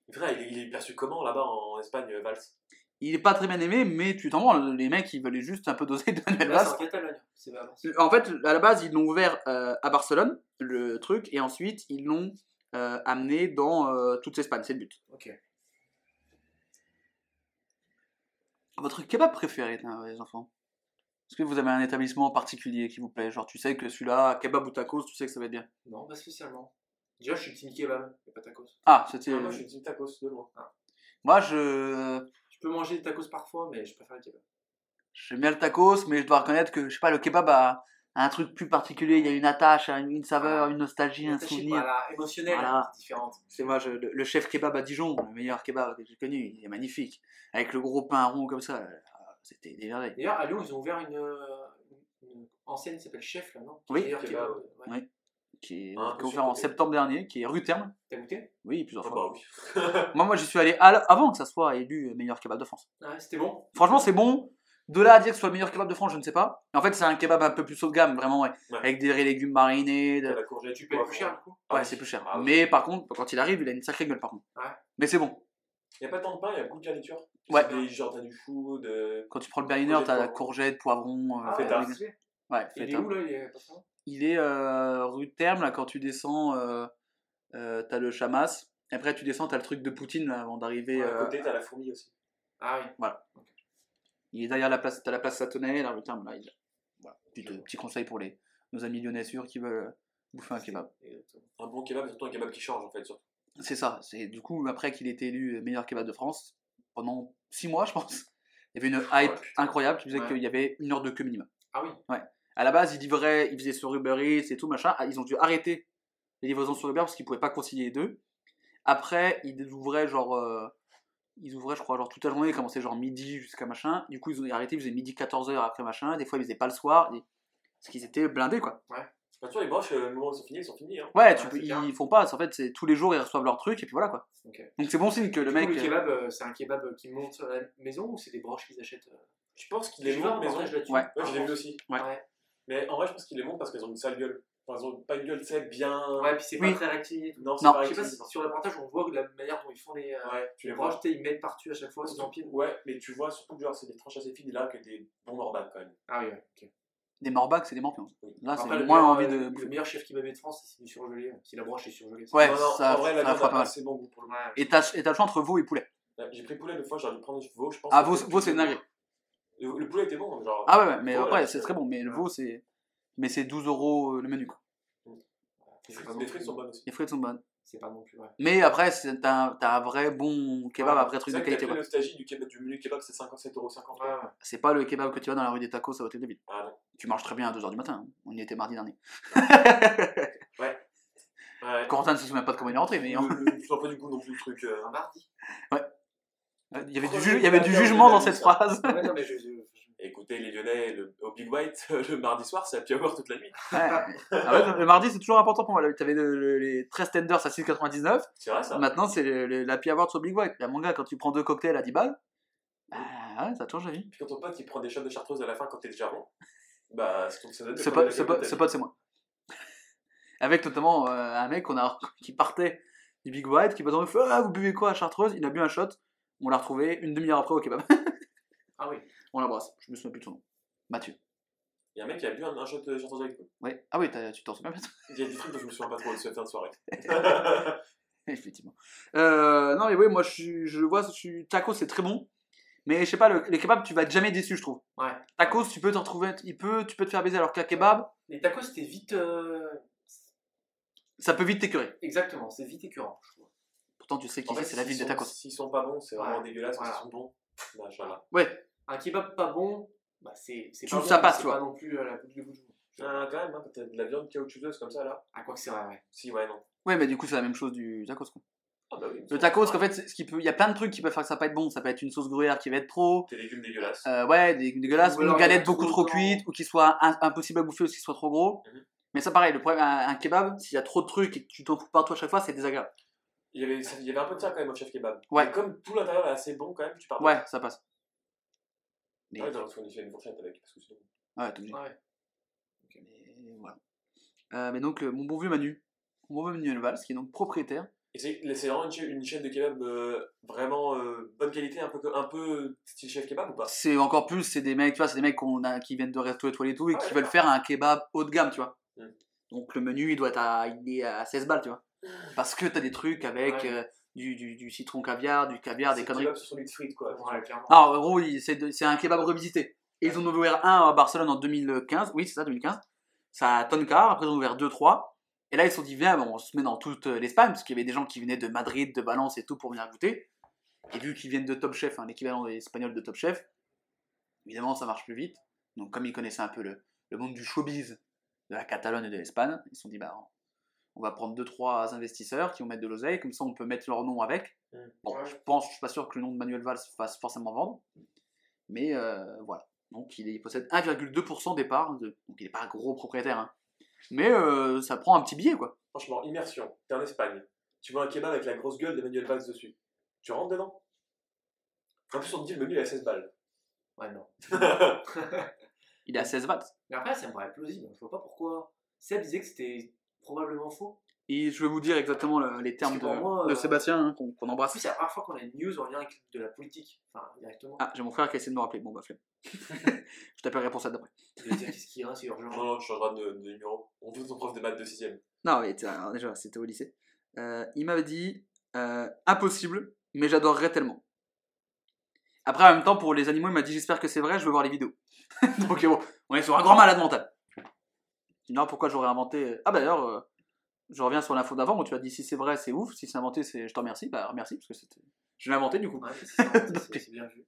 D: Vrai, il est, perçu comment là-bas en Espagne, Valls?
C: Il est pas très bien aimé, mais tu t'en rends, les mecs ils veulent juste un peu doser de Manuel Valls.
E: en.
C: En fait, à la base, ils l'ont ouvert euh, à Barcelone, le truc, et ensuite, ils l'ont euh, amené dans euh, toute l'Espagne, c'est le but.
E: Ok.
C: Votre kebab préféré, les enfants? Est-ce que vous avez un établissement particulier qui vous plaît? Genre, tu sais que celui-là, kebab ou tacos, tu sais que ça va être bien.
E: Non, pas spécialement. Déjà, je suis team kebab, et pas tacos.
C: Ah, c'était.
D: Ah, Moi, je suis team tacos de loin.
C: Moi, je.
E: Je peux manger des tacos parfois, mais je préfère le kebab.
C: J'aime bien le tacos, mais je dois reconnaître que, je sais pas, le kebab a, un truc plus particulier. Il y a une attache, une, une saveur, une nostalgie, un souvenir.
E: Voilà, émotionnel,
C: Voilà.
E: c'est différente.
C: C'est moi, je- le, le chef kebab à Dijon, le meilleur kebab que j'ai connu, il est magnifique. Avec le gros pain rond comme ça, ah, c'était des merveilles.
E: D'ailleurs, à Lyon, ils ont ouvert une, une enseigne qui s'appelle Chef, là, non?
C: Oui.
E: Ouais.
C: Oui. Qui est,
D: Ah,
C: qui ouvert en septembre dernier, qui est rue Terme.
E: T'as goûté?
C: Oui, plusieurs
D: Ah
C: fois.
D: bah oui.
C: Moi, moi, j'y suis allé avant que ça soit élu meilleur kebab de France.
E: Ouais, c'était bon?
C: Franchement, c'est bon. De là à dire que ce soit le meilleur kebab de France, je ne sais pas. En fait, c'est un kebab un peu plus haut de gamme, vraiment, ouais.
D: Ouais.
C: Avec des légumes marinés. de-
D: La courgette,
E: Tu payes plus cher, du coup?
D: Ah
C: Ouais, c'est plus cher.
D: Ah.
C: Mais par contre, quand il arrive, il a une sacrée gueule, par contre.
E: Ouais.
C: Mais c'est bon.
D: Il n'y a pas tant de pain, il y a beaucoup de garniture.
C: Ouais.
D: Des, genre, t'as du chou, de.
C: Quand tu prends le Berliner, t'as la courgette, poivron. euh,
E: Ah,
D: feta.
E: ouais.
C: Ouais,
E: Il est où, là Il est
C: Il euh, rue Terme, là, quand tu descends, euh, euh, t'as le Chamas. Après, tu descends, t'as le truc de Poutine, là, avant d'arriver.
D: À
C: euh,
D: côté, t'as la fourmi aussi.
E: Ah oui.
C: il est derrière la place, t'as la place Satonnet, la rue Terme, là. Il... Voilà. Petit, euh, petit conseil pour les, nos amis lyonnais sûrs qui veulent euh, bouffer un kebab.
D: Un bon kebab, surtout un kebab qui change en fait. Surtout.
C: C'est ça. C'est du coup, après qu'il ait été élu meilleur kebab de France, pendant 6 mois, je pense, il y avait une hype incroyable qui faisait
E: Ouais.
C: qu'il y avait une heure de queue minimum.
E: Ah oui.
C: À la base, ils livraient, ils faisaient sur Uber Eats et tout, machin. Ah, Ils ont dû arrêter les livraisons sur Uber parce qu'ils pouvaient pas concilier les deux. Après, ils ouvraient genre. euh, ils ouvraient, je crois, genre toute la journée, ils commençaient genre midi jusqu'à machin. Du coup, ils ont arrêté, ils faisaient midi 14h après machin. Des fois, ils faisaient pas le soir. et- Parce qu'ils étaient blindés, quoi.
D: Bah, tu vois, les broches, euh, le moment où ils sont finis, ils sont finis. Hein.
C: Ouais, tu
E: Ouais,
C: peux-
E: c'est clair.
C: ils font pas. En fait, c'est tous les jours, ils reçoivent leur truc et puis voilà, quoi. Donc, c'est bon signe que le mec.
E: le
C: euh,
E: kebab, euh, c'est un kebab qui monte sur la maison ou c'est des broches qu'ils achètent euh?
D: Je pense qu'il
E: J'ai
D: est
E: vu
D: bon
E: un
D: maison.
E: là-dessus.
C: Ouais.
D: Ouais, je l'ai vu aussi.
C: Ouais.
E: Ouais.
D: Mais en vrai, je pense qu'il est bon parce qu'ils ont une sale gueule. Par exemple, pas une gueule, tu sais, bien.
E: Ouais, puis c'est
C: Oui.
E: pas très tout.
D: Non, c'est
C: Non.
D: pas
E: Je sais pas
D: réactif.
E: si sur le reportage on voit la manière dont ils font les, euh,
D: Ouais, tu
E: les
D: les
E: broches, tu sais, ils mettent partout à chaque fois, ils empilent.
D: Ouais, mais tu vois surtout que genre, c'est des tranches assez fines là que des bons morbacs quand même.
E: Ah oui, ouais. ok.
C: Des morbacs, c'est des morpions. Là, c'est
E: le
C: moins
E: meilleur,
C: envie
E: euh,
C: de.
E: Le meilleur chef kebabé de France, c'est du surgelé. Si la broche est surgelée. c'est-
C: Ouais,
D: non, non,
C: ça-
D: en vrai, la a
C: pas
D: bon goût pour le.
E: Ouais.
C: Et t'as le choix entre veau et poulet.
D: J'ai pris poulet une fois, j'aurais dû prendre veau, je pense.
C: Ah, veau,
D: c'est-
C: veau c'est dinguerie.
D: Le, le poulet était bon, genre.
C: Ah ouais, ouais, mais après,
D: ouais,
C: c'est très bon. Mais le veau, c'est. Mais c'est 12 euros le menu. Quoi.
D: Les frites sont bonnes aussi.
C: Les frites sont bonnes.
E: C'est pas non plus. Ouais.
C: Mais après, c'est- t'as un, t'as un vrai bon kebab après truc de
D: vrai
C: qualité.
D: la nostalgie du, kebab, du menu kebab, c'est 57,50€.
E: Ouais, ouais.
C: C'est pas le kebab que tu vas dans la rue des tacos à Hôtel de Ville.
D: Ah.
C: Tu marches très bien à 2h du matin. hein. On y était mardi dernier.
D: Ouais.
C: Corentin ne se souvient pas de comment il est rentré, mais
D: Le- le- Je sens pas du coup non plus le truc. euh,
E: Un mardi.
C: il y avait du,
D: Premier
C: ju- il y avait du
D: kebab
C: jugement dans cette phrase.
E: Ouais, non, mais je-
D: Écoutez, les Lyonnais, le, au Big White, le mardi soir, c'est happy hour toute la nuit.
C: Ouais. Ah le mardi, c'est toujours important pour moi. Tu avais les 13 tenders à 6,99.
D: C'est vrai ça
C: Maintenant, c'est le- l'Happy Award sur Big White. Là, mon gars, quand tu prends deux cocktails à 10 balles, bah ouais, ça change la vie.
D: Puis quand ton pote il prend des shots de chartreuse à la fin quand t'es déjà rond, bah c'est ça
C: Ce pote, ce pote, ce pote, c'est moi. Avec notamment euh, un mec qu'on a, qui partait du Big White, qui le feu, ah, vous buvez quoi à Chartreuse? Il a bu un shot, on l'a retrouvé une demi-heure après au kebab.
E: Ah oui.
C: On l'embrasse, je me souviens plus de son nom. Mathieu.
D: Il y a un mec qui a bu un, un shot de avec nous.
C: Ouais. Ah oui, t'as- tu t'en souviens bien
D: Il y a des trucs dont je me souviens pas trop de cette fin de soirée.
C: Effectivement. Euh, non, mais oui, moi, je, suis- je vois, je suis... tacos, c'est très bon. Mais je sais pas, le, les kebabs, tu vas être jamais déçu, je trouve.
E: Ouais.
C: Tacos, tu peux te retrouver, il peut, tu peux te faire baiser alors qu'un kebab,
E: Les tacos, c'était vite. euh,
C: ça peut vite t'écœurer.
E: Exactement, c'est vite écurant, je trouve.
C: Pourtant, tu sais
D: En
C: qu'ici,
D: fait,
C: c'est la
D: s'ils
C: ville des
D: sont-
C: tacos.
D: S'ils sont pas bons, c'est vraiment dégueulasse. Quand
E: Voilà.
D: ils sont bons.
C: Ouais,
E: Un kebab pas bon, bah c'est pas bon,
C: ça passe,
E: c'est pas non plus à la coupe du bout.
D: Ah, quand même, hein, quand t'as de la viande caoutchouteuse comme ça là.
E: Ah, quoi que c'est vrai, ouais.
D: Si, ouais, non.
C: ouais, mais du coup, c'est la même chose du tacos. Quoi.
D: Ah bah oui.
C: Le tacos, en fait, c'est- ce qui peut, il y a plein de trucs qui peuvent faire que ça va pas être bon. Ça peut être une sauce gruyère qui va être trop,
D: Tes légumes dégueulasses.
C: euh, ouais, des dégueulasses,
E: Ou alors
C: une
E: il y a
C: galette
E: trop
C: beaucoup trop
E: dedans.
C: cuite, ou qui soit un- impossible à bouffer, ou qui soit trop gros.
D: Mhm.
C: Mais ça, pareil, le problème, un, un kebab, s'il y a trop de trucs et que tu t'en fous partout à chaque fois, c'est désagréable.
D: Il y, avait, il y avait un peu de ça quand même au chef kebab.
C: Ouais.
D: Mais comme tout l'intérieur est assez bon quand même, tu pars.
C: Ouais, ça passe. Mais-
D: Ouais, dans qu'on fait une fourchette avec. Parce que sinon-
C: t'es obligé.
E: Ouais.
C: Mais voilà. Euh, mais donc, euh, mon bon vieux Manu, mon bon vieux Manuel Valls, qui est donc propriétaire.
D: Et c'est vraiment une chaîne, une chaîne de kebab euh, vraiment euh, bonne qualité, un peu, un peu style chef kebab ou pas?
C: C'est encore plus, c'est des mecs, tu vois, c'est des mecs qu'on a, qui viennent de resto étoilé et tout, et
D: Ah,
C: qui veulent faire un kebab haut de gamme, tu vois.
D: Mm.
C: Donc le menu, il doit être à, il est à 16 balles, tu vois. Parce que t'as des trucs avec
E: Ouais.
C: Du, du, du citron caviar, du caviar, des
D: C'est
C: conneries.
D: kebab sur son lit de frites quoi.
E: Ouais, clairement.
C: Alors, en gros, c'est de- c'est un kebab revisité. Et ils en ont ouvert un à Barcelone en 2015. Oui, c'est ça, 2015. Ça a Tonka. Après, ils ont ouvert deux, trois. Et là, ils se sont dit, viens, on se met dans toute euh, l'Espagne, parce qu'il y avait des gens qui venaient de Madrid, de Valence et tout pour venir goûter. Et vu qu'ils viennent de Top Chef, hein, l'équivalent espagnol de Top Chef, évidemment, ça marche plus vite. Donc, comme ils connaissaient un peu le, le monde du showbiz de la Catalogne et de l'Espagne, ils se sont dit, bah, on va prendre deux, trois investisseurs qui vont mettre de l'oseille, comme ça, on peut mettre leur nom avec.
D: Mm.
C: Bon, je pense, je suis pas sûr que le nom de Manuel Valls fasse forcément vendre. Mais euh, voilà. Donc il, est- il possède 1,2% des parts. De... Donc il n'est pas un gros propriétaire. hein. Mais euh, ça prend un petit billet quoi.
D: Franchement, immersion. T'es en Espagne. Tu vois un kebab avec la grosse gueule d'Emmanuel Valls dessus. Tu rentres dedans? En plus, on te dit le menu est à 16 balles.
E: Ouais, non.
C: Il est à 16 bahts.
E: Mais après, ça me paraît plausible. Je vois pas pourquoi. Seb disait que c'était probablement faux.
C: Et je vais vous dire exactement le- les termes de,
E: moi, euh,
C: Sébastien hein, qu'on
E: En
C: embrasse.
E: c'est la première fois qu'on a une news en lien avec de la politique. Enfin, directement.
C: Ah, j'ai mon frère qui essaie de me rappeler. Bon bah flemme. je t'appellerai pour ça d'après.
E: Je dire qu'est-ce qu'il y a, c'est urgent.
D: Non, non, tu changeras de, de numéro. On veut ton prof de maths de 6ème.
C: Non, mais alors déjà, c'était au lycée. Euh, il m'avait dit euh, impossible, mais j'adorerais tellement. Après, en même temps, pour les animaux, il m'a dit j'espère que c'est vrai, je veux voir les vidéos. Donc, bon, on est sur un grand malade mental. Non, pourquoi j'aurais inventé. Ah, bah d'ailleurs, euh, je reviens sur l'info d'avant où tu as dit si c'est vrai, c'est ouf, si c'est inventé, c'est je te remercie. Bah, remercie, parce que c'était. Je l'ai inventé du coup.
E: Ouais, c'est bien vu.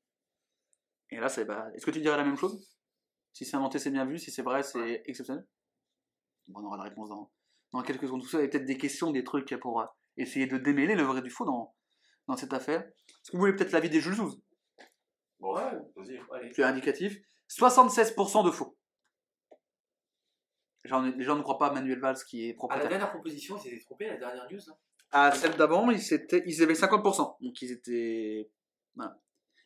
C: Et là, c'est. Bah, Est-ce que tu dirais la même chose? Si c'est inventé, c'est bien vu, si c'est vrai, c'est exceptionnel? Bon, on aura la réponse dans, dans quelques secondes. Tout ça, il y a peut-être des questions, des trucs pour euh, essayer de démêler le vrai du faux dans, dans cette affaire. Est-ce que vous voulez peut-être l'avis des Jules Zouz
D: Bon,
E: Ouais.
D: vas-y.
E: Allez.
C: Tu es indicatif. 76% de faux. Les gens, les gens ne croient pas à Manuel Valls qui est
E: À la
C: propriétaire.
E: dernière proposition, ils s'étaient trompés, à la dernière news. Là.
C: À celle d'avant, ils, ils avaient 50%. Donc ils étaient. Voilà.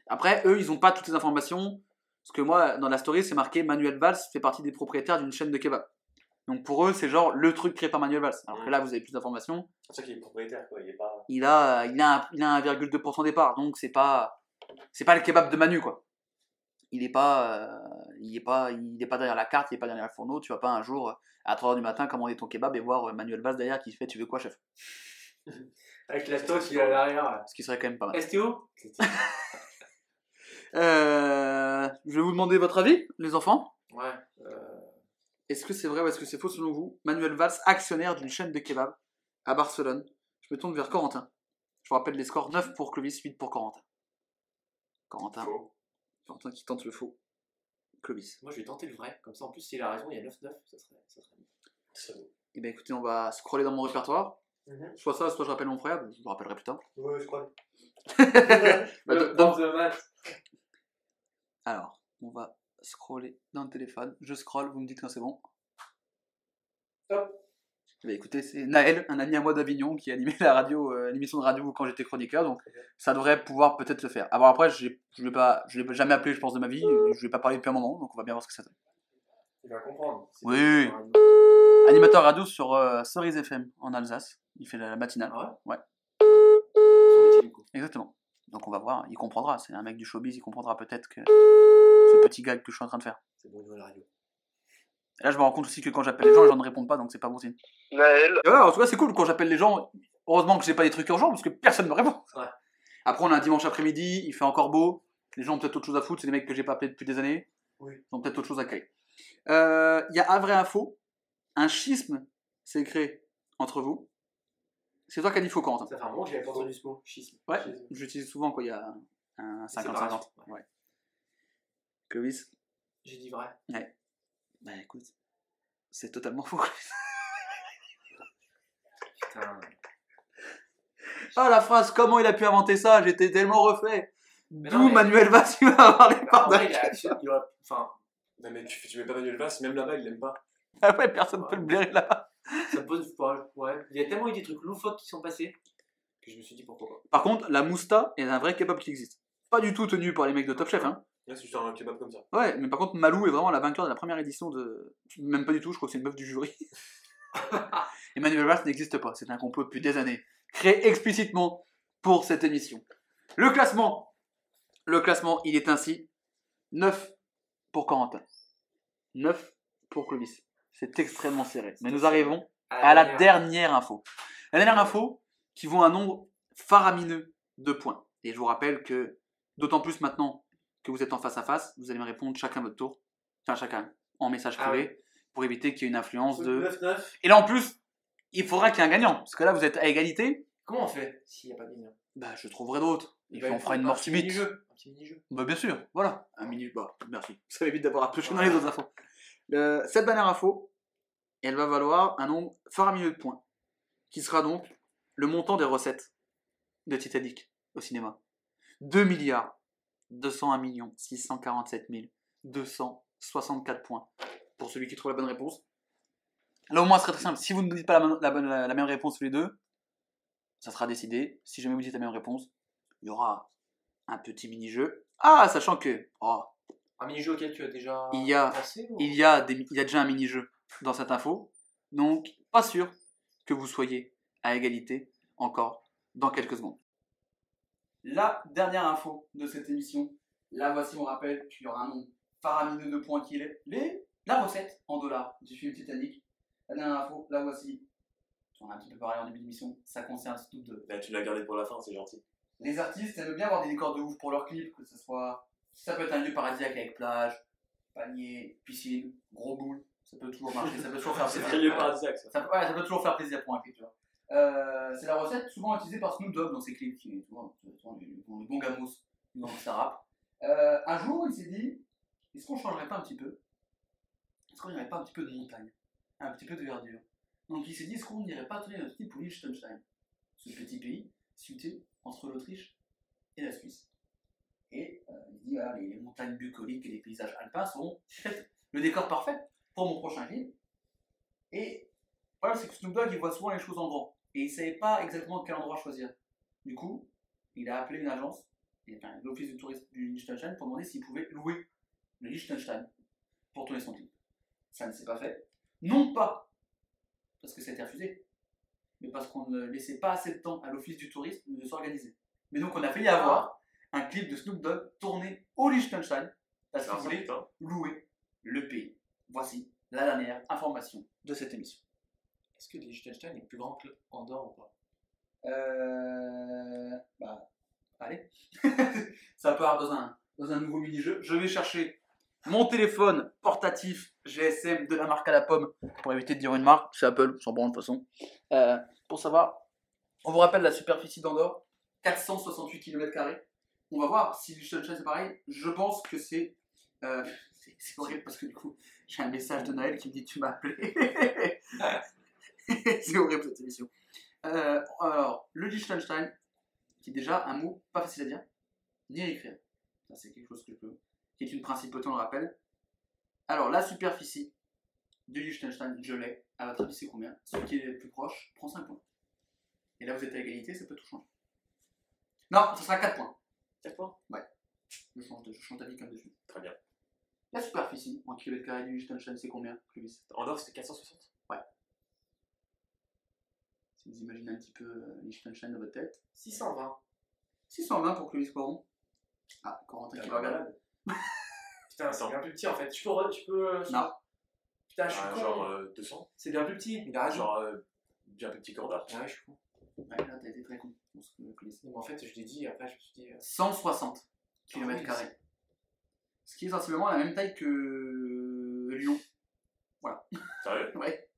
C: Après, eux, ils n'ont pas toutes les informations. Parce que moi, dans la story, c'est marqué Manuel Valls fait partie des propriétaires d'une chaîne de kebab. Donc pour eux, c'est genre le truc créé par Manuel Valls. Alors que là, vous avez plus d'informations.
D: C'est ça qu'il est propriétaire, quoi. Il est pas.
C: Il a, il a, un- il a 1,2% des parts, donc c'est pas, c'est pas le kebab de Manu quoi. Il est pas, euh, il est pas, il est pas derrière la carte, il est pas derrière le fourneau. Tu vas pas un jour euh, à 3h du matin commander ton kebab et voir euh, Manuel Valls derrière qui fait tu veux quoi chef?
E: Avec la stock, il est à l'arrière.
C: Ce qui serait quand même pas mal.
E: STO
C: Euh, je vais vous demander votre avis, les enfants.
E: Ouais.
C: Est-ce que c'est vrai ou est-ce que c'est faux selon vous? Manuel Valls, actionnaire d'une chaîne de kebab à Barcelone. Je me tourne vers Corentin. Je vous rappelle les scores 9 pour Clovis, 8 pour Corentin. Corentin.
D: Faux.
C: Qui tente le faux. Clovis.
E: Moi, je vais tenter le vrai. Comme ça, en plus, s'il a raison, il y a 9-9. Ça serait, ça serait bien.
D: C'est bon.
C: Eh bien écoutez, on va scroller dans mon répertoire.
D: Mhm.
C: Soit ça, soit je rappelle mon frère. Je vous rappellerai plus tard.
D: Ouais, je crois.
C: Bah,
E: Le
C: don- don-
E: prof de maths.
C: Alors, on va scroller dans le téléphone. Je scroll, vous me dites quand c'est bon.
E: Hop.
C: Écoutez, c'est Naël, un ami à moi d'Avignon, qui animait la radio, euh, l'émission de radio quand j'étais chroniqueur, donc ça devrait pouvoir peut-être le faire. Alors après, je ne l'ai pas, je l'ai jamais appelé, je pense, de ma vie, je ne lui ai pas parlé depuis un moment, donc on va bien voir ce que ça donne.
D: Il va comprendre.
C: Oui.
D: une radio.
C: Animateur radio sur euh, Cerise FM en Alsace, il fait la, la matinale.
E: Ah ouais
C: Ouais.
E: Son métier, du coup.
C: Exactement. Donc on va voir, il comprendra, c'est un mec du showbiz, il comprendra peut-être que ce petit gag que je suis en train de faire.
E: C'est bon, il la radio.
C: Et là, je me rends compte aussi que quand j'appelle les gens, les gens ne répondent pas, donc c'est pas bon signe.
F: Naël,
C: Et voilà, en tout cas, c'est cool quand j'appelle les gens. Heureusement que j'ai pas des trucs urgents parce que personne ne me répond.
E: Ouais.
C: Après, on a un dimanche après-midi, il fait encore beau. Les gens ont peut-être autre chose à foutre. C'est des mecs que j'ai pas appelés depuis des années.
D: Oui.
C: Ils ont peut-être autre chose à créer. Euh, Il y a un vrai info. Un schisme s'est créé entre vous. C'est toi qui as dit faux, Corentin.
E: Ça fait un moment que j'avais pas entendu ce mot. Schisme.
C: Ouais,
E: Schisme.
C: j'utilise souvent quand il y a un 50-50.
E: Séparation,
C: Ouais. Clovis
E: J'ai dit vrai.
C: Bah écoute, c'est totalement faux.
E: Putain.
C: Ah la phrase, comment il a pu inventer ça? J'étais tellement refait. D'où
E: non, mais-
C: Manuel Valls il va avoir les
E: En
C: parts
E: vrai, il a action- il aurait- Enfin,
D: Non, mais tu, tu mets pas Manuel Valls, même là-bas, il l'aime pas.
C: Ah ouais, personne peut le blairer là.
E: ça me pose pas. Ouais. Il y a tellement eu des trucs loufoques qui sont passés que je me suis dit pourquoi pas.
C: Par contre, la mousta est un vrai kebab qui existe. Pas du tout tenu par les mecs de Top Chef, hein.
D: Là, c'est juste un kebab comme ça.
C: Ouais, mais par contre, Malou est vraiment la vainqueur de la première édition de. Même pas du tout, je crois que c'est une meuf du jury. Emmanuel Valls n'existe pas, c'est un complot depuis des années. Créé explicitement pour cette émission. Le classement. Le classement, il est ainsi 9 pour Corentin. 9 pour Clovis. C'est extrêmement serré. Mais nous arrivons à la dernière info. La dernière info qui vaut un nombre faramineux de points. Et je vous rappelle que, d'autant plus maintenant que vous êtes en face à face, vous allez me répondre chacun votre tour, enfin chacun en message
E: Ah
C: privé, pour éviter qu'il y ait une influence de.
E: 9-9.
C: Et là en plus, il faudra qu'il y ait un gagnant, parce que là vous êtes à égalité,
E: Comment on fait s'il n'y a pas de gagnant?
C: Bah je trouverai d'autres. Et
E: Bah,
C: puis on fera une
E: un
C: mort subite.
E: mini-jeu. Un petit mini-jeu.
C: Bah bien sûr, voilà, un mini bah merci. Ça évite d'avoir à piocher dans les autres infos. Le- cette dernière info, elle va valoir un nombre faramineux de points, qui sera donc le montant des recettes de Titanic au cinéma. 2 milliards 201 millions 647 264 points pour celui qui trouve la bonne réponse. Là au moins ce serait très simple, si vous ne dites pas la, bonne- la bonne- la- la même réponse tous les deux, ça sera décidé. Si jamais vous dites la même réponse, il y aura un petit mini-jeu. Ah, sachant que oh,
E: Un mini-jeu auquel tu as déjà
C: Il y a-
E: ou-
C: il, y a des, il y a déjà un mini-jeu dans cette info. Donc, pas sûr que vous soyez à égalité encore dans quelques secondes. La dernière info de cette émission. Là, voici, on rappelle qu'il y aura un nombre faramineux de points qui est les, la recette en dollars du film Titanic. La dernière info, là voici. On a un petit peu parlé en début d'émission. Ça concerne Snoop Dogg.
D: Là, tu l'as gardé pour la fin, c'est gentil.
C: Les artistes aiment bien avoir des décors de ouf pour leurs clips, que ce soit. Ça peut être un lieu paradisiaque avec plage, panier, piscine, gros boule. Ça peut toujours marcher, ça peut toujours faire
D: C'est
C: plaisir.
D: très lieu paradisiaque, ça.
C: Ça peut, ouais, ça peut toujours faire plaisir pour un clip, tu vois. Euh, c'est la recette souvent utilisée par Snoop Dogg dans ses clips, qui est souvent, souvent le, le bon gamos du gangsta rap. Euh, un jour, il s'est dit est-ce qu'on changerait pas un petit peu? Est-ce qu'on n'irait pas un petit peu de montagne? Un petit peu de verdure? Donc il s'est dit est-ce qu'on n'irait pas tourner notre clip au Liechtenstein? Ce petit pays situé entre l'Autriche et la Suisse. Et euh, il dit voilà, les, les montagnes bucoliques et les paysages alpins sont le décor parfait pour mon prochain clip. Et voilà, c'est que Snoop Dogg, il voit souvent les choses en grand. Et il ne savait pas exactement quel endroit choisir. Du coup, il a appelé une agence, et, enfin, l'office du tourisme du Liechtenstein, pour demander s'il pouvait louer le Liechtenstein pour tourner son clip. Ça ne s'est pas fait. Non pas parce que c'était refusé, mais parce qu'on ne laissait pas assez de temps à l'office du tourisme de s'organiser. Mais donc on a failli avoir un clip de Snoop Dogg tourné au Liechtenstein parce qu'il voulait louer le pays. Voici la dernière information de cette émission.
E: Est-ce que Liechtenstein est plus grand que Andorre ou pas?
C: Euh... Bah, allez. Ça part dans un, dans un nouveau mini-jeu. Je vais chercher mon téléphone portatif GSM de la marque à la pomme pour éviter de dire une marque. C'est Apple, sans bon de toute façon. Euh, pour savoir, on vous rappelle la superficie d'Andorre 468 km. On va voir si Liechtenstein c'est pareil. Je pense que c'est. euh, c'est c'est horrible parce que du coup, j'ai un message de Noël qui me dit Tu m'as appelé. c'est horrible cette émission. Euh, alors, le Liechtenstein, qui est déjà un mot pas facile à dire, ni à écrire. Ça, c'est quelque chose que je peux. qui est une principauté, on le rappelle. Alors, la superficie du Liechtenstein, je l'ai. À votre avis, c'est combien? Celui qui est le plus proche prend 5 points. Et là, vous êtes à égalité, ça peut tout changer. Non, ce sera 4 points.
D: 4 points?
C: Je change, de, je change d'avis comme dessus.
D: Très bien.
C: La superficie en kilomètres carrés du Liechtenstein, c'est combien, Clovis?
D: Andorre, c'était 460
C: Si vous imaginez un petit peu euh, Liechtenstein dans votre tête.
E: 620.
C: 620 pour Clovis Coron. Ah, Corentin qui
E: Pas
C: va
E: mal. Putain, c'est bien plus petit en fait. Tu peux. re- Tu peux euh,
C: Non.
E: Putain, je suis
D: Ah,
E: con.
D: Genre euh, 200
E: C'est bien plus petit. Il a raison.
D: Genre euh, bien plus petit.
E: Ah ouais, je suis con.
C: Ouais, là, t'as été très con.
E: Non, mais en fait, je l'ai dit, après, je me suis dit. euh,
C: 160 km.
E: Ah oui,
C: Ce qui est sensiblement la même taille que Lyon.
D: Sérieux?
C: Ouais.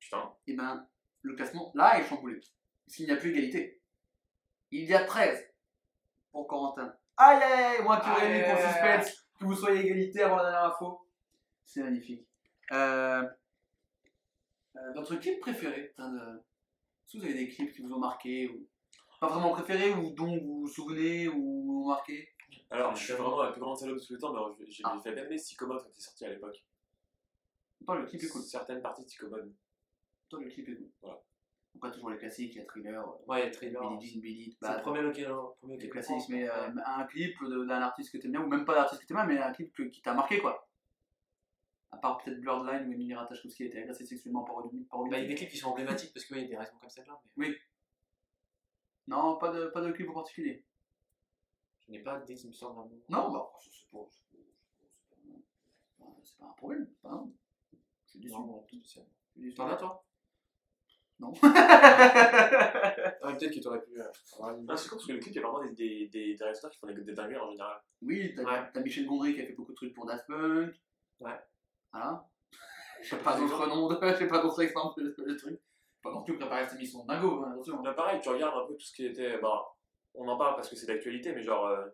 D: Putain.
C: Et ben, le classement, là, est chamboulé. Parce qu'il n'y a plus égalité. Il y a 13 pour Corentin. Aïe aïe aïe, moi qui aurais aimé pour
E: aïe, aïe.
C: suspense, que vous soyez égalité avant la dernière info. C'est magnifique. Euh, euh, votre clip préféré de- Est-ce que vous avez des clips qui vous ont marqué ou... Pas vraiment préférés ou dont vous vous souvenez ou ont marqué?
D: Alors, je suis vraiment la plus grande salope de tous les temps, mais j'ai
C: Ah.
D: fait bien aimer Psychomode quand il est sorti à l'époque.
C: Le clip est cool.
D: Certaines parties de Psychomode.
C: Attends, le clip est cool.
D: Voilà.
C: Après, toujours les classiques, il y a Thriller, euh,
E: Ouais, il bien.
C: Billie Jean, Billie,
E: C'est le premier lequel. le premier
C: des
E: lequel
C: classiques, mais euh, un clip d'un artiste que t'aimes bien, ou même pas d'artiste que t'aimes bien, mais un clip que- qui t'a marqué quoi. À part peut-être Blurred Line où Emilie Ratajkowski a été agressée sexuellement par une-
E: Bah, il y a des clips qui sont emblématiques parce qu'il y a des raisons comme celle-là. Mais
C: Non, pas de, pas de clip en particulier.
E: je n'ai pas dès qu'il me sort d'un moment.
C: Non, bah, c'est pas, c'est pas- pas un problème. pas un- Je suis déçu.
E: Non, non, tout. T'en as toi?
C: Non.
E: Ah, peut-être que t'aurais pu. euh, avoir une-
D: Non, c'est cool parce que le clip, il y a vraiment des, des, des, des réalisateurs qui font des, des dingueries en général.
C: oui, t'as
E: Ouais.
C: t'as Michel Gondry qui a fait beaucoup de trucs pour Daft Punk.
E: Ouais.
C: Voilà. J'ai pas d'autres noms, de- j'ai pas d'autres exemples de, de trucs. Pas non plus préparer cette émission de dingo, hein, attention.
D: Là, pareil, tu regardes un peu tout ce qui était. Bah, on en parle parce que c'est d'actualité, mais genre, euh,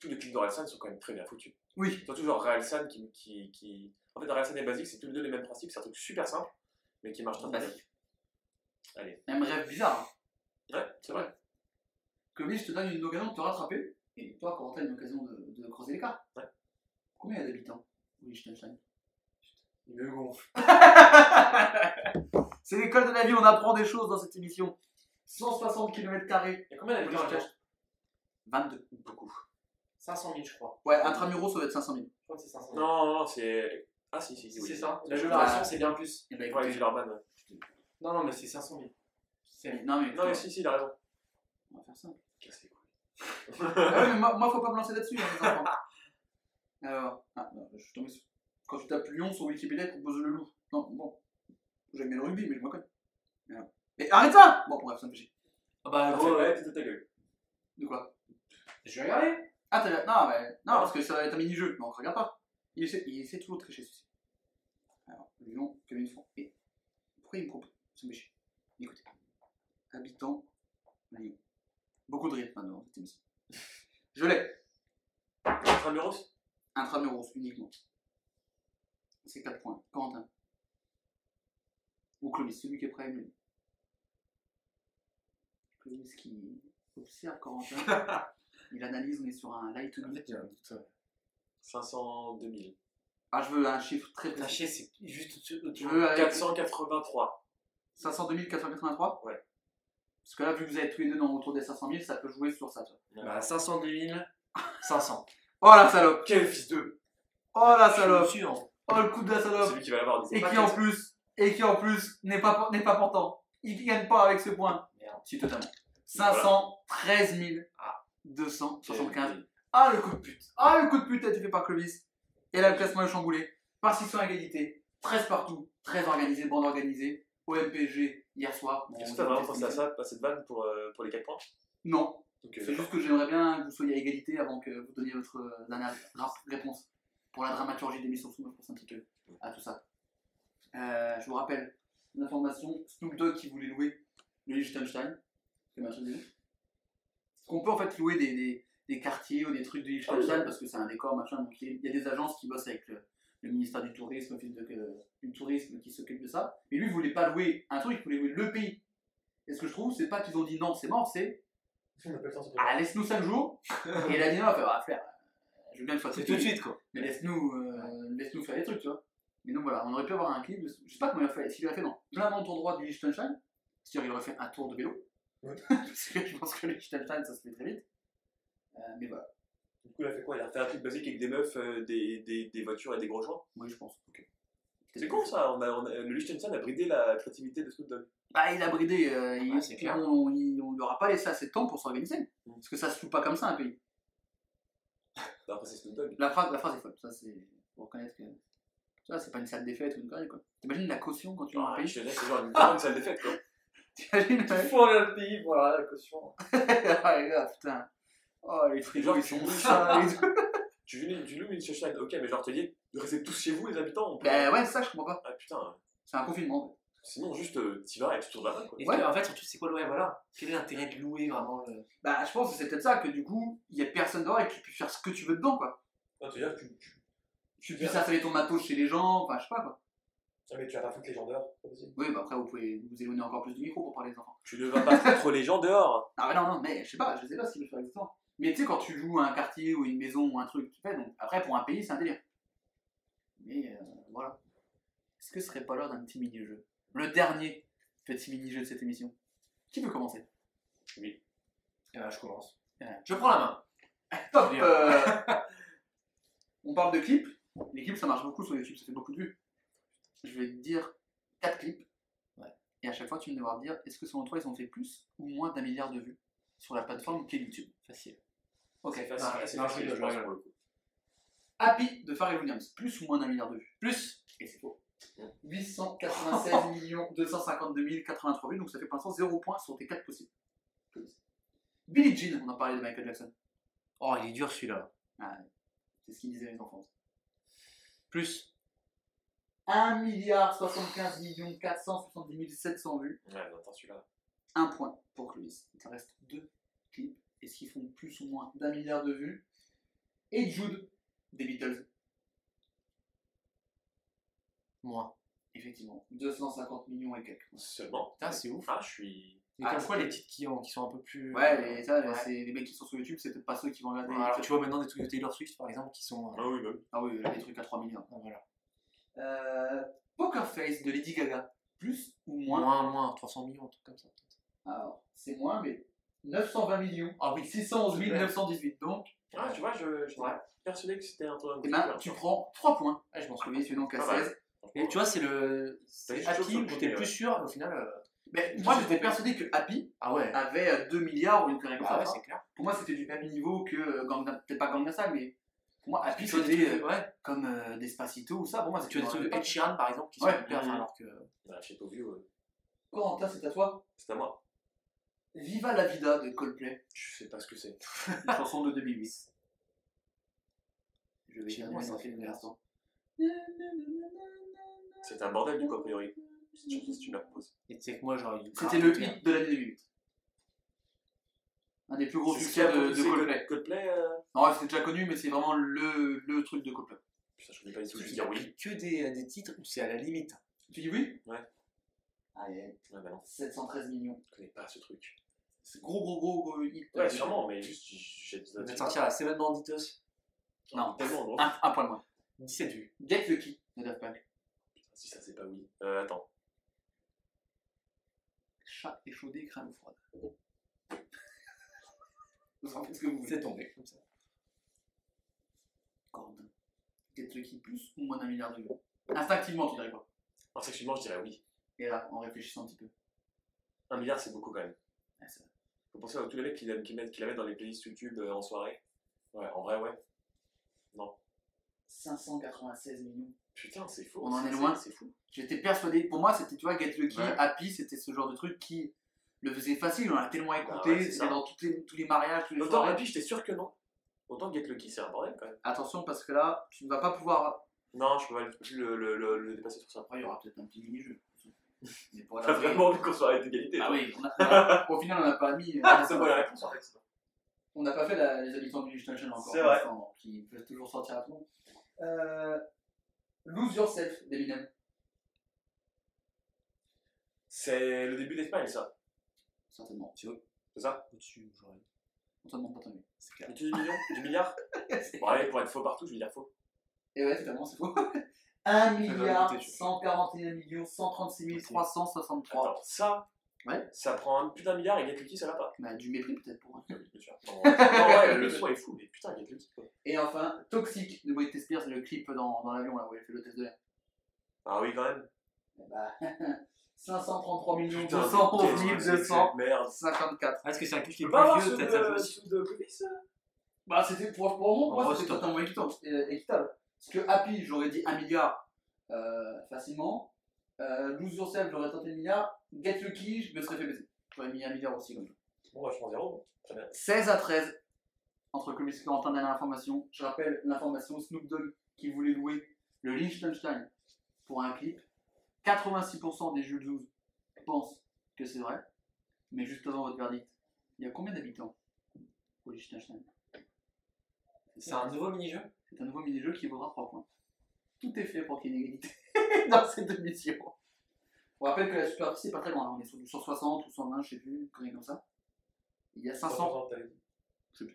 D: tous les clips d'Orelsan sont quand même très bien foutus.
C: Oui.
D: Surtout, genre, Orelsan qui, qui, qui. En fait, Orelsan et Basique, c'est tous les deux les mêmes principes, c'est un truc super simple, mais qui marche très bien.
C: Basique.
D: Allez.
C: Même rêve bizarre. hein.
D: Ouais, c'est vrai.
C: Clovis, je te donne une occasion de te rattraper. Et toi, quand t'as une occasion de, de creuser l'écart.
D: Ouais.
C: Combien il y a d'habitants? Au Liechtenstein
E: Il me gonfle.
C: C'est l'école de la vie, on apprend des choses dans cette émission. 160 km.
E: Il y a combien d'habitants là
C: 22.
D: Beaucoup.
E: 500 000, je crois.
C: Ouais, intramuros, ça doit être 500 000.
E: Je crois que c'est 500 000.
D: Non, non, non, c'est. Ah, si, si, si.
E: c'est
D: oui.
E: ça. La
C: Ouais.
E: génération, c'est bien plus.
C: Et bah,
D: Ouais,
C: écoutez,
D: ouais.
E: Non, non, mais c'est 500 000. C'est-
C: non, mais,
D: Non, mais si, si, il a raison.
C: on va faire ça.
D: Casse les couilles.
C: Ah ouais, mais moi, moi, faut pas me lancer là-dessus, hein, les enfants. Alors, ah, non, je suis tombé sur. Quand tu tapes Lyon sur Wikipédia, tu proposes le loup. Non, bon. J'aime bien le rugby, mais je me connais. Voilà. Mais arrête ça Bon, bref, ça me fait chier.
E: Ah bah,
D: Ah,
E: gros, euh,
D: ouais, t'es de ta gueule.
C: De quoi?
E: Je vais regarder.
C: Ah, t'as Non, mais. Non, parce que ça va être un mini-jeu. Non, regarde pas. Il essaie, il essaie toujours de tricher, ceci. Alors, Lyon, Kevin Font. Et. Pourquoi il me propose Écoutez. Habitants. Lyon. Beaucoup de rythme maintenant dans cette émission. Je l'ai.
D: Intramuros
C: Intramuros uniquement. C'est 4 points. Quentin. Ou Clovis, celui qui est prêt à me Clovis qui observe Corentin. il analyse, on est sur un light
E: En
C: me.
E: fait, il y a un doute.
D: 502 000.
C: Ah, je veux un chiffre très précis.
E: chier, c'est juste au-dessus. au-dessus.
C: Je veux avec
D: 483.
C: 502 483
D: Ouais.
C: Parce que là, vu que vous êtes tous les deux dans autour des 500 000, ça peut jouer sur ça. toi.
E: Bah, 502 000, 500.
C: Oh la salope
D: Quel fils de
C: Oh la salope
E: hein.
C: Oh le coup de la
D: C'est
C: salope
D: lui qui va l'avoir.
C: Et qui en plus et qui en plus n'est pas, n'est pas portant. Il gagne pas avec ce point.
E: Merde.
C: Si, totalement.
D: Voilà.
C: 513 275. Ah, le coup de pute. Ah, le coup de pute a été fait par Clovis. Et là, le classement est chamboulé. Partition à égalité. 13 partout. Très organisé, bande organisée. Au MPG hier soir. Bon,
D: Est-ce que t'as vraiment
C: va
D: pensé à ça, pas cette vanne pour, euh, pour les 4 points?
C: Non,
D: Donc,
C: c'est juste que j'aimerais bien que vous soyez à égalité avant que vous donniez votre euh, dernière réponse pour la dramaturgie de pense un petit peu à tout ça. Euh, je vous rappelle l'information Snoop Dogg qui voulait louer le Liechtenstein. C'est de. Qu'on peut en fait louer des, des, des quartiers ou des trucs de Liechtenstein parce que c'est un décor machin. Donc il y y a des agences qui bossent avec le, le ministère du Tourisme, de, euh, du tourisme qui s'occupe de ça. Mais lui, il voulait pas louer un truc, il voulait louer le pays. Et ce que je trouve, c'est pas qu'ils ont dit non, c'est mort, c'est
D: On
C: ah, laisse-nous 5 jours. Et il a dit non, il fait, ah, frère, je veux bien que ce soit
E: C'est
C: tout
E: tout de suite, quoi.
C: Mais laisse-nous euh, laisse-nous faire des trucs, tu vois. Mais donc voilà, on aurait pu avoir un clip. de- Je sais pas comment il a fait. S'il aurait fait dans plein d'endroits du Liechtenstein, c'est-à-dire il aurait fait un tour de vélo.
D: Ouais.
C: Parce que je pense que le Liechtenstein, ça se fait très vite. Euh, mais voilà,
D: Du coup, il a fait quoi? Il a fait un truc basique avec des meufs, euh, des, des, des voitures et des gros joints
C: moi je pense. Ok.
D: C'est con ça, on a, on a- le Liechtenstein a bridé la créativité de Snoop Dogg.
C: Bah, il a bridé. euh, il,
E: Ouais, c'est clair.
C: On, on lui aura pas laissé assez de temps pour s'organiser.
D: Mm.
C: Parce que ça se joue pas comme ça un pays.
D: Après, c'est Snoop Dogg.
C: La phrase, la phrase est folle. Ça, c'est. Faut reconnaître que. Ça, c'est pas une sale défaite ou une connerie, quoi. T'imagines la caution quand tu joues
D: Ah,
C: un pays?
D: Liechtenstein, c'est genre une grande salle des fêtes quoi.
C: T'imagines ouais.
E: faut aller le pays, voilà, la caution.
C: Ah les gars, putain. Oh, les frigos, ils sont.
D: Tu loues, tu loues une Liechtenstein, ok, mais genre, tu dis, de rester tous chez vous, les habitants peut...
C: Bah ouais, ça, je comprends pas.
D: Ah putain,
C: C'est un confinement.
D: sinon, juste, euh, t'y vas et tu tournes la main quoi.
E: Et
C: Ouais.
E: en fait, surtout, c'est quoi le ouais, voilà. Quel est l'intérêt de louer vraiment le.
C: Bah, je pense que c'est peut-être ça, que du coup, il y a personne dehors et que tu peux faire ce que tu veux dedans, quoi.
D: Ah, tu veux dire, tu, tu...
C: Tu puisses installer ton matos chez les gens, enfin, je sais pas, quoi.
D: Ah, mais tu vas pas foutre les gens dehors, c'est pas possible.
C: Oui, bah après, vous pouvez vous éloigner encore plus du micro pour parler des enfants.
D: Tu ne vas pas foutre les gens dehors
C: Ah, mais non, non, mais je sais pas, je sais pas ce qu'il veut faire exactement. Mais tu sais, quand tu joues à un quartier ou une maison ou un truc, tu fais, donc après, pour un pays, c'est un délire. Mais euh, voilà. Est-ce que ce serait pas l'heure d'un petit mini-jeu? Le dernier petit mini-jeu de cette émission. Qui veut commencer?
E: Et là, je commence.
C: Ouais.
E: Je prends la main.
C: Top euh, On parle de clips. Les clips, ça marche beaucoup sur YouTube, ça fait beaucoup de vues. Je vais te dire 4 clips.
E: Ouais.
C: Et à chaque fois, tu vas devoir me dire est-ce que selon toi, ils ont fait plus ou moins d'un milliard de vues sur la plateforme qu'est YouTube?
E: Facile.
C: Ok.
D: C'est
E: Non,
D: facile, c'est facile,
E: je
D: pense, pour le coup.
C: Happy de Pharrell Williams, plus ou moins d'un milliard de vues
E: Plus.
C: Et c'est faux. 896 millions 252 083 vues, donc ça fait pour l'instant 0 points sur tes 4 possibles. Billie Jean, on en parlait de Michael Jackson.
E: Oh, il est dur celui-là.
C: C'est ce qu'ils disaient les enfants.
E: Plus.
C: 1 milliard 75 millions 470 700 vues.
D: Ouais, mais attends, celui-là.
C: Un point pour Clovis. Il te reste deux clips. Est-ce qu'ils font plus ou moins d'un milliard de vues Et Jude des Beatles.
E: Moins.
C: Effectivement, 250 millions et quelques.
D: Seulement.
E: Putain, c'est ouf.
D: Ah, je suis.
E: Et
C: Ah, c'est-
E: les titres qui, ont, qui sont un peu plus.
C: Ouais, les, ça,
E: Ouais.
C: c'est les mecs qui sont sur YouTube, c'est peut-être pas ceux qui vont regarder.
E: Alors, tu vois maintenant des trucs de Taylor Swift par exemple qui sont. euh,
D: Ah oui, bah oui.
C: Ah oui, là, des trucs à 3 millions.
E: voilà.
C: Euh, Poker Face de Lady Gaga. Plus ou moins
E: Moins, moins, 300 millions, un truc comme ça. peut-être.
C: Alors, c'est moins, mais 920 millions.
E: Ah oui,
C: 611
E: Super.
C: 918. Donc,
D: Ah, tu vois, je, je
E: Ouais.
D: persuadé que c'était un truc.
C: eh ben, tu prends 3 points.
E: Ah, je m'en souviens.
C: tu es donc à
D: Pas mal.
C: 16.
E: Et tu vois, c'est le. C'est Happy où
D: le
E: plus sûr, et au final. euh,
C: Mais moi, j'étais persuadé que Happy
E: Ah ouais.
C: avait euh, 2 milliards ou une connerie comme
E: Ah
C: ça.
E: ouais, c'est clair.
C: Pour moi, c'était du même niveau que euh, Gangnam, peut-être pas Gangnam Style, mais pour moi, Happy,
E: Tu des
C: c'était euh,
E: ouais.
C: comme euh, Despacito ou ça. Pour moi,
E: Tu
C: c'était
E: vois des trucs Ed. Sheeran par exemple qui sont hyper.
D: Mhm.
E: alors que.
D: Ah, je sais pas vu, ouais.
C: Corentin, c'est à toi.
D: C'est à moi.
C: Viva la vida de Coldplay,
D: Je sais pas ce que c'est.
C: une chanson de 2008. Je vais
E: moins
C: dans
E: ça fait
C: instants.
D: C'est un bordel du coup, a priori. Cette chanson, si tu me la proposes.
E: Et tu sais que moi, j'aurais dû.
C: C'était le hit de l'année 2008. Un des plus gros
D: C'est
C: succès de, de Coldplay.
D: Coldplay, euh...
C: Non, c'était déjà connu, mais c'est vraiment le, le truc de Coldplay.
D: Putain, je connais pas les sous, je vais dire oui.
E: que des, des titres où c'est à la limite.
C: Tu dis oui?
D: Ouais.
C: Allez,
D: Ouais, bah non,
C: 713 millions.
D: je connais pas ce truc.
C: C'est gros, gros, gros, gros hit.
D: Ouais, sûrement, mais juste, j'ai
E: On va sortir à Seven Banditos.
C: Non.
D: Tellement gros.
C: Un, un point de moins.
E: 17 vues.
C: Get Lucky de Daft Punk.
D: Putain, si ça, c'est pas oui. Euh, attends.
C: Chat échaudé, crème froide. Vous en faites ce que vous voulez.
E: C'est tombé comme ça.
C: Corde. Get Lucky plus ou moins d'un milliard de vues Instinctivement, tu dirais quoi?
D: Instinctivement, je dirais oui.
C: Et là, en réfléchissant un petit peu.
D: Un milliard, c'est beaucoup quand même.
C: Ouais, c'est vrai.
D: Faut penser à tous les mecs qui, la- qui, mettent, mettent dans les playlists YouTube euh, en soirée. Ouais, en vrai, ouais.
C: 596 millions.
D: Putain, c'est fou.
C: On en est loin.
D: C'est fou.
C: J'étais persuadé, pour moi, c'était, tu vois, Get Lucky,
D: Ouais.
C: Happy, c'était ce genre de truc qui le faisait facile. On l'a tellement écouté,
D: ouais, c'est
C: c'était dans les- tous les mariages, tous les
D: Autant. Happy, j'étais sûr que non. Autant Get Lucky, c'est un bordel quand même.
C: Attention, parce que là, tu ne vas pas pouvoir.
D: Non, je peux pas plus le, le, le, le dépasser sur ça.
C: Après, il y aura peut-être un petit mini-jeu. Mais
D: T'as
C: vraie-
D: vraiment envie qu'on soit à d'égalité.
C: Ah oui, on a- au final, on n'a pas mis.
D: Ah, c'est moi la réponse en fait.
C: On n'a pas fait la- les habitants du Liechtenstein encore.
D: C'est
C: pour
D: vrai.
C: l'instant, donc Qui peuvent toujours sortir à tout le monde. Euh, Lose Yourself d'Eminem.
D: C'est le début d'Espagne, ça.
C: Certainement.
E: C'est au-
D: C'est ça?
E: Au-dessus, j'aurais dit.
C: On te demande pas ton.
E: C'est clair.
D: Le du million Du milliard? Bon, allez, pour être faux partout, je vais dire faux.
C: Et ouais, totalement, c'est faux. 1 milliard
D: goûter, tu
C: 141 millions 136 363.
D: Attends, ça,
C: Ouais.
D: ça prend un putain de milliard et Get Lucky, ça va pas.
C: Bah, du mépris peut-être pour un.
D: Non, ouais, le son est fou, mais putain, Get Lucky quoi.
C: Et enfin, Toxic de Britney Spears, le clip dans, dans l'avion là où elle fait le test de l'air.
D: Ah oui, quand même.
C: Eh Bah, 533 millions
D: Putain,
C: 211
D: mais qu'est-ce que c'est que
C: 254.
D: cette Merde.
E: Ah, est-ce que c'est un clip qui est
D: pas
E: plus vieux, peut-être
D: Clovis
C: Bah, c'était pour, pour moi,
E: gros,
C: c'était totalement équitable. Parce que Happy, j'aurais dit 1 milliard euh, facilement. Euh, Lose Yourself, j'aurais tenté le milliard. Get Lucky, je me serais fait baiser. J'aurais mis 1 milliard aussi comme ça.
D: Bon, bah, je prends zéro. Très bien.
C: 16 à 13 entre et Corentin, dernière information. Je rappelle l'information Snoop Dogg qui voulait louer le Liechtenstein pour un clip. 86% des Jules Zouz pensent que c'est vrai. Mais juste avant votre verdict, il y a combien d'habitants au Liechtenstein?
E: C'est un nouveau mini-jeu?
C: C'est un nouveau mini-jeu qui vaudra 3 points. Tout est fait pour qu'il y ait une égalité dans cette émission. On rappelle que la superficie n'est pas très loin, hein. on est sur du 160 ou 120, je sais plus, connerie comme ça. Il y a 500,
D: 500, t'avais dit.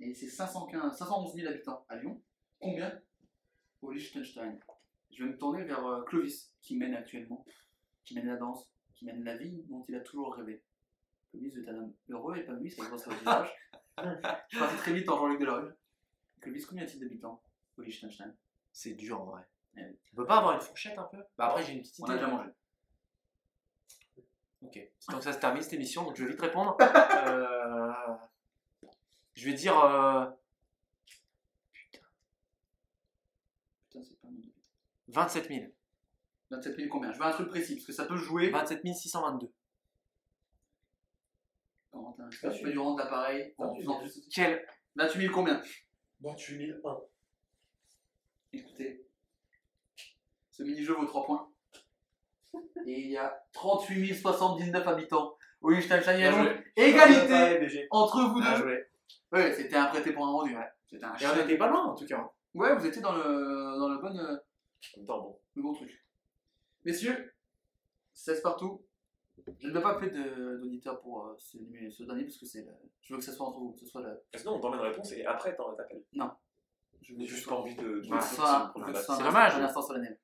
C: et c'est 515, 511 000 habitants à Lyon. Combien au Liechtenstein? Je vais me tourner vers euh, Clovis, qui mène actuellement, qui mène la danse, qui mène la vie dont il a toujours rêvé. Clovis est un homme heureux, épanoui, ça se voit sur le visage. Je parti très vite en Jean-Luc Delarue. Clovis, combien y a-t-il d'habitants au Liechtenstein
E: C'est dur en vrai.
C: Eh oui.
E: On peut pas avoir une fourchette un peu? Bah après j'ai une petite
C: On
E: idée.
C: a déjà mangé.
E: Ok. C'est ça se termine cette émission, donc je vais vite répondre. Euh, Je vais dire. euh,
C: Putain, c'est pas mon idée.
E: 27 000.
C: 27 000 combien? Je veux un truc précis, parce que ça peut jouer.
E: 27 622.
C: Corentin, est-ce que tu fais du rang d'appareil en
D: 28
C: faisant
D: 000.
C: plus
E: Quel
C: 28 000 combien?
D: 28 001.
C: Écoutez, ce mini-jeu vaut 3 points. Et il y a 38 079 habitants au Liechtenstein. Il y a
E: Bien
C: donc égalité entre vous deux. Ouais, c'était un prêté pour un rendu. Ouais, c'était un
E: Et on était pas loin en tout cas.
C: Ouais, vous étiez dans le, dans le, bon, euh,
D: En même temps, bon.
C: le bon truc. Messieurs, 16 partout. Je ne vais pas appeler de- d'auditeurs pour euh, ce, dernier parce que c'est le- je veux que ce soit entre vous, que ce soit le,
D: Sinon, on t'emmène réponse et après, t'en t'appelles.
C: je veux
D: J'ai
C: que ce
D: juste pas envie de. de-
C: Je veux que je veux que
E: C'est dommage.
C: un instant solennel.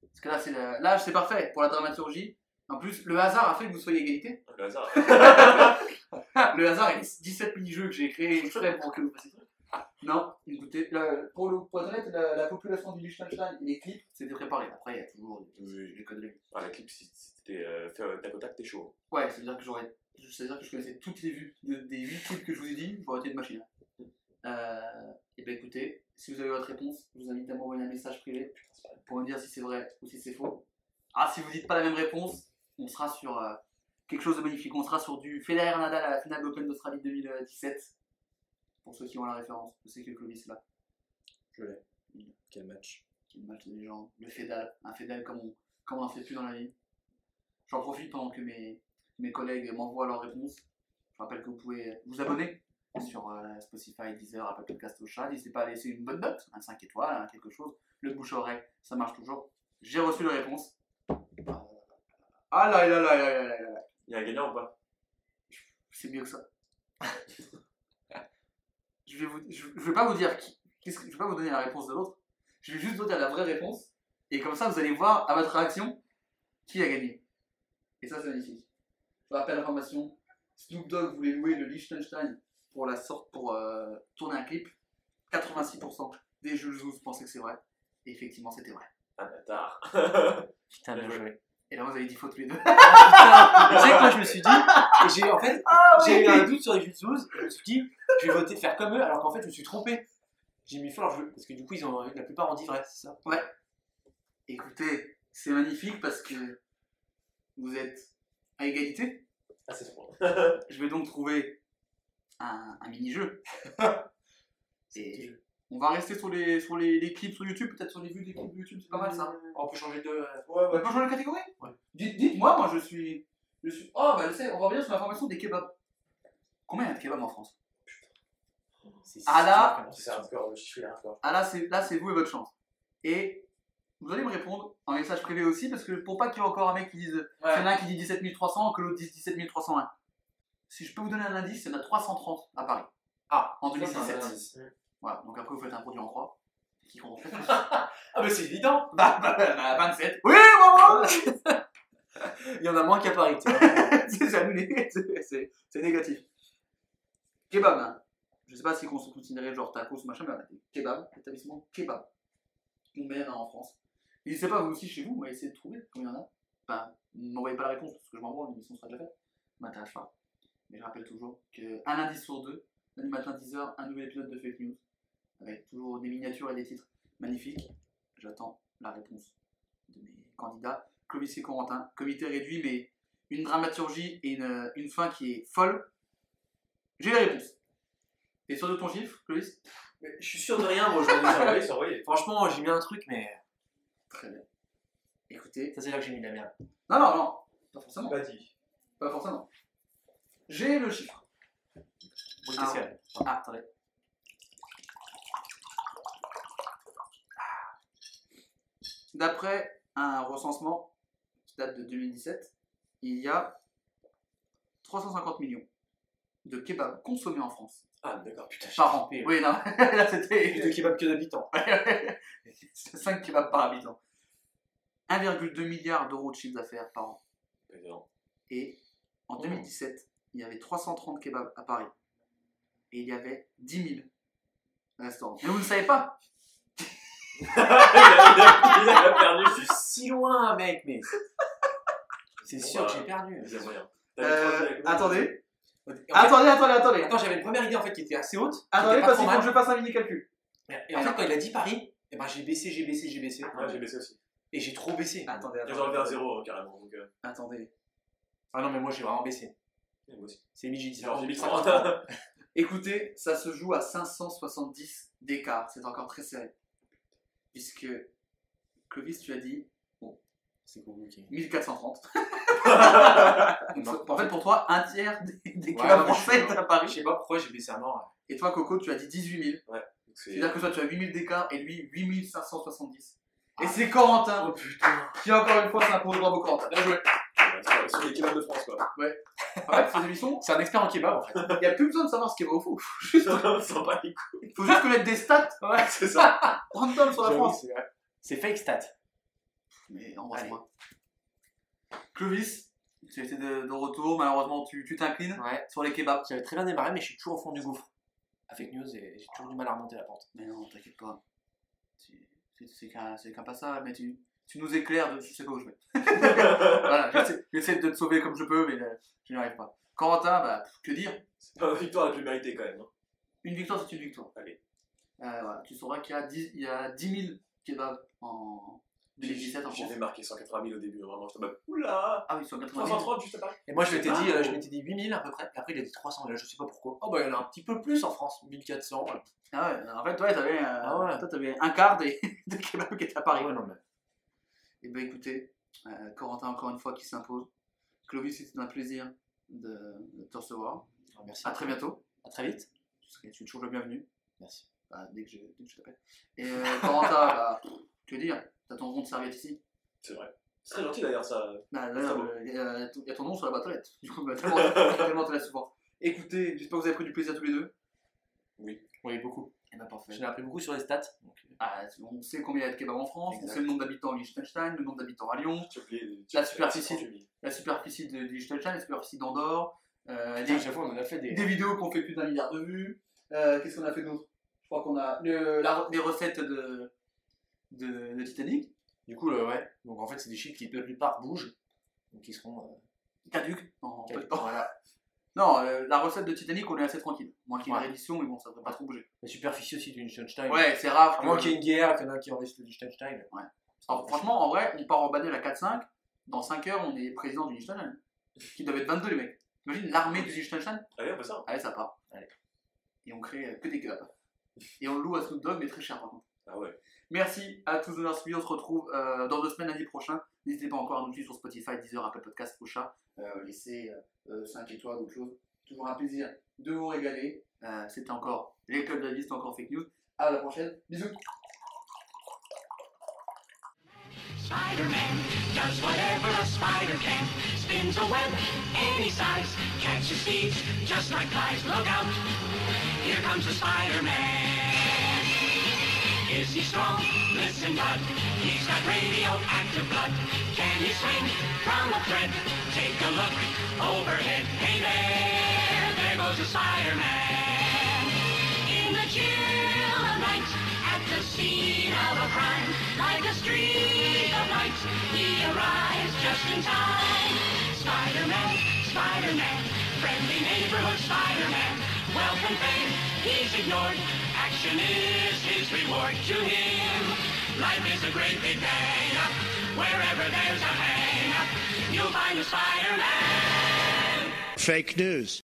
C: Parce que là, c'est là, c'est parfait pour la dramaturgie. En plus, le hasard a fait que vous soyez égalité.
D: Le hasard.
C: Le hasard et les 17 mini-jeux que j'ai créés exprès pour que vous fassiez. Non, écoutez, le- pour, le, pour être honnête, la, la population du Liechtenstein et les clips, c'était préparé. Après, il y a toujours des,
D: Oui.
C: des conneries.
D: Ah, la clip, si t'étais euh, fait tac au tac, t'es chaud.
C: Ouais, c'est-à-dire que j'aurais. C'est-à-dire que je connaissais toutes les vues de- des 8 clips que je vous ai dit, j'aurais été une machine. Euh, et bien écoutez, si vous avez votre réponse, je vous invite à m'envoyer un message privé pour me dire si c'est vrai ou si c'est faux. Ah, si vous dites pas la même réponse, on sera sur euh, quelque chose de magnifique. On sera sur du Federer Nadal à la finale d'Open d'Australie 2017 pour ceux qui ont la référence, je sais que Clovis là.
E: Je l'ai. Quel match.
C: Quel match de légende. Le Fédal. Un Fédal comme on comme en fait plus dans la vie. J'en profite pendant que mes, mes collègues m'envoient leurs réponses. Je rappelle que vous pouvez vous abonner sur euh, Spotify, Deezer, Apple Podcast au chat. N'hésitez pas à laisser une bonne note, un 5 étoiles, quelque chose. Le bouche oreille, ça marche toujours. J'ai reçu les réponses. Ah là là là là là là là.
D: Il y a un gagnant ou pas?
C: C'est mieux que ça. je vais vous, je, je vais pas vous dire qui, que, je vais pas vous donner la réponse de l'autre. Je vais juste vous dire la vraie réponse. Et comme ça, vous allez voir à votre réaction qui a gagné. Et ça, c'est magnifique. Je rappelle l'information. Snoop Dogg voulait louer le Liechtenstein pour la sorte, pour euh, tourner un clip. 86% des Jules Zouz pensaient que c'est vrai. Et effectivement, c'était vrai.
D: Un bâtard.
E: Putain, bien
D: Bien
E: joué.
C: Et là, vous avez dit faux tous les deux.
E: Ah, putain, tu sais que moi je me suis dit, j'ai en fait,
C: Ah
E: j'ai eu un doute sur les et je me suis dit, je vais voter faire comme eux, alors qu'en fait je me suis trompé. J'ai mis je- parce que du coup ils ont, la plupart ont dit vrai, c'est ça
C: Écoutez, c'est magnifique parce que vous êtes à égalité.
D: Ah, c'est.
C: Je vais donc trouver un, un mini-jeu. Et on va rester sur les, sur les, les clips sur YouTube, peut-être sur les vues des clips YouTube, c'est pas mal ça.
E: On peut changer de.
D: Ouais,
C: On peut changer de catégorie?
E: Ouais.
C: Dites-moi, moi je suis. Je suis... Oh, bah je sais, on revient sur l'information des kebabs. Combien il y a de kebabs en France? Ah, là-
D: C'est hardcore, hardcore.
C: Ah là, c'est là, c'est vous et votre chance. Et vous allez me répondre en message privé aussi, parce que pour pas qu'il y ait encore un mec qui dise. Il y en a un qui dit 17 300, que l'autre dise 17 301. Si je peux vous donner un indice, il y en a 330 à Paris.
E: Ah,
C: en
E: ça, c'est un
C: 2017. Voilà, donc après vous faites un produit en croix. Qui compte
E: Ah, bah c'est évident
C: bah, bah, bah, bah, 27. Oui, maman
E: Il y en a moins qu'à Paris, tu vois.
C: C'est annulé, négatif. Kebab, hein. je sais pas si on se considérait genre tacos ou machin, mais on kebabs, établissement kebab. Combien il y en a en France N'hésitez pas vous aussi chez vous, on va essayer de trouver combien il y en a. Enfin, m'envoyez pas la réponse parce que je m'envoie, l'émission sera déjà faite. M'intéresse pas. Mais je rappelle toujours qu'un lundi sur deux, lundi matin 10h, un nouvel épisode de Fake News. Avec toujours des miniatures et des titres magnifiques. J'attends la réponse de mes candidats. Clovis et Corentin, comité réduit, mais une dramaturgie et une, une fin qui est folle. J'ai la réponse. Et sur de ton chiffre, Clovis?
E: Je suis sûr de rien, moi je vais
D: c'est envoyé.
E: Franchement, j'ai mis un truc, mais
C: Très bien. Écoutez.
E: ça c'est là que j'ai mis de la merde.
C: Non, non, non. Pas forcément.
D: Pas dit.
C: Pas forcément. J'ai le chiffre.
E: Bon,
C: Ah, Ah, attendez. D'après un recensement qui date de 2017, il y a 350 millions de kebabs consommés en France
D: Ah, d'accord, putain.
C: par an. Oui, non, là
E: Plus de
C: c'était
E: kebab que d'habitants.
C: 5 kebabs par habitant. 1,2 milliard d'euros de chiffre d'affaires par an. Et en 2017, il y avait 330 kebabs à Paris. Et il y avait 10 000 restaurants. Mais vous ne savez pas
D: il, a, il, perdu.
E: Je suis si loin, mec, mais. C'est sûr que j'ai perdu.
D: Il y a moyen. T'as
C: Euh, Attendez, attendez, attendez, attendez.
E: Attends, j'avais une première idée en fait qui était assez haute.
C: Attendez, parce qu'il faut que je fasse un mini calcul.
E: Et en fait, quand il a dit Paris, eh ben, j'ai baissé, j'ai baissé, j'ai baissé.
D: Ouais, j'ai baissé aussi.
E: Et j'ai trop baissé.
C: Attendez,
D: J'ai enlevé un zéro, carrément. Donc, euh,
C: Attendez.
E: Ah non, mais moi j'ai vraiment baissé.
D: moi aussi.
E: C'est mis, j'ai dit
D: Alors, j'ai mis
E: 50.
D: 30.
C: Écoutez, ça se joue à 570 d'écart. C'est encore très serré. Puisque Clovis, tu as dit
E: C'est compliqué.
C: 1430.
E: Non.
C: En fait, pour toi, un tiers des, des
E: Ouais,
C: français
E: suis-
C: est à Paris.
E: Je sais pas pourquoi j'ai baissé à mort.
C: Et toi, Coco, tu as dit 18 000.
D: C'est
C: C'est-à-dire que toi, tu as 8000 d'écart et lui, 8570. Et
E: Ah.
C: c'est Corentin
E: Oh putain.
C: qui, encore une fois, s'impose. Bravo, Corentin. Bien joué.
D: Ouais, sur les de France, quoi.
C: En fait, ces émissions,
E: C'est un expert en kebab en fait.
C: il n'y a plus besoin de savoir ce qui est vrai ou faux. Juste-
D: les
C: faut juste connaître des stats
E: Ouais,
D: C'est ça.
C: random sur la France.
E: c'est fake stat.
C: Mais embrasse-moi. Clovis, tu étais de, de retour. Malheureusement, tu t'inclines
E: Ouais.
C: sur les kebabs.
E: J'avais très bien démarré, mais je suis toujours au fond du gouffre. À fake news et j'ai toujours du mal à remonter la pente.
C: Mais non, t'inquiète pas. C'est qu'un c'est qu'un passage, mais tu, tu nous éclaires de je sais pas où je vais. voilà, j'essaie- de te sauver comme je peux, mais euh, je n'y arrive pas. Corentin, bah, que dire?
D: C'est pas la victoire la plus méritée, quand même. hein.
C: Une victoire, c'est une victoire.
D: Allez.
C: Euh, voilà, tu sauras qu'il y, a 10 il y a 10 000 kebabs en 2017 en France.
D: J'avais marqué 180 000 au début, vraiment. J'étais oula
C: Ah oui, sur 80 000.
D: 330 juste.
E: Et moi je m'étais
D: Ah,
E: dit, euh, je
D: bon.
E: m'étais dit 8000 à peu près. Et après il a dit 300. Et là je sais pas pourquoi. Oh bah il y en a un petit peu plus en France. 1400. Ouais,
C: Ah ouais, en fait, ouais, t'avais, euh,
E: Ah ouais.
C: toi, t'avais un quart des, des kebabs qui étaient à Paris.
E: ouais non mais.
C: Et ben écoutez, euh, Corentin encore une fois qui s'impose. Clovis, c'était un plaisir de, de te recevoir.
E: Ah, Merci.
C: À très bientôt.
E: À très vite.
C: Tu serais- tu es toujours le bienvenu.
E: Merci.
C: Bah, dès que je, dès que je t'appelle. Et euh, Corentin, bah, que dire? T'as ton rond de serviette ici?
D: C'est vrai. C'est très gentil d'ailleurs, ça.
C: Bah,
D: Très beau.
C: euh, il y, a il y a ton nom sur la boîte aux lettres. Du coup, bah, tellement, tellement te laisse souvent. Écoutez, j'espère que vous avez pris du plaisir tous les deux.
E: Oui, beaucoup.
C: Et bah parfait.
E: J'en ai appris beaucoup sur les stats. donc, euh,
C: Ah, on sait combien il y a de kebabs en France, on sait le nombre d'habitants au Liechtenstein, le nombre d'habitants à Lyon. La superficie.
D: 38 000.
C: la superficie de Liechtenstein, la superficie d'Andorre, euh,
E: Putain,
C: les,
E: à chaque fois on en a fait des.
C: des vidéos qui ont fait plus d'un milliard de vues. Euh, Qu'est-ce qu'on a fait d'autre? Je crois qu'on a le- la- les recettes de, de, de Titanic.
E: Du coup, euh, ouais. Donc en fait, c'est des chiffres qui, la plupart, bougent. Donc ils seront. euh,
C: Caduc en peu de temps.
E: voilà.
C: Non, euh, la recette de Titanic, on est assez tranquille. Moins qu'il y ait une
E: Ouais.
C: réédition, mais bon, ça devrait pas trop bouger.
E: La superficie aussi du Liechtenstein.
C: Ouais, c'est rare.
E: À moins qu'il y ait une guerre, qu'il y en a qui envahissent le Liechtenstein.
C: Alors, franchement, en vrai, on part en bannière à 4-5. Dans 5 heures, on est président du Liechtenstein. Qui doivent être 22, les mecs. Imagine l'armée du Liechtenstein.
D: Allez, on fait ça.
C: Allez, ça part.
E: Allez.
C: Et on crée euh, que des clubs. Et on loue à Snoop Dogg, mais très cher par contre.
D: Ah ouais.
C: Merci à tous de nous avoir suivis. On se retrouve euh, dans deux semaines, lundi prochain. N'hésitez pas encore à nous suivre sur Spotify, Deezer, Apple Podcast, Ocha. Euh, laissez 5 étoiles, d'autres choses. Toujours un plaisir de vous régaler. Euh, c'était encore les clubs de la vie, c'était encore fake news. À la prochaine. Bisous.
G: Spider-Man does whatever a spider can. Spins a web any size. Catches thieves just like flies. Look out! Here comes the Spider-Man. Is he strong? Listen, bud. He's got radioactive blood. Can he swing from a thread? Take a look overhead. Hey there, there goes the Spider-Man. In the chill of night, at the scene of a crime, like a streak of light, he arrives just in time. Spider-Man, Spider-Man, friendly neighborhood Spider-Man, and fame he's ignored. Is his reward to him. Life is a great big. Wherever there's a hang, you'll find a Spider-Man.
A: Fake news.